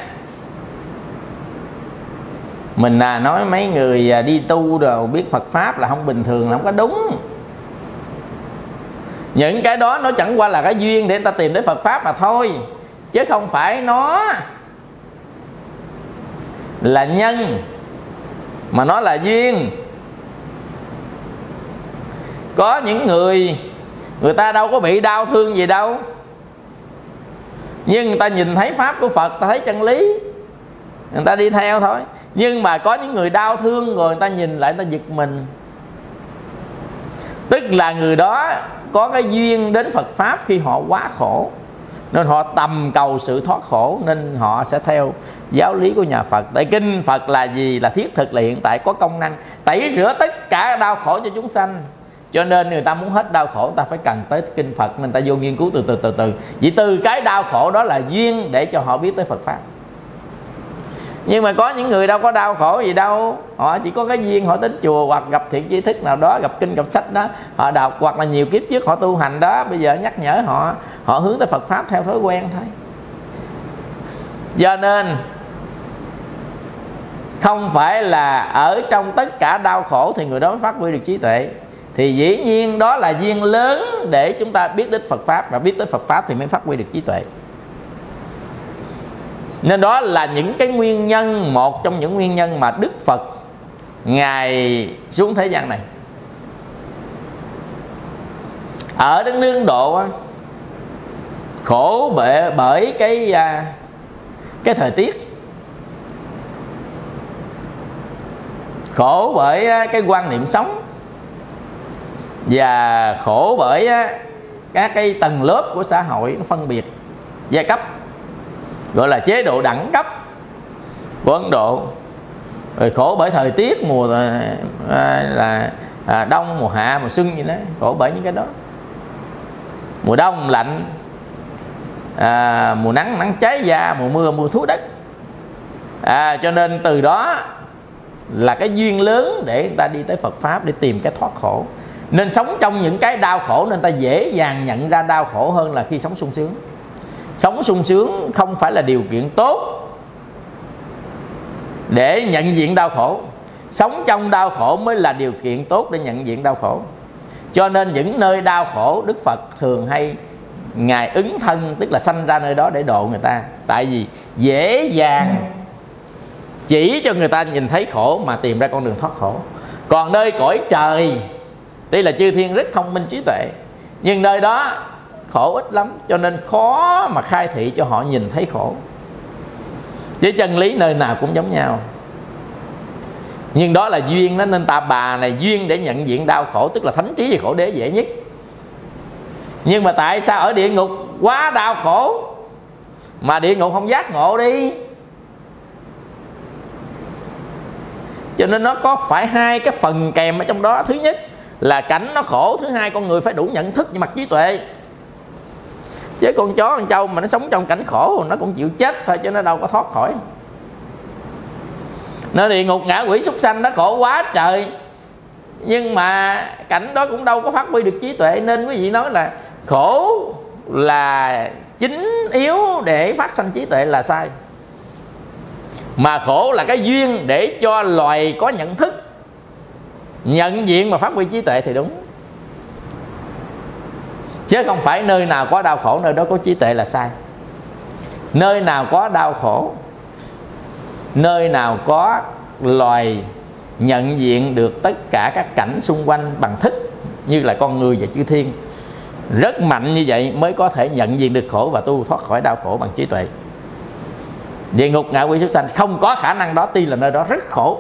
mình là nói mấy người à, đi tu rồi biết Phật pháp là không bình thường là không có đúng. Những cái đó nó chẳng qua là cái duyên để ta tìm đến Phật pháp mà thôi chứ không phải nó là nhân mà nó là duyên. Có những người người ta đâu có bị đau thương gì đâu nhưng người ta nhìn thấy pháp của phật ta thấy chân lý người ta đi theo thôi. Nhưng mà có những người đau thương rồi người ta nhìn lại, người ta giật mình. Tức là người đó có cái duyên đến phật pháp khi họ quá khổ. Nên họ tầm cầu sự thoát khổ, nên họ sẽ theo giáo lý của nhà Phật. Tại kinh Phật là gì? Là thiết thực, là hiện tại, có công năng. Tẩy rửa tất cả đau khổ cho chúng sanh. Cho nên người ta muốn hết đau khổ, người ta phải cần tới kinh phật. Nên ta vô nghiên cứu từ từ từ từ. Vì từ cái đau khổ đó là duyên để cho họ biết tới phật pháp nhưng mà có những người đâu có đau khổ gì đâu. Họ chỉ có cái duyên, họ đến chùa hoặc gặp thiện tri thức nào đó, gặp kinh, gặp sách đó. Họ đọc hoặc là nhiều kiếp trước họ tu hành đó. Bây giờ nhắc nhở họ họ hướng tới phật pháp theo thói quen thôi. Cho nên, không phải là ở trong tất cả đau khổ thì người đó mới phát huy được trí tuệ. Thì dĩ nhiên đó là duyên lớn để chúng ta biết đến Phật pháp và biết tới Phật pháp thì mới phát huy được trí tuệ nên đó là những cái nguyên nhân, một trong những nguyên nhân mà Đức Phật ngài xuống thế gian này. Ở đất nước Ấn Độ khổ bệ bởi cái à, cái thời tiết. Khổ bởi à, cái quan niệm sống. Và khổ bởi à, các cái tầng lớp của xã hội nó phân biệt, giai cấp gọi là chế độ đẳng cấp của Ấn Độ. Rồi khổ bởi thời tiết mùa à, à, là à, đông mùa hạ mùa xuân gì đó. Khổ bởi những cái đó. Mùa đông lạnh à, mùa nắng nắng cháy da mùa mưa mưa thú đất. À, cho nên từ đó là cái duyên lớn để người ta đi tới Phật pháp để tìm cái thoát khổ. Nên sống trong những cái đau khổ nên ta dễ dàng nhận ra đau khổ hơn là khi sống sung sướng sống sung sướng không phải là điều kiện tốt để nhận diện đau khổ. Sống trong đau khổ mới là điều kiện tốt để nhận diện đau khổ. Cho nên những nơi đau khổ đức phật thường hay ngài ứng thân, tức là sanh ra nơi đó để độ người ta. Tại vì dễ dàng chỉ cho người ta nhìn thấy khổ mà tìm ra con đường thoát khổ. Còn nơi cõi trời tuy là chư thiên rất thông minh trí tuệ, nhưng nơi đó khổ ít lắm, cho nên khó mà khai thị cho họ nhìn thấy khổ. Chứ chân lý nơi nào cũng giống nhau. Nhưng đó là duyên đó, nên ta bà này duyên để nhận diện đau khổ, tức là thánh trí và khổ đế dễ nhất. Nhưng mà tại sao ở địa ngục quá đau khổ, mà địa ngục không giác ngộ đi? Cho nên nó có phải hai cái phần kèm ở trong đó. Thứ nhất là cảnh nó khổ, thứ hai con người phải đủ nhận thức về mặt trí tuệ chứ con chó con trâu mà nó sống trong cảnh khổ, nó cũng chịu chết thôi chứ nó đâu có thoát khỏi. Nó địa ngục ngã quỷ súc sanh, nó khổ quá trời. Nhưng mà cảnh đó cũng đâu có phát huy được trí tuệ, nên quý vị nói là khổ là chính yếu để phát sanh trí tuệ là sai. Mà khổ là cái duyên để cho loài có nhận thức. Nhận diện mà phát huy trí tuệ thì đúng chứ không phải nơi nào có đau khổ, nơi đó có trí tuệ là sai. Nơi nào có đau khổ, nơi nào có loài nhận diện được tất cả các cảnh xung quanh bằng thức, như là con người và chư thiên, rất mạnh như vậy mới có thể nhận diện được khổ và tu thoát khỏi đau khổ bằng trí tuệ. Địa ngục ngạ quỷ súc sanh, không có khả năng đó, tuy là nơi đó rất khổ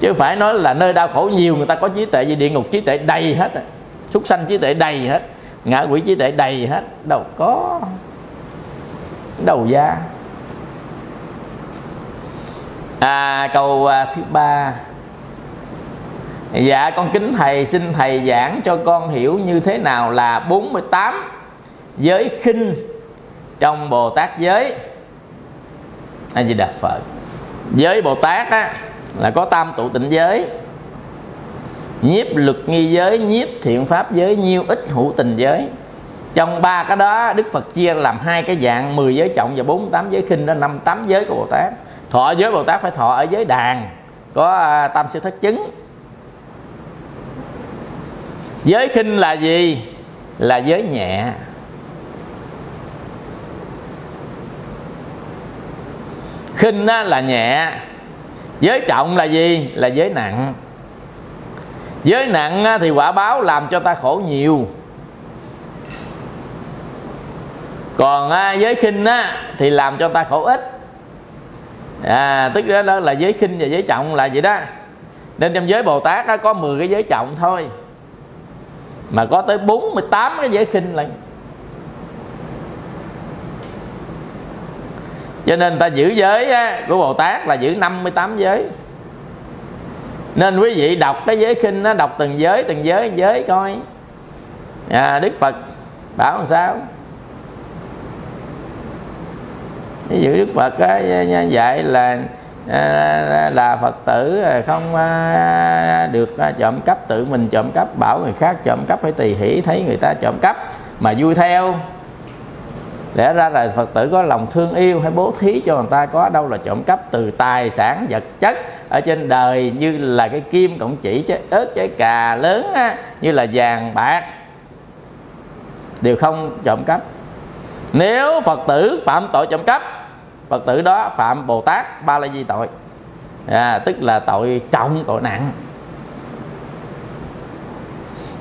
chứ phải nói là nơi đau khổ nhiều người ta có trí tuệ gì địa ngục trí tuệ đầy hết súc sanh trí tuệ đầy hết ngạ quỷ trí tuệ đầy hết. Đâu có. Đầu da. À, câu à, thứ ba. Dạ con kính thầy xin thầy giảng cho con hiểu như thế nào là 48 giới khinh trong bồ tát giới. A di đà phật. Giới bồ tát á là có tam tụ tịnh giới. Nhiếp lực nghi giới, nhiếp thiện pháp giới, nhiêu ít hữu tình giới. Trong ba cái đó, đức phật chia làm hai cái dạng 10 giới trọng và 48 giới khinh đó, năm tám giới của bồ tát. Thọ giới bồ tát phải thọ ở giới đàn, có à, tam sư thất chứng. Giới khinh là gì? Là giới nhẹ. Khinh là nhẹ giới trọng là gì? Là giới nặng. Giới nặng thì quả báo làm cho ta khổ nhiều. Còn giới khinh thì làm cho ta khổ ít. À, tức đó, đó là giới khinh và giới trọng là vậy đó. Nên trong giới bồ tát có 10 cái giới trọng thôi. Mà có tới 48 cái giới khinh lại cho nên ta giữ giới á, của Bồ Tát là giữ 58 giới. Nên quý vị đọc cái giới kinh nó đọc từng giới từng giới giới coi. À, Đức Phật bảo làm sao? Ví dụ Đức Phật á, dạy à, là là Phật tử à, không à, được trộm cắp tự mình trộm cắp bảo người khác trộm cắp phải tùy hỷ thấy người ta trộm cắp mà vui theo lẽ ra là phật tử có lòng thương yêu hay bố thí cho người ta có đâu là trộm cắp từ tài sản vật chất ở trên đời như là cái kim cộng chỉ trái ớt trái cà lớn á, như là vàng bạc. Đều không trộm cắp. Nếu phật tử phạm tội trộm cắp phật tử đó phạm bồ tát ba la di tội. À, tức là tội trọng tội nặng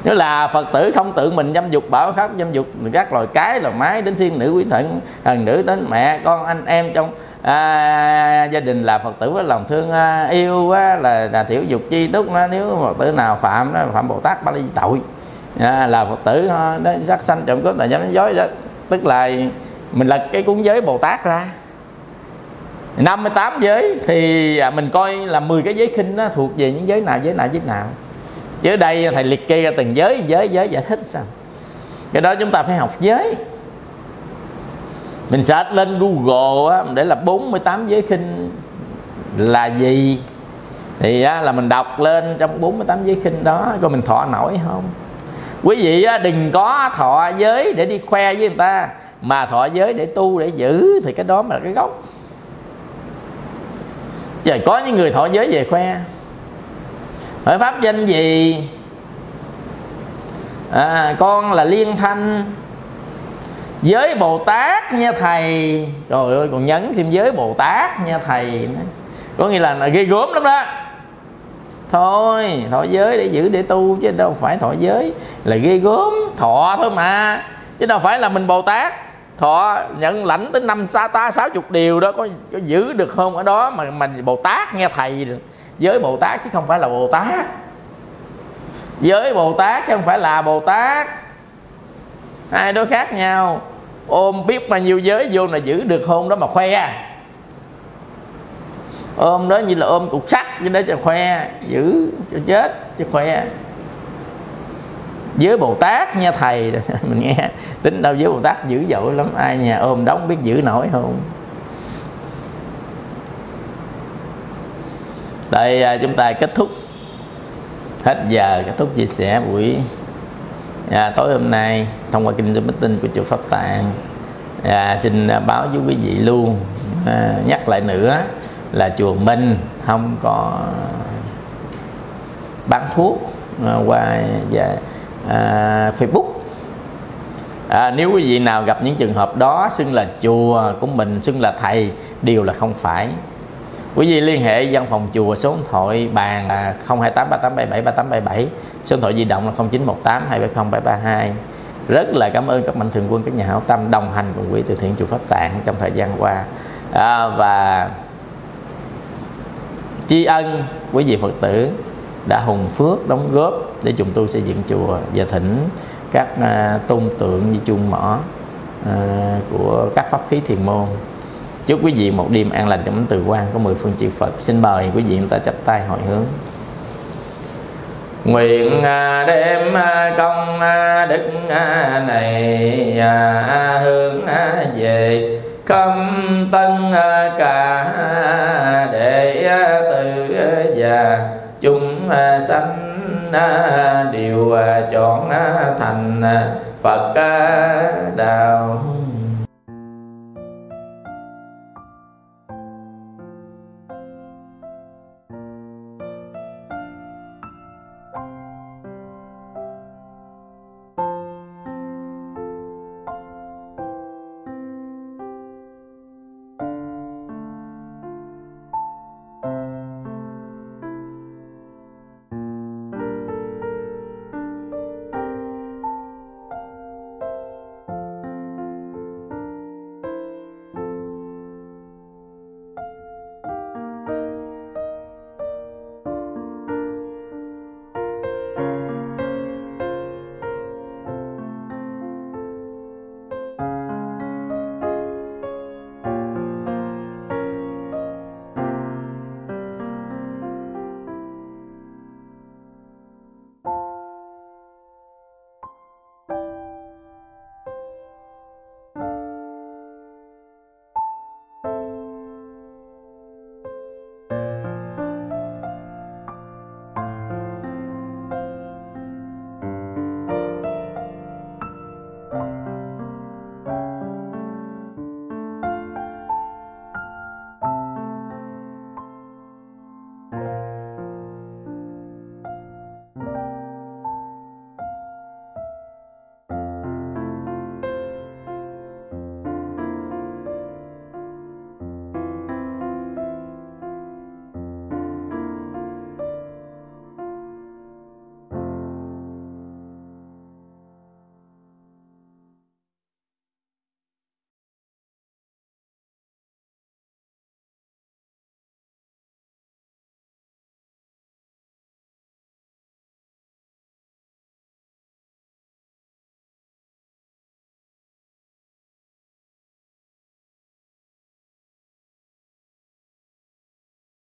nếu là phật tử không tự mình dâm dục bảo khắp dâm dục các loài cái là mái đến thiên nữ quý thận thần nữ đến mẹ con anh em trong à, gia đình là phật tử với lòng thương à, yêu á, là, là thiểu dục chi túc nó. Nếu phật tử nào phạm đó phạm bồ tát ba la tội. À, là phật tử à, đó sát sanh trộm cướp là dám dối đó. Tức là mình lật cái cuốn giới bồ tát ra. 58 giới thì à, mình coi là 10 cái giới khinh nó thuộc về những giới nào giới nào giới nào chứ đây thầy liệt kê ra từng giới giới giới giải thích sao? Cái đó chúng ta phải học giới. Mình search lên google á, để là 48 giới khinh là gì? Thì á, là mình đọc lên trong 48 giới khinh đó coi mình thọ nổi không? Quý vị á, đừng có thọ giới để đi khoe với người ta mà thọ giới để tu để giữ thì cái đó là cái gốc. Trời có những người thọ giới về khoe hỏi pháp danh gì? À, con là liên thanh. Giới bồ tát nha thầy. Rồi ơi còn nhấn thêm giới bồ tát nha thầy có nghĩa là ghê gớm lắm đó. Thôi thọ giới để giữ để tu chứ đâu phải thọ giới. Là ghê gớm thọ thôi mà. Chứ đâu phải là mình bồ tát. Thọ nhận lãnh tới năm sa ta sáu chục điều đó có, có giữ được không? Ở đó mà mình bồ tát nghe thầy. được giới bồ tát chứ không phải là bồ tát. Giới bồ tát chứ không phải là bồ tát. Hai đối khác nhau. Ôm biết bao nhiêu giới vô là giữ được hôn đó mà khoe. Ôm đó như là ôm cục sắt như đó cho khoe, giữ cho chết cho khoe. Giới bồ tát nha thầy. (laughs) Mình nghe, tính đâu giới bồ tát dữ dội lắm. Ai nhà ôm đóng biết giữ nổi không? Đây à, chúng ta kết thúc hết giờ kết thúc chia sẻ buổi à, tối hôm nay thông qua kinh doanh tinh của chùa pháp tạng. À, xin báo với quý vị luôn. À, nhắc lại nữa là chùa minh không có bán thuốc à, qua và à, facebook. À, nếu quý vị nào gặp những trường hợp đó xưng là chùa của mình xưng là thầy đều là không phải quý vị liên hệ văn phòng chùa số điện thoại bàn là 028 3877 3877 số điện thoại di động là 0918 270 732 rất là cảm ơn các mạnh thường quân các nhà hảo tâm đồng hành cùng quỹ từ thiện chùa pháp tạng trong thời gian qua. À, và tri ân quý vị phật tử đã hùng phước đóng góp để chúng tôi xây dựng chùa và thỉnh các uh, tôn tượng như chuông mỏ uh, của các pháp khí thiền môn chúc quý vị một đêm an lành trong từ quan của mười phương chư Phật. Xin mời quý vị chúng ta chắp tay hồi hướng. Nguyện à, đem à, công à, đức này hướng về khâm tân cả để từ già chúng sanh đều chọn thành Phật đạo.